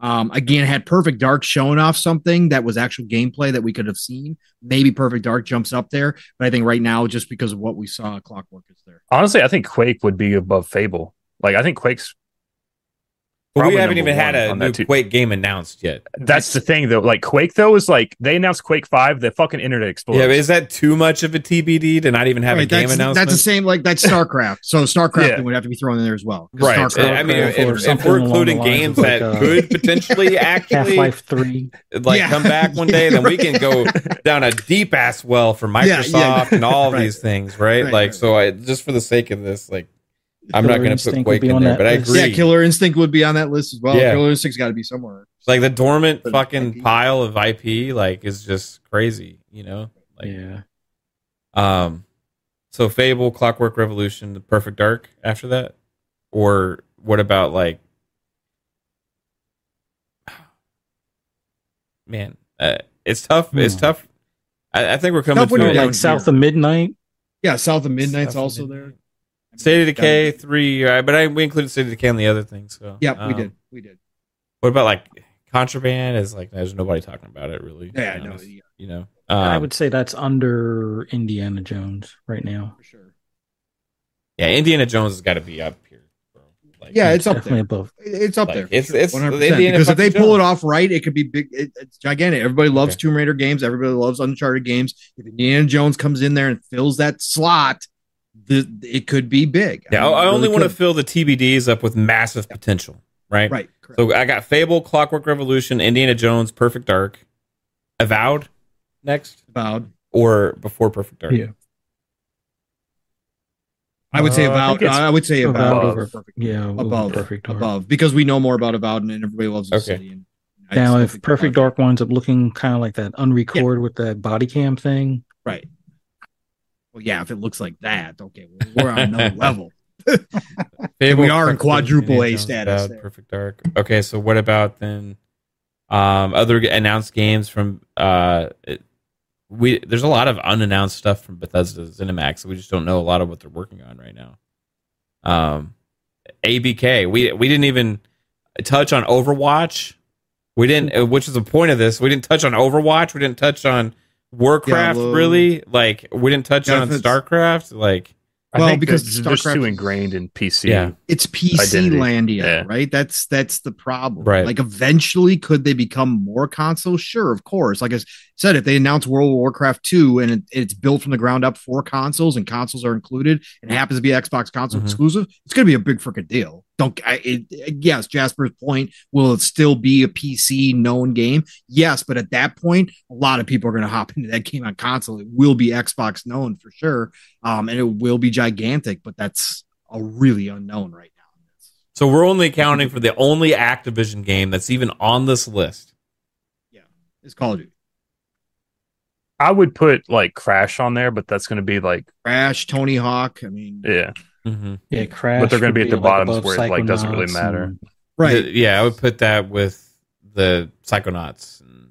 Um, again, had Perfect Dark showing off something that was actual gameplay that we could have seen. Maybe Perfect Dark jumps up there, but I think right now, just because of what we saw, Clockwork is there. Honestly, I think Quake would be above Fable. Like I think Quake's But we haven't even had a new. Quake game announced yet. that's the thing though. Like Quake though is like they announced Quake Five, the fucking internet explodes. Yeah, but is that too much of a TBD to not even have a game that's, announcement? that's the same like that's StarCraft. So StarCraft Yeah. would have to be thrown in there as well. right. StarCraft- I mean, if, if- if we're including games of that like, uh, could potentially Half [laughs] actually Life Three. like Yeah. come back one day, then we can go [laughs] down a deep ass well for Yeah, Microsoft yeah. and all of [laughs] Right. these things, right? Right, like, right. so I just for the sake of this, like, I'm not going to put Instinct would Quake be in on there, that but I list. agree. yeah, Killer Instinct would be on that list as well. Yeah. Killer Instinct's got to be somewhere. like the dormant But fucking IP. pile of IP, like, is just crazy, you know? Like, yeah. um, so Fable, Clockwork Revolution, The Perfect Dark after that, or what about like, [sighs] man, uh, it's tough. It's Hmm. tough. I, I think we're coming Tough when to you're it. down like South of Midnight. Yeah, South of Midnight's South of also Midnight. there. State of Decay three, right? But I we included State of Decay on the other things. So Yep, we um, did. We did. What about like Contraband? Is like there's nobody talking about it really. Yeah, no, honest, yeah, you know. I Um, would say that's under Indiana Jones right now. for sure. yeah, Indiana Jones has got to be up here. Bro. Like, Yeah, it's up Definitely there. above. It's up Like, there. it's- it's 100%. Indiana because if they fucking pull it off right, it could be big. It, it's gigantic. Everybody loves Okay. Tomb Raider games. Everybody loves Uncharted games. If Indiana Jones comes in there and fills that slot, the, it could be big. Yeah, I, mean, I only really want to fill the TBDs up with massive potential, right? right. Correct. So I got Fable, Clockwork Revolution, Indiana Jones, Perfect Dark, Avowed next, about or before Perfect Dark. Yeah. I would say Uh, I about. I, would say Avowed about over- perfect. Yeah, Above. Perfect Dark. above because we know more about Avowed and everybody loves the Okay. city. And I Now, if think Perfect Dark winds up looking kind of like that unrecord with that body cam thing, right? Well, yeah, if it looks like that, okay, well, we're on another [laughs] level. [laughs] We are in quadruple A status. Perfect Dark. Okay, so what about then? Um, other announced games from uh, it, we there's a lot of unannounced stuff from Bethesda ZeniMax. We just don't know a lot of what they're working on right now. Um, ABK. We we didn't even touch on Overwatch. We didn't, uh, which is the point of this. We didn't touch on Overwatch. We didn't touch on Warcraft. Diablo. Really, like we didn't touch Yeah, on Starcraft. Like I Well, think because because they're just too ingrained in PC. Yeah. It's PC Identity. landia, Yeah. right? That's that's the problem. Right. Like eventually, could they become more consoles? Sure, of course. Like I said, if they announce World of Warcraft 2 and it, it's built from the ground up for consoles and consoles are included and it happens to be Xbox console Mhm. exclusive, it's going to be a big freaking deal. Don't I, it, yes, Jasper's point, will it still be a PC known game? Yes, but at that point, a lot of people are going to hop [laughs] into that game on console. It will be Xbox known for sure. Um, and it will be gigantic, but that's a really unknown right now. So we're only accounting for the only Activision game that's even on this list. Yeah it's Call of Duty. I would put like Crash on there, but that's going to be like, Crash, Tony Hawk. I mean, yeah. Mm-hmm. yeah, Crash. But they're gonna be at the like, bottoms above where it, like, doesn't really matter. and- right. Yeah, I would put that with the Psychonauts. And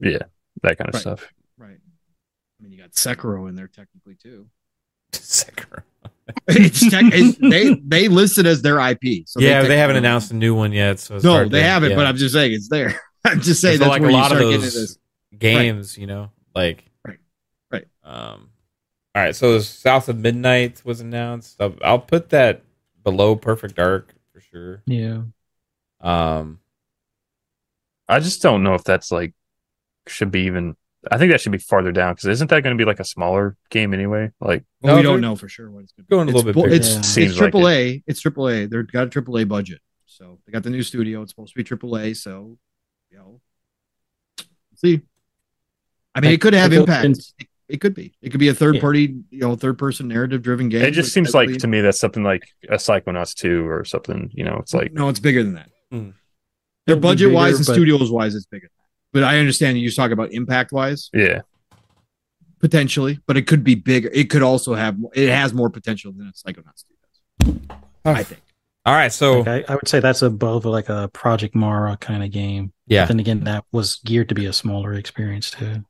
Yeah. That kind of Right. stuff. Right. I mean, you got Sekiro in there technically too. [laughs] Sekiro. [laughs] it's tech, it, they they listed as their IP. So yeah, they, take- haven't announced a new one yet. So it's No, they to- haven't. yeah. But I'm just saying it's there. [laughs] I'm just saying So, that's like where a lot of start getting into those this. games, you know, like Right. Right. Um, all right, so South of Midnight was announced. I'll, I'll put that below Perfect Dark for sure. Yeah. Um, I just don't know if that's like, should be even, I think that should be farther down because isn't that going to be like a smaller game anyway? Like, Well, No, we don't know for sure what it's going to going a It's, little bit bigger. it's, Yeah. it's Seems like triple A. It's triple A. They've got a triple A budget, so they got the new studio. It's supposed to be triple A. So, you know, see. I mean, it could have impact. in- It, it could be. It could be a third Yeah. party, you know, third person narrative driven game. it just seems like technically- to me that's something like a Psychonauts 2 or something, you know, it's like, no, it's bigger than that. Hmm. Their It'll be budget wise and but- studios wise, it's bigger. But I understand you talk about impact wise, yeah. potentially, but it could be bigger. It could also have. It has more potential than a Psychonauts 2 does. I think. all right, so Like, I, I would say that's above like a Project Mara kind of game. yeah, Then again, that was geared to be a smaller experience too.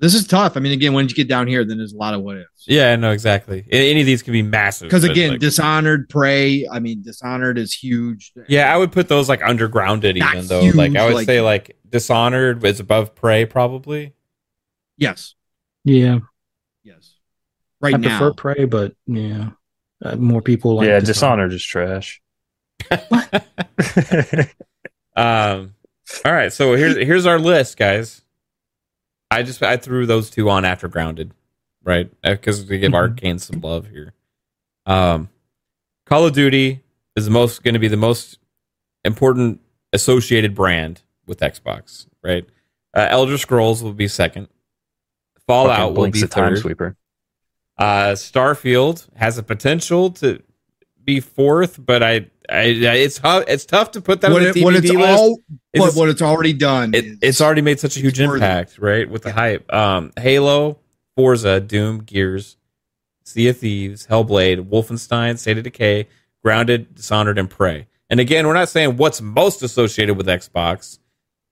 This is tough. I mean, again, when you get down here, then there's a lot of what ifs. yeah, no, exactly. Any of these could be massive Because again, like- Dishonored, Prey. I mean, Dishonored is huge. yeah, I would put those like under Grounded, Not even though, huge, like I would like- say, like Dishonored is above Prey, probably. Yes. Yeah, Yes. Right I now. prefer Prey, but yeah, uh, more people like yeah, Dishonored. Dishonored is trash. [laughs] [laughs] Um, all right, so here's here's our list, guys. I just I threw those two on after Grounded, right? Because we give Mhm. Arkane some love here. Um, Call of Duty is the most going to be the most important associated brand with Xbox, right? Uh, Elder Scrolls will be second. Fallout will be the time third. sweeper. Uh, Starfield has a potential to be fourth, but I, I it's hu- it's tough to put that what, on it, the what TBD it's list. all, It's- but what it's already done. it, is- it's already made such a huge it's worthy. impact, right? With the Yeah. hype. Um, Halo, Forza, Doom, Gears, Sea of Thieves, Hellblade, Wolfenstein, State of Decay, Grounded, Dishonored, and Prey. And again, we're not saying what's most associated with Xbox.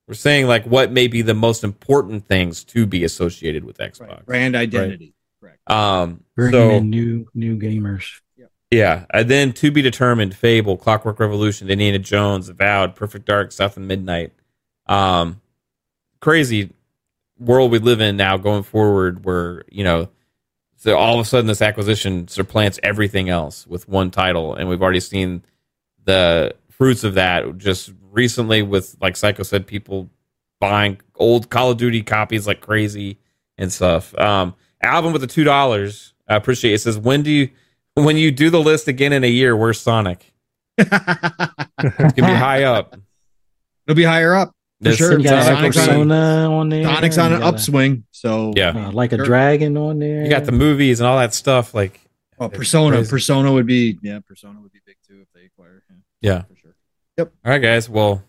We're saying like what may be the most important things to be associated with Xbox. right. brand identity. Correct. Um, bringing so in new new gamers. Yeah, and then to be determined, Fable, Clockwork Revolution, Indiana Jones, Avowed, Perfect Dark, South and Midnight. Um, crazy world we live in now going forward, where you know, so all of a sudden this acquisition supplants everything else with one title, and we've already seen the fruits of that just recently with like Psycho said, people buying old Call of Duty copies like crazy and stuff. Um, Alvin with the two dollars, I appreciate it. it. Says when do you when you do the list again in a year? Where's Sonic? it's gonna be [laughs] high up. It'll be higher up. For sure. You got Sonic's Persona on there. Sonic's on an upswing. So yeah, uh, like a sure. dragon on there. You got the movies and all that stuff. Like oh, Persona. Crazy. Persona would be yeah. Persona would be big too if they acquire. Yeah, yeah. for sure. Yep. All right, guys. Well,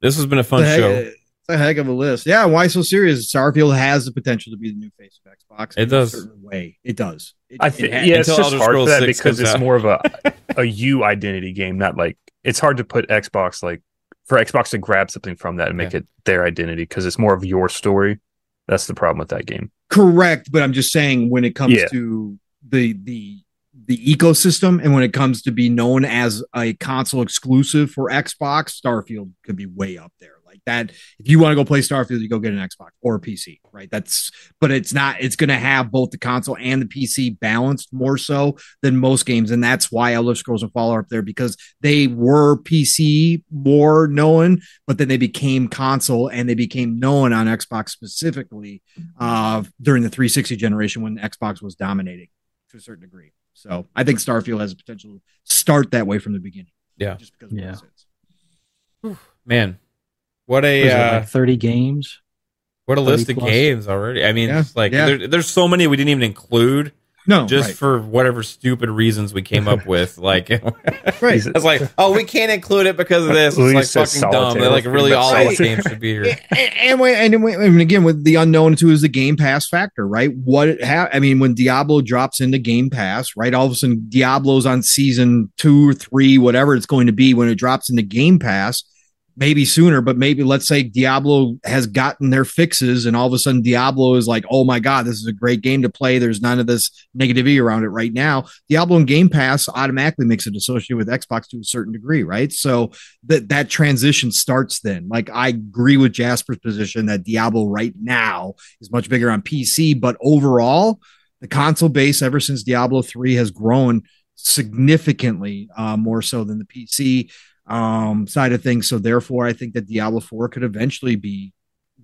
this has been a fun show. It's a heck of a list. Yeah. Why so serious? Starfield has the potential to be the new face of Xbox. It does. A certain way. It does. It, I think. Yeah, it's just hard for that because it's out. more of a [laughs] a you identity game, not like it's hard to put Xbox like for Xbox to grab something from that and make yeah. it their identity because it's more of your story. That's the problem with that game. Correct, but I'm just saying when it comes yeah. to the the the ecosystem and when it comes to be known as a console exclusive for Xbox, Starfield could be way up there that if you want to go play Starfield, you go get an Xbox or a PC, right? That's but it's not it's going to have both the console and the PC balanced more so than most games, and that's why Elder Scrolls and Fallout up there because they were PC more known, but then they became console and they became known on Xbox specifically uh, during the 360 generation when Xbox was dominating to a certain degree. So I think Starfield has a potential to start that way from the beginning. Yeah, just because yeah. Man, what a uh, like thirty games. What a list of games already. I mean, yeah, like yeah. There, there's so many we didn't even include. No, just right. for whatever stupid reasons we came up with. [laughs] Like, right. it's like, oh, we can't include it because of this. It's like fucking dumb. They're like, really, all these games should be here. [laughs] And, and, and, and, again, with the unknown too is the Game Pass factor, right? What it ha- I mean, when Diablo drops into Game Pass, right? All of a sudden, Diablo's on season two or three, whatever it's going to be when it drops into Game Pass maybe sooner, but maybe let's say Diablo has gotten their fixes and all of a sudden Diablo is like, oh my God, this is a great game to play. There's none of this negativity around it right now. Diablo and Game Pass automatically makes it associated with Xbox to a certain degree, right? So that that transition starts then. Like I agree with Jasper's position that Diablo right now is much bigger on PC, but overall, the console base ever since Diablo 3 has grown significantly uh, more so than the PC um, side of things. So therefore, I think that Diablo 4 could eventually be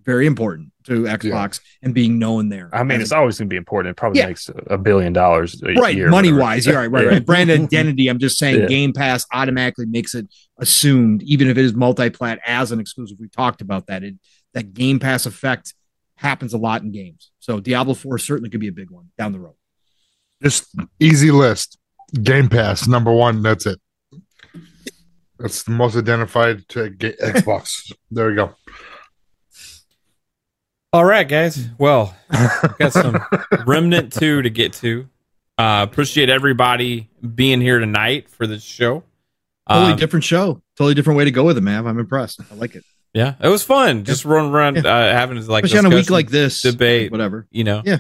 very important to Xbox yeah. and being known there. I mean, it's always going to be important. It probably yeah. makes a billion dollars a right, year. Money wise, you're right, right, right. Brand [laughs] identity. I'm just saying, yeah. Game Pass automatically makes it assumed, even if it is multi-plat as an exclusive. We talked about that. It, that Game Pass effect happens a lot in games. So Diablo 4 certainly could be a big one down the road. Just easy list. Game Pass number one. That's it. That's the most identified to Xbox. [laughs] there we go. All right, guys. Well, [laughs] got some Remnant 2 to get to. Uh, appreciate everybody being here tonight for this show. Totally um, different show. Totally different way to go with it, man. I'm impressed. I like it. Yeah, it was fun. Just running around, yeah. uh, having like especially on a week like this, debate, whatever. You know, yeah, yeah.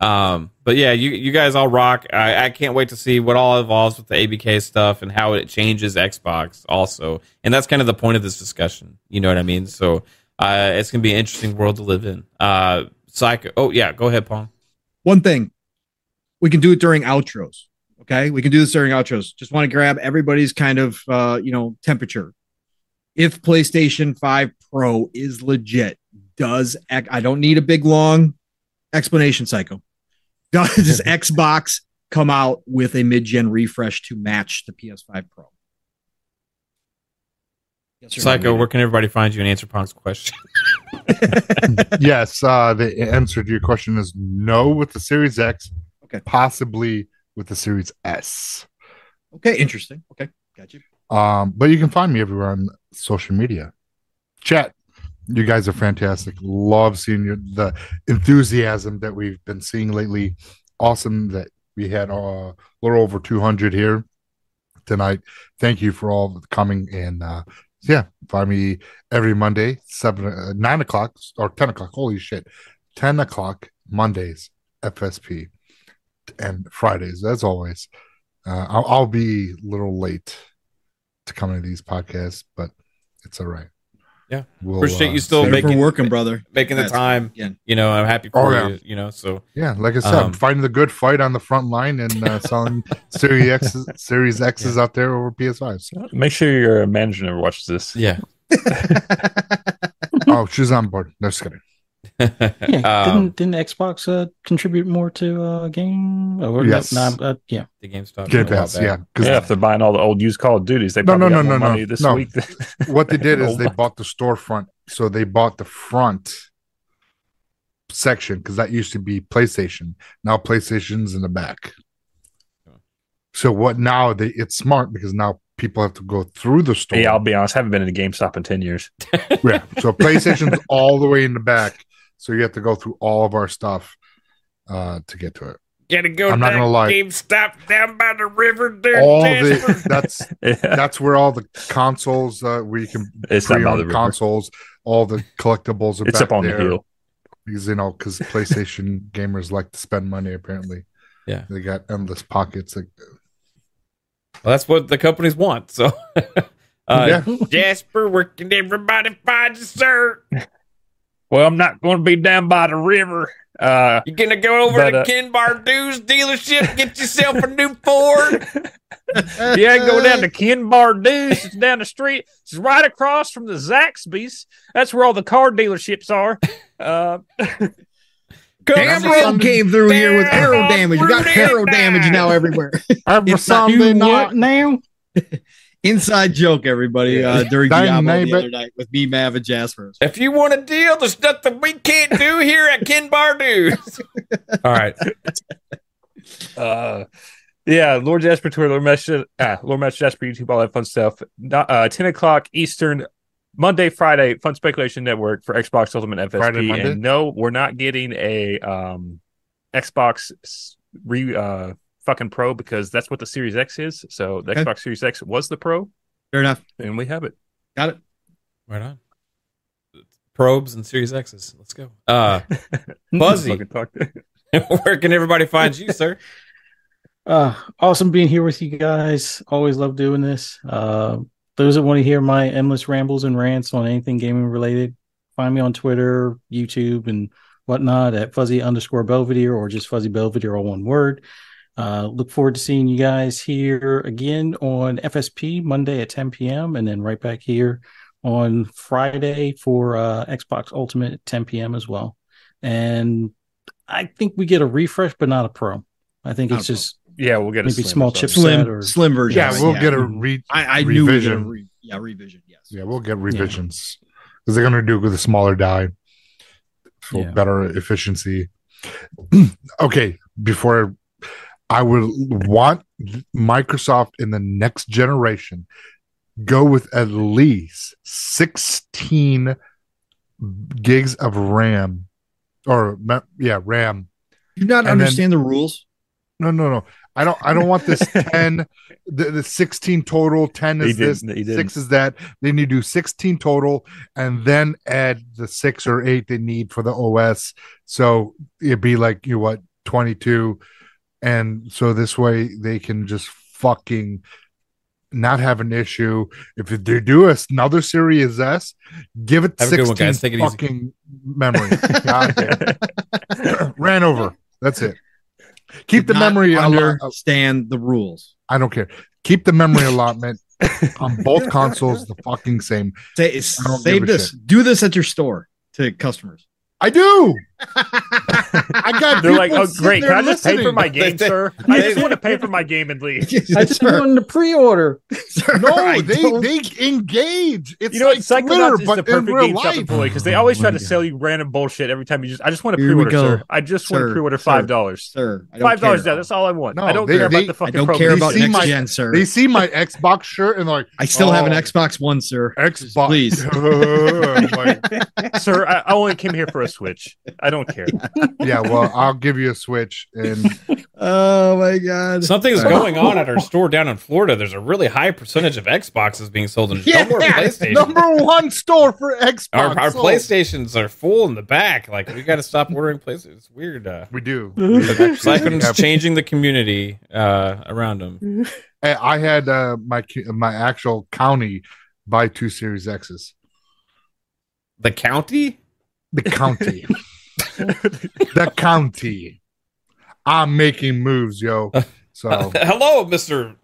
Um, but yeah, you you guys all rock. I, I can't wait to see what all evolves with the ABK stuff and how it changes Xbox also. And that's kind of the point of this discussion. You know what I mean? So uh, it's gonna be an interesting world to live in. Uh, Psycho. Oh yeah, go ahead, Paul. One thing, we can do it during outros. Okay, we can do this during outros. Just want to grab everybody's kind of uh, you know temperature. If PlayStation Five Pro is legit, does I don't need a big long explanation, Psycho does [laughs] Xbox come out with a mid-gen refresh to match the PS5 Pro? Yes Psycho, no, where can everybody find you and answer Punk's question? [laughs] [laughs] yes, uh, the answer to your question is no with the Series X. Okay. Possibly with the Series S. Okay, interesting. Okay, got you. Um, but you can find me everywhere on social media. Chat, you guys are fantastic. Love seeing your, the enthusiasm that we've been seeing lately. Awesome that we had uh, a little over 200 here tonight. Thank you for all coming and uh, yeah, find me every Monday, seven, uh, nine o'clock or 10 o'clock. Holy shit. 10 o'clock Mondays, FSP, and Fridays, as always. Uh, I'll, I'll be a little late to come to these podcasts, but it's all right. Yeah. we'll, Appreciate uh, you still see- Thank you for making working, brother. making the That's- time. yeah. You know, I'm happy for Oh, yeah. you. You know, so Yeah, like I said, Um, finding the good fight on the front line and uh, [laughs] selling Series X, Series X's out there over PS5s. Make sure your manager never watches this. yeah. [laughs] oh, she's on board. No, just kidding. Yeah, [laughs] um, didn't didn't Xbox uh, contribute more to uh, game? Or Yes. no, uh, yeah. the GameStop. Game a while Pass, back. Yeah, if they're buying all the old used Call of Duties, they No, no, no, no, no, this no. week. [laughs] what they [laughs] did is Oh they bought the storefront, so they bought the front section because that used to be PlayStation. Now PlayStation's in the back. So what now? They it's smart because now people have to go through the store. Yeah, I'll be honest. I haven't been in a GameStop in ten years. Yeah. So PlayStation's all the way in the back. So you have to go through all of our stuff uh to get to it. Gotta go I'm not to gonna lie. GameStop down by the river there. All Jasper. the [laughs] [laughs] that's Yeah. that's where all the consoles uh where you can It's not by pre-own the river. consoles, all the collectibles are It's back up on there. the hill. because you know because PlayStation [laughs] gamers like to spend money. Apparently, Yeah. they got endless pockets. Like, Well, that's what the companies want. So, uh, yeah, Jasper, where can everybody find you, sir? Well, I'm not going to be down by the river. Uh, You gonna go over But, to uh, Ken Bardu's dealership, get [laughs] yourself a new Ford? [laughs] yeah, go down to Ken Bardu's. It's down the street. It's right across from the Zaxby's. That's where all the car dealerships are. Uh, [laughs] Come Damn see road came through here with arrow damage. We got arrow damage now everywhere. every It's not Sunday night. now? Inside joke, everybody, uh, during Diablo the other night with me, Mav, and Jasper. If you want a deal, there's nothing we can't do here at Ken Bardu's. [laughs] All right. uh, yeah, Lord Jasper Tour, Lord Master, ah, Lord Master Jasper YouTube, all that fun stuff. Not, uh, 10 o'clock Eastern, Monday, Friday, Fun Speculation Network for Xbox Ultimate FSP. Friday, and no, we're not getting a um, Xbox re uh, fucking Pro because that's what the Series X is. So the Okay. Xbox Series X was the Pro, Fair enough. and we have it. Got it. Right on. Probes and Series X's. Let's go. Uh, [laughs] Buzzy, Fucking talk- [laughs] where can everybody find you, sir? [laughs] Uh, awesome being here with you guys. Always love doing this. Uh, those that want to hear my endless rambles and rants on anything gaming related, find me on Twitter, YouTube, and whatnot at fuzzy underscore Belvedere or just fuzzy Belvedere, all one word. Uh, look forward to seeing you guys here again on FSP Monday at 10 p.m. and then right back here on Friday for uh, Xbox Ultimate at 10 p.m. as well. And I think we get a refresh, but not a pro. I think Not it's just yeah, we'll get a Maybe slim small or something. Slim, Set or- slim version. Yeah, we'll get a re- I, I knew we get a revision. re- yeah revision. Yes. yeah, we'll get revisions because they're gonna do it with a smaller die for Yeah. better efficiency. [clears throat] okay, before I would want Microsoft in the next generation go with at least 16 gigs of RAM or yeah, RAM. You not And then- understand the rules? No, no, no. I don't I don't want this [laughs] 10 the, the 16 total, 10 is this, didn't- he didn't. 6 is that. Then you do 16 total and then add the 6 or 8 they need for the OS. So it'd be like you know, what 22 and so this way they can just fucking not have an issue. If they do another Series S, give it Have a good 16 one, guys. Take it easy. fucking memory. [laughs] [laughs] Ran over. That's it. Keep the Did not memory under. Understand the rules. I don't care. Keep the memory allotment on both consoles the fucking same. Say, I save give a this. Do this at your store to customers. I do. I got. They're like, oh, great. Can I just pay for my game, [laughs] They- sir? I just want to [laughs] pay for my game and leave. I just wanted to pre-order. No, they they engage. It's You know like what? Psychonauts Twitter, is the but in perfect real GameStop life. employee because they Oh always my try to God. sell you random bullshit every time you just. I just want to pre-order, sir. I just want to pre-order five dollars. sir. I don't Five dollars care. down. That's all I want. No, I don't they- care they- about the I fucking. don't pro care about see next my- gen, sir. They see my Xbox shirt and they're like, I still have an "Oh, Xbox One, sir. Xbox, Please. [laughs] Oh sir. I, I only came here for a Switch. I don't care. [laughs] yeah, well, I'll give you a Switch, and [laughs] Oh my god. Something's [laughs] going on at our store down in Florida. There's a really high percentage of Xboxes being sold and no more PlayStation. number one store for Xbox. Our, our. PlayStations are full in the back. Like we got to stop ordering PlayStations. It's weird. Uh, We do. Psychon's Yeah. changing the community uh, around them. I I had uh, my my actual county buy two Series X's. The county? The county. The county. I'm making moves, yo. Uh, so uh, Hello, Mister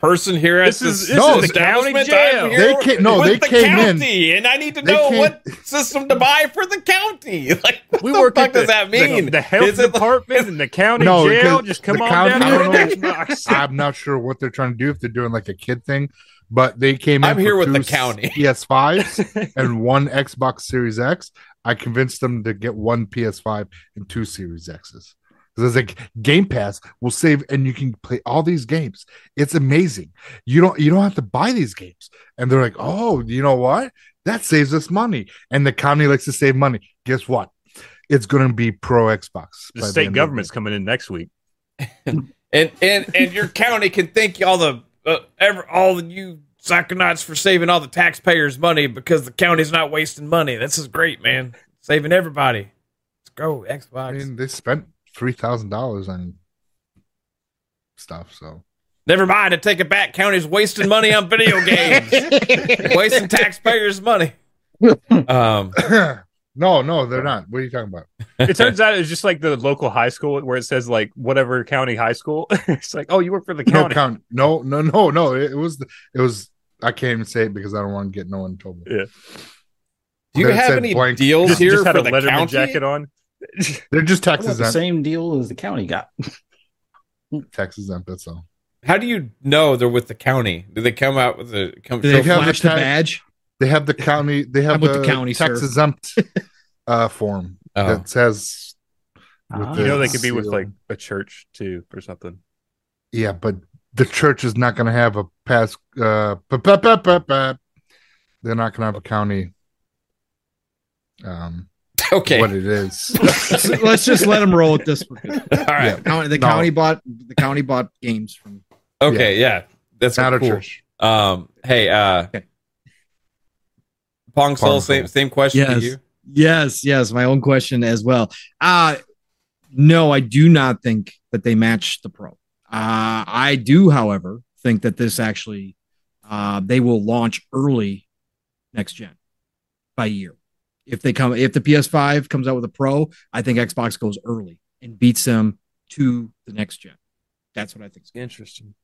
Person here at This this, is- this is the county establishment. jail. I'm here They ca- no, they the came in- county, and I need to know came- what system to buy for the county. [laughs] Like, what We the work fuck at the, does that mean? The, the health Is it like- department and the county No, jail. Just come on county- down I don't know. I'm not sure what they're trying to do if they're doing like a kid thing, but they came in I'm here with the county. [laughs] PS5s [laughs] and one Xbox Series X. I convinced them to get one PS5 and two Series X's. Because I was like, Game Pass will save and you can play all these games. It's amazing. You don't you don't have to buy these games. And they're like, oh, you know what? That saves us money. And the county likes to save money. Guess what? It's gonna be pro Xbox. the state end of government's the- coming in next week. [laughs] and and and your county can thank you all the uh, ever all of you psychonauts for saving all the taxpayers' money because the county's not wasting money. This is great, man. Saving everybody. Let's go Xbox. I mean, they spent three thousand dollars on stuff. So Never mind. I take it back. County's wasting money on video [laughs] games, wasting taxpayers' money. [laughs] Um, [coughs] no, no, they're not. What are you talking about? It turns out it's just like the local high school where it says like whatever county high school. [laughs] it's like, oh, you work for the No county. count. No, no, no, no. It, it was. The, it was. I can't even say it because I don't want to get no one in trouble. Yeah. do you Then have any blank. deals Just, here just had for a the Letterman county? jacket on. [laughs] [laughs] They're just taxes. the same deal as the county got. Tax exempt. That's all. How do you know they're with the county? Do they come out with a come? Do they have flash the the badge? They have the county. They have with the, the county, tax sir. exempt uh, form Oh. that says. Ah. You know, they could be with like a church too or something. Yeah, but the church is not going to have a pass. Uh. They're not going to have a county. Um, [laughs] okay. what it is. [laughs] Let's just let them roll with this. one. All right. Yeah. County- The No. county bought the county bought games from. Okay. Yeah. That's not a church. Um. Hey. Uh. Okay. Pong Soul. Pong Same. Soul. Same question to Yes. you. Yes, yes, my own question as well. Uh no, I do not think that they match the pro. Uh I do, however, think that this actually uh they will launch early next gen by year. If they come if the PS5 comes out with a pro, I think Xbox goes early and beats them to the next gen. That's what I think. is Interesting.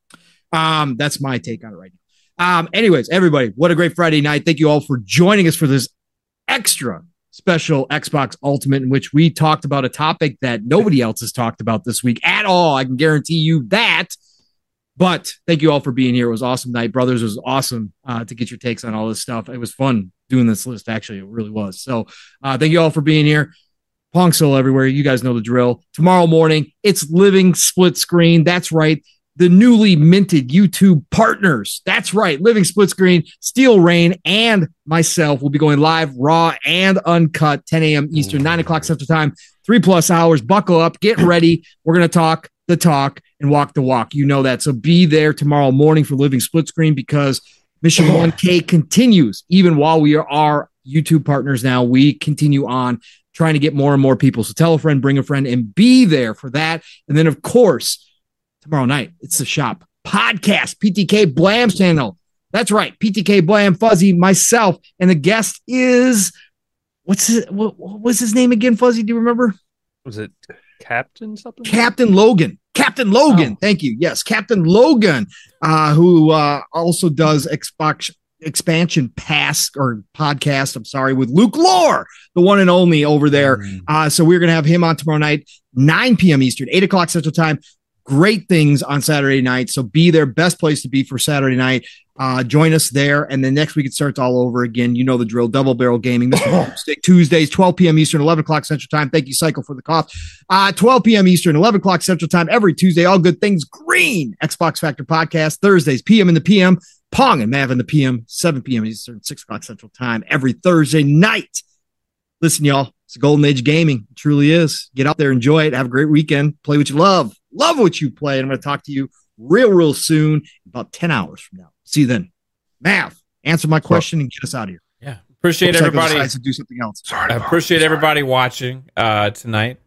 Um, that's my take on it right now. Um, anyways, everybody, what a great Friday night. Thank you all for joining us for this extra special Xbox Ultimate, in which we talked about a topic that nobody else has talked about this week at all. I can guarantee you that. But thank you all for being here. It was awesome night, brothers. It was awesome uh, to get your takes on all this stuff. It was fun doing this list. Actually, it really was. So, uh, thank you all for being here. Pong Soul everywhere. You guys know the drill. Tomorrow morning, it's living split screen. That's right. The newly minted YouTube partners. That's right. Living split screen, Steel Rain, and myself will be going live, raw and uncut, 10 a.m. Eastern, 9 o'clock Central Time, three plus hours. Buckle up, get ready. We're going to talk the talk and walk the walk. You know that. So be there tomorrow morning for Living Split Screen because Mission 1K continues. Even while we are YouTube partners now, we continue on trying to get more and more people. So tell a friend, bring a friend, and be there for that. And then, of course, tomorrow night, it's the shop podcast, PTK Blam's channel. That's right, PTK Blam, Fuzzy, myself, and the guest is what's his, what, what was his name again? Fuzzy, do you remember? Was it Captain something? Captain Logan. Captain Logan. Oh. Thank you. Yes, Captain Logan, uh, who uh, also does Xbox expansion pass or podcast. I'm sorry, with Luke Lore, the one and only over there. Uh, so we're gonna have him on tomorrow night, 9 p.m. Eastern, 8 o'clock Central Time. Great things on Saturday night. So be there. Best place to be for Saturday night. Uh, join us there. And then next week it starts all over again. You know the drill. Double barrel gaming. [laughs] Tuesdays, 12 p.m. Eastern, 11 o'clock Central Time. Thank you, Cycle, for the cough. Uh, 12 p.m. Eastern, 11 o'clock Central Time every Tuesday. All good things green. Xbox Factor podcast. Thursdays, PM in the PM. Pong and Mav in the PM. 7 p.m. Eastern, 6 o'clock Central Time every Thursday night. Listen, y'all, it's golden age gaming. It truly is. Get out there, enjoy it, have a great weekend, play what you love, love what you play. And I'm going to talk to you real, real soon, about 10 hours from now. See you then. Mav, answer my question and get us out of here. Yeah. Appreciate Looks everybody. decides to do something else. Sorry, I appreciate Sorry. everybody watching uh, tonight.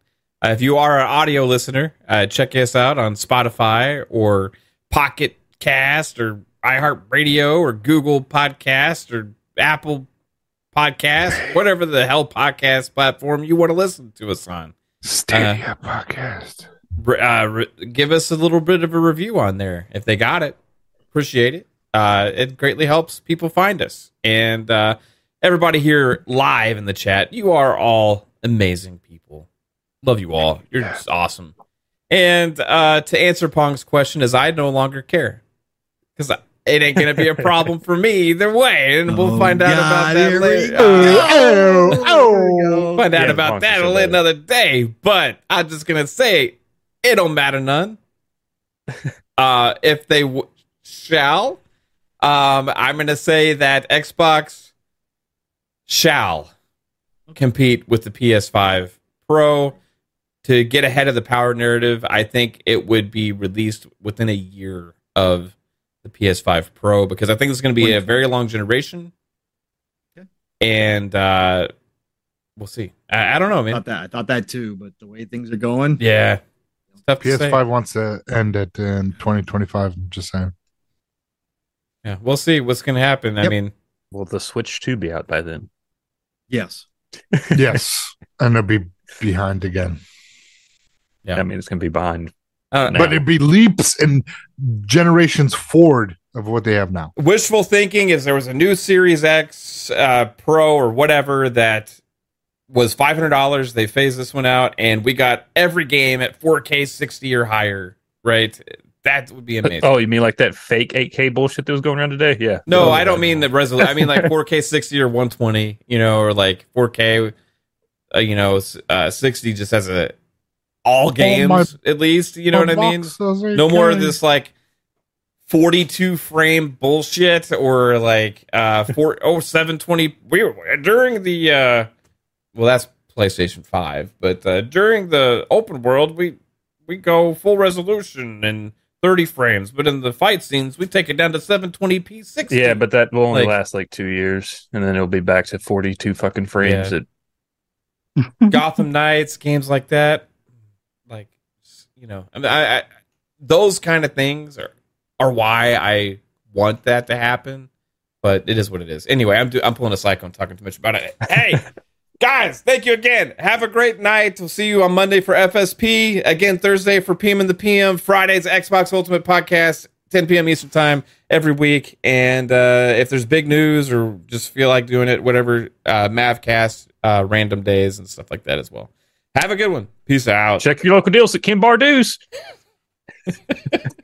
Uh, if you are an audio listener, uh, check us out on Spotify or Pocket Cast or iHeartRadio or Google Podcast or Apple Podcast, [laughs] whatever the hell podcast platform you want to listen to us on. Stadia podcast. Re- Uh, re- give us a little bit of a review on there if they got it. Appreciate it. Uh, it greatly helps people find us. And uh, everybody here live in the chat, you are all amazing people. Love you all. You're just awesome. And uh, to answer Pong's question, is I no longer care because it ain't gonna be a [laughs] problem for me either way, and we'll Oh, find out about that later. go. Uh, Oh, find out Yeah, about Pong's that so another day. But I'm just gonna say it don't matter none. [laughs] uh, if they w- shall, um, I'm gonna say that Xbox shall compete with the PS5 Pro to get ahead of the power narrative. I think it would be released within a year of the PS5 Pro because I think it's going to be a very long generation. Okay. And uh, we'll see. I, I don't know, I man. thought that. I thought that too, but the way things are going, Yeah. PS5 wants to end it in 2025. I'm just saying. Yeah, we'll see what's going to happen. I mean, Will the Switch 2 be out by then? yes. [laughs] Yes, and they'll be behind again. Yeah. I mean, it's going to be behind. I. But it'd be leaps and generations forward of what they have now. wishful thinking is there was a new Series X uh, Pro or whatever that was five hundred dollars. They phased this one out, and we got every game at 4K 60 or higher. Right? That would be amazing. Oh, you mean like that fake 8K bullshit that was going around today? Yeah. No, Oh, I don't mean the resolution. I mean like [laughs] 4K 60 or 120. You know, or like 4K. Uh, you know, uh, 60 just has a all games my- at least. You know what I mean? no more of this like 42 frame bullshit or like uh four oh 720 we were during the uh well that's PlayStation 5 but uh during the open world we we go full resolution and 30 frames but in the fight scenes we take it down to 720p 60 Yeah, but that will only Like- last like two years, and then it'll be back to 42 fucking frames. Yeah. At, [laughs] Gotham Knights, games like that, like you know, I mean, I, I those kind of things are are why I want that to happen. But it is what it is. Anyway, I'm do, I'm pulling a psycho and talking too much about it. Hey, [laughs] guys, thank you again. Have a great night. We'll see you on Monday for FSP. Again, Thursday for PM in the PM. Fridays Xbox Ultimate Podcast, 10 p.m. Eastern Time every week. And uh, if there's big news or just feel like doing it, whatever, uh, Mavcast, uh, random days and stuff like that as well. Have a good one. Peace out. check your local deals at Kim Bardu's. [laughs]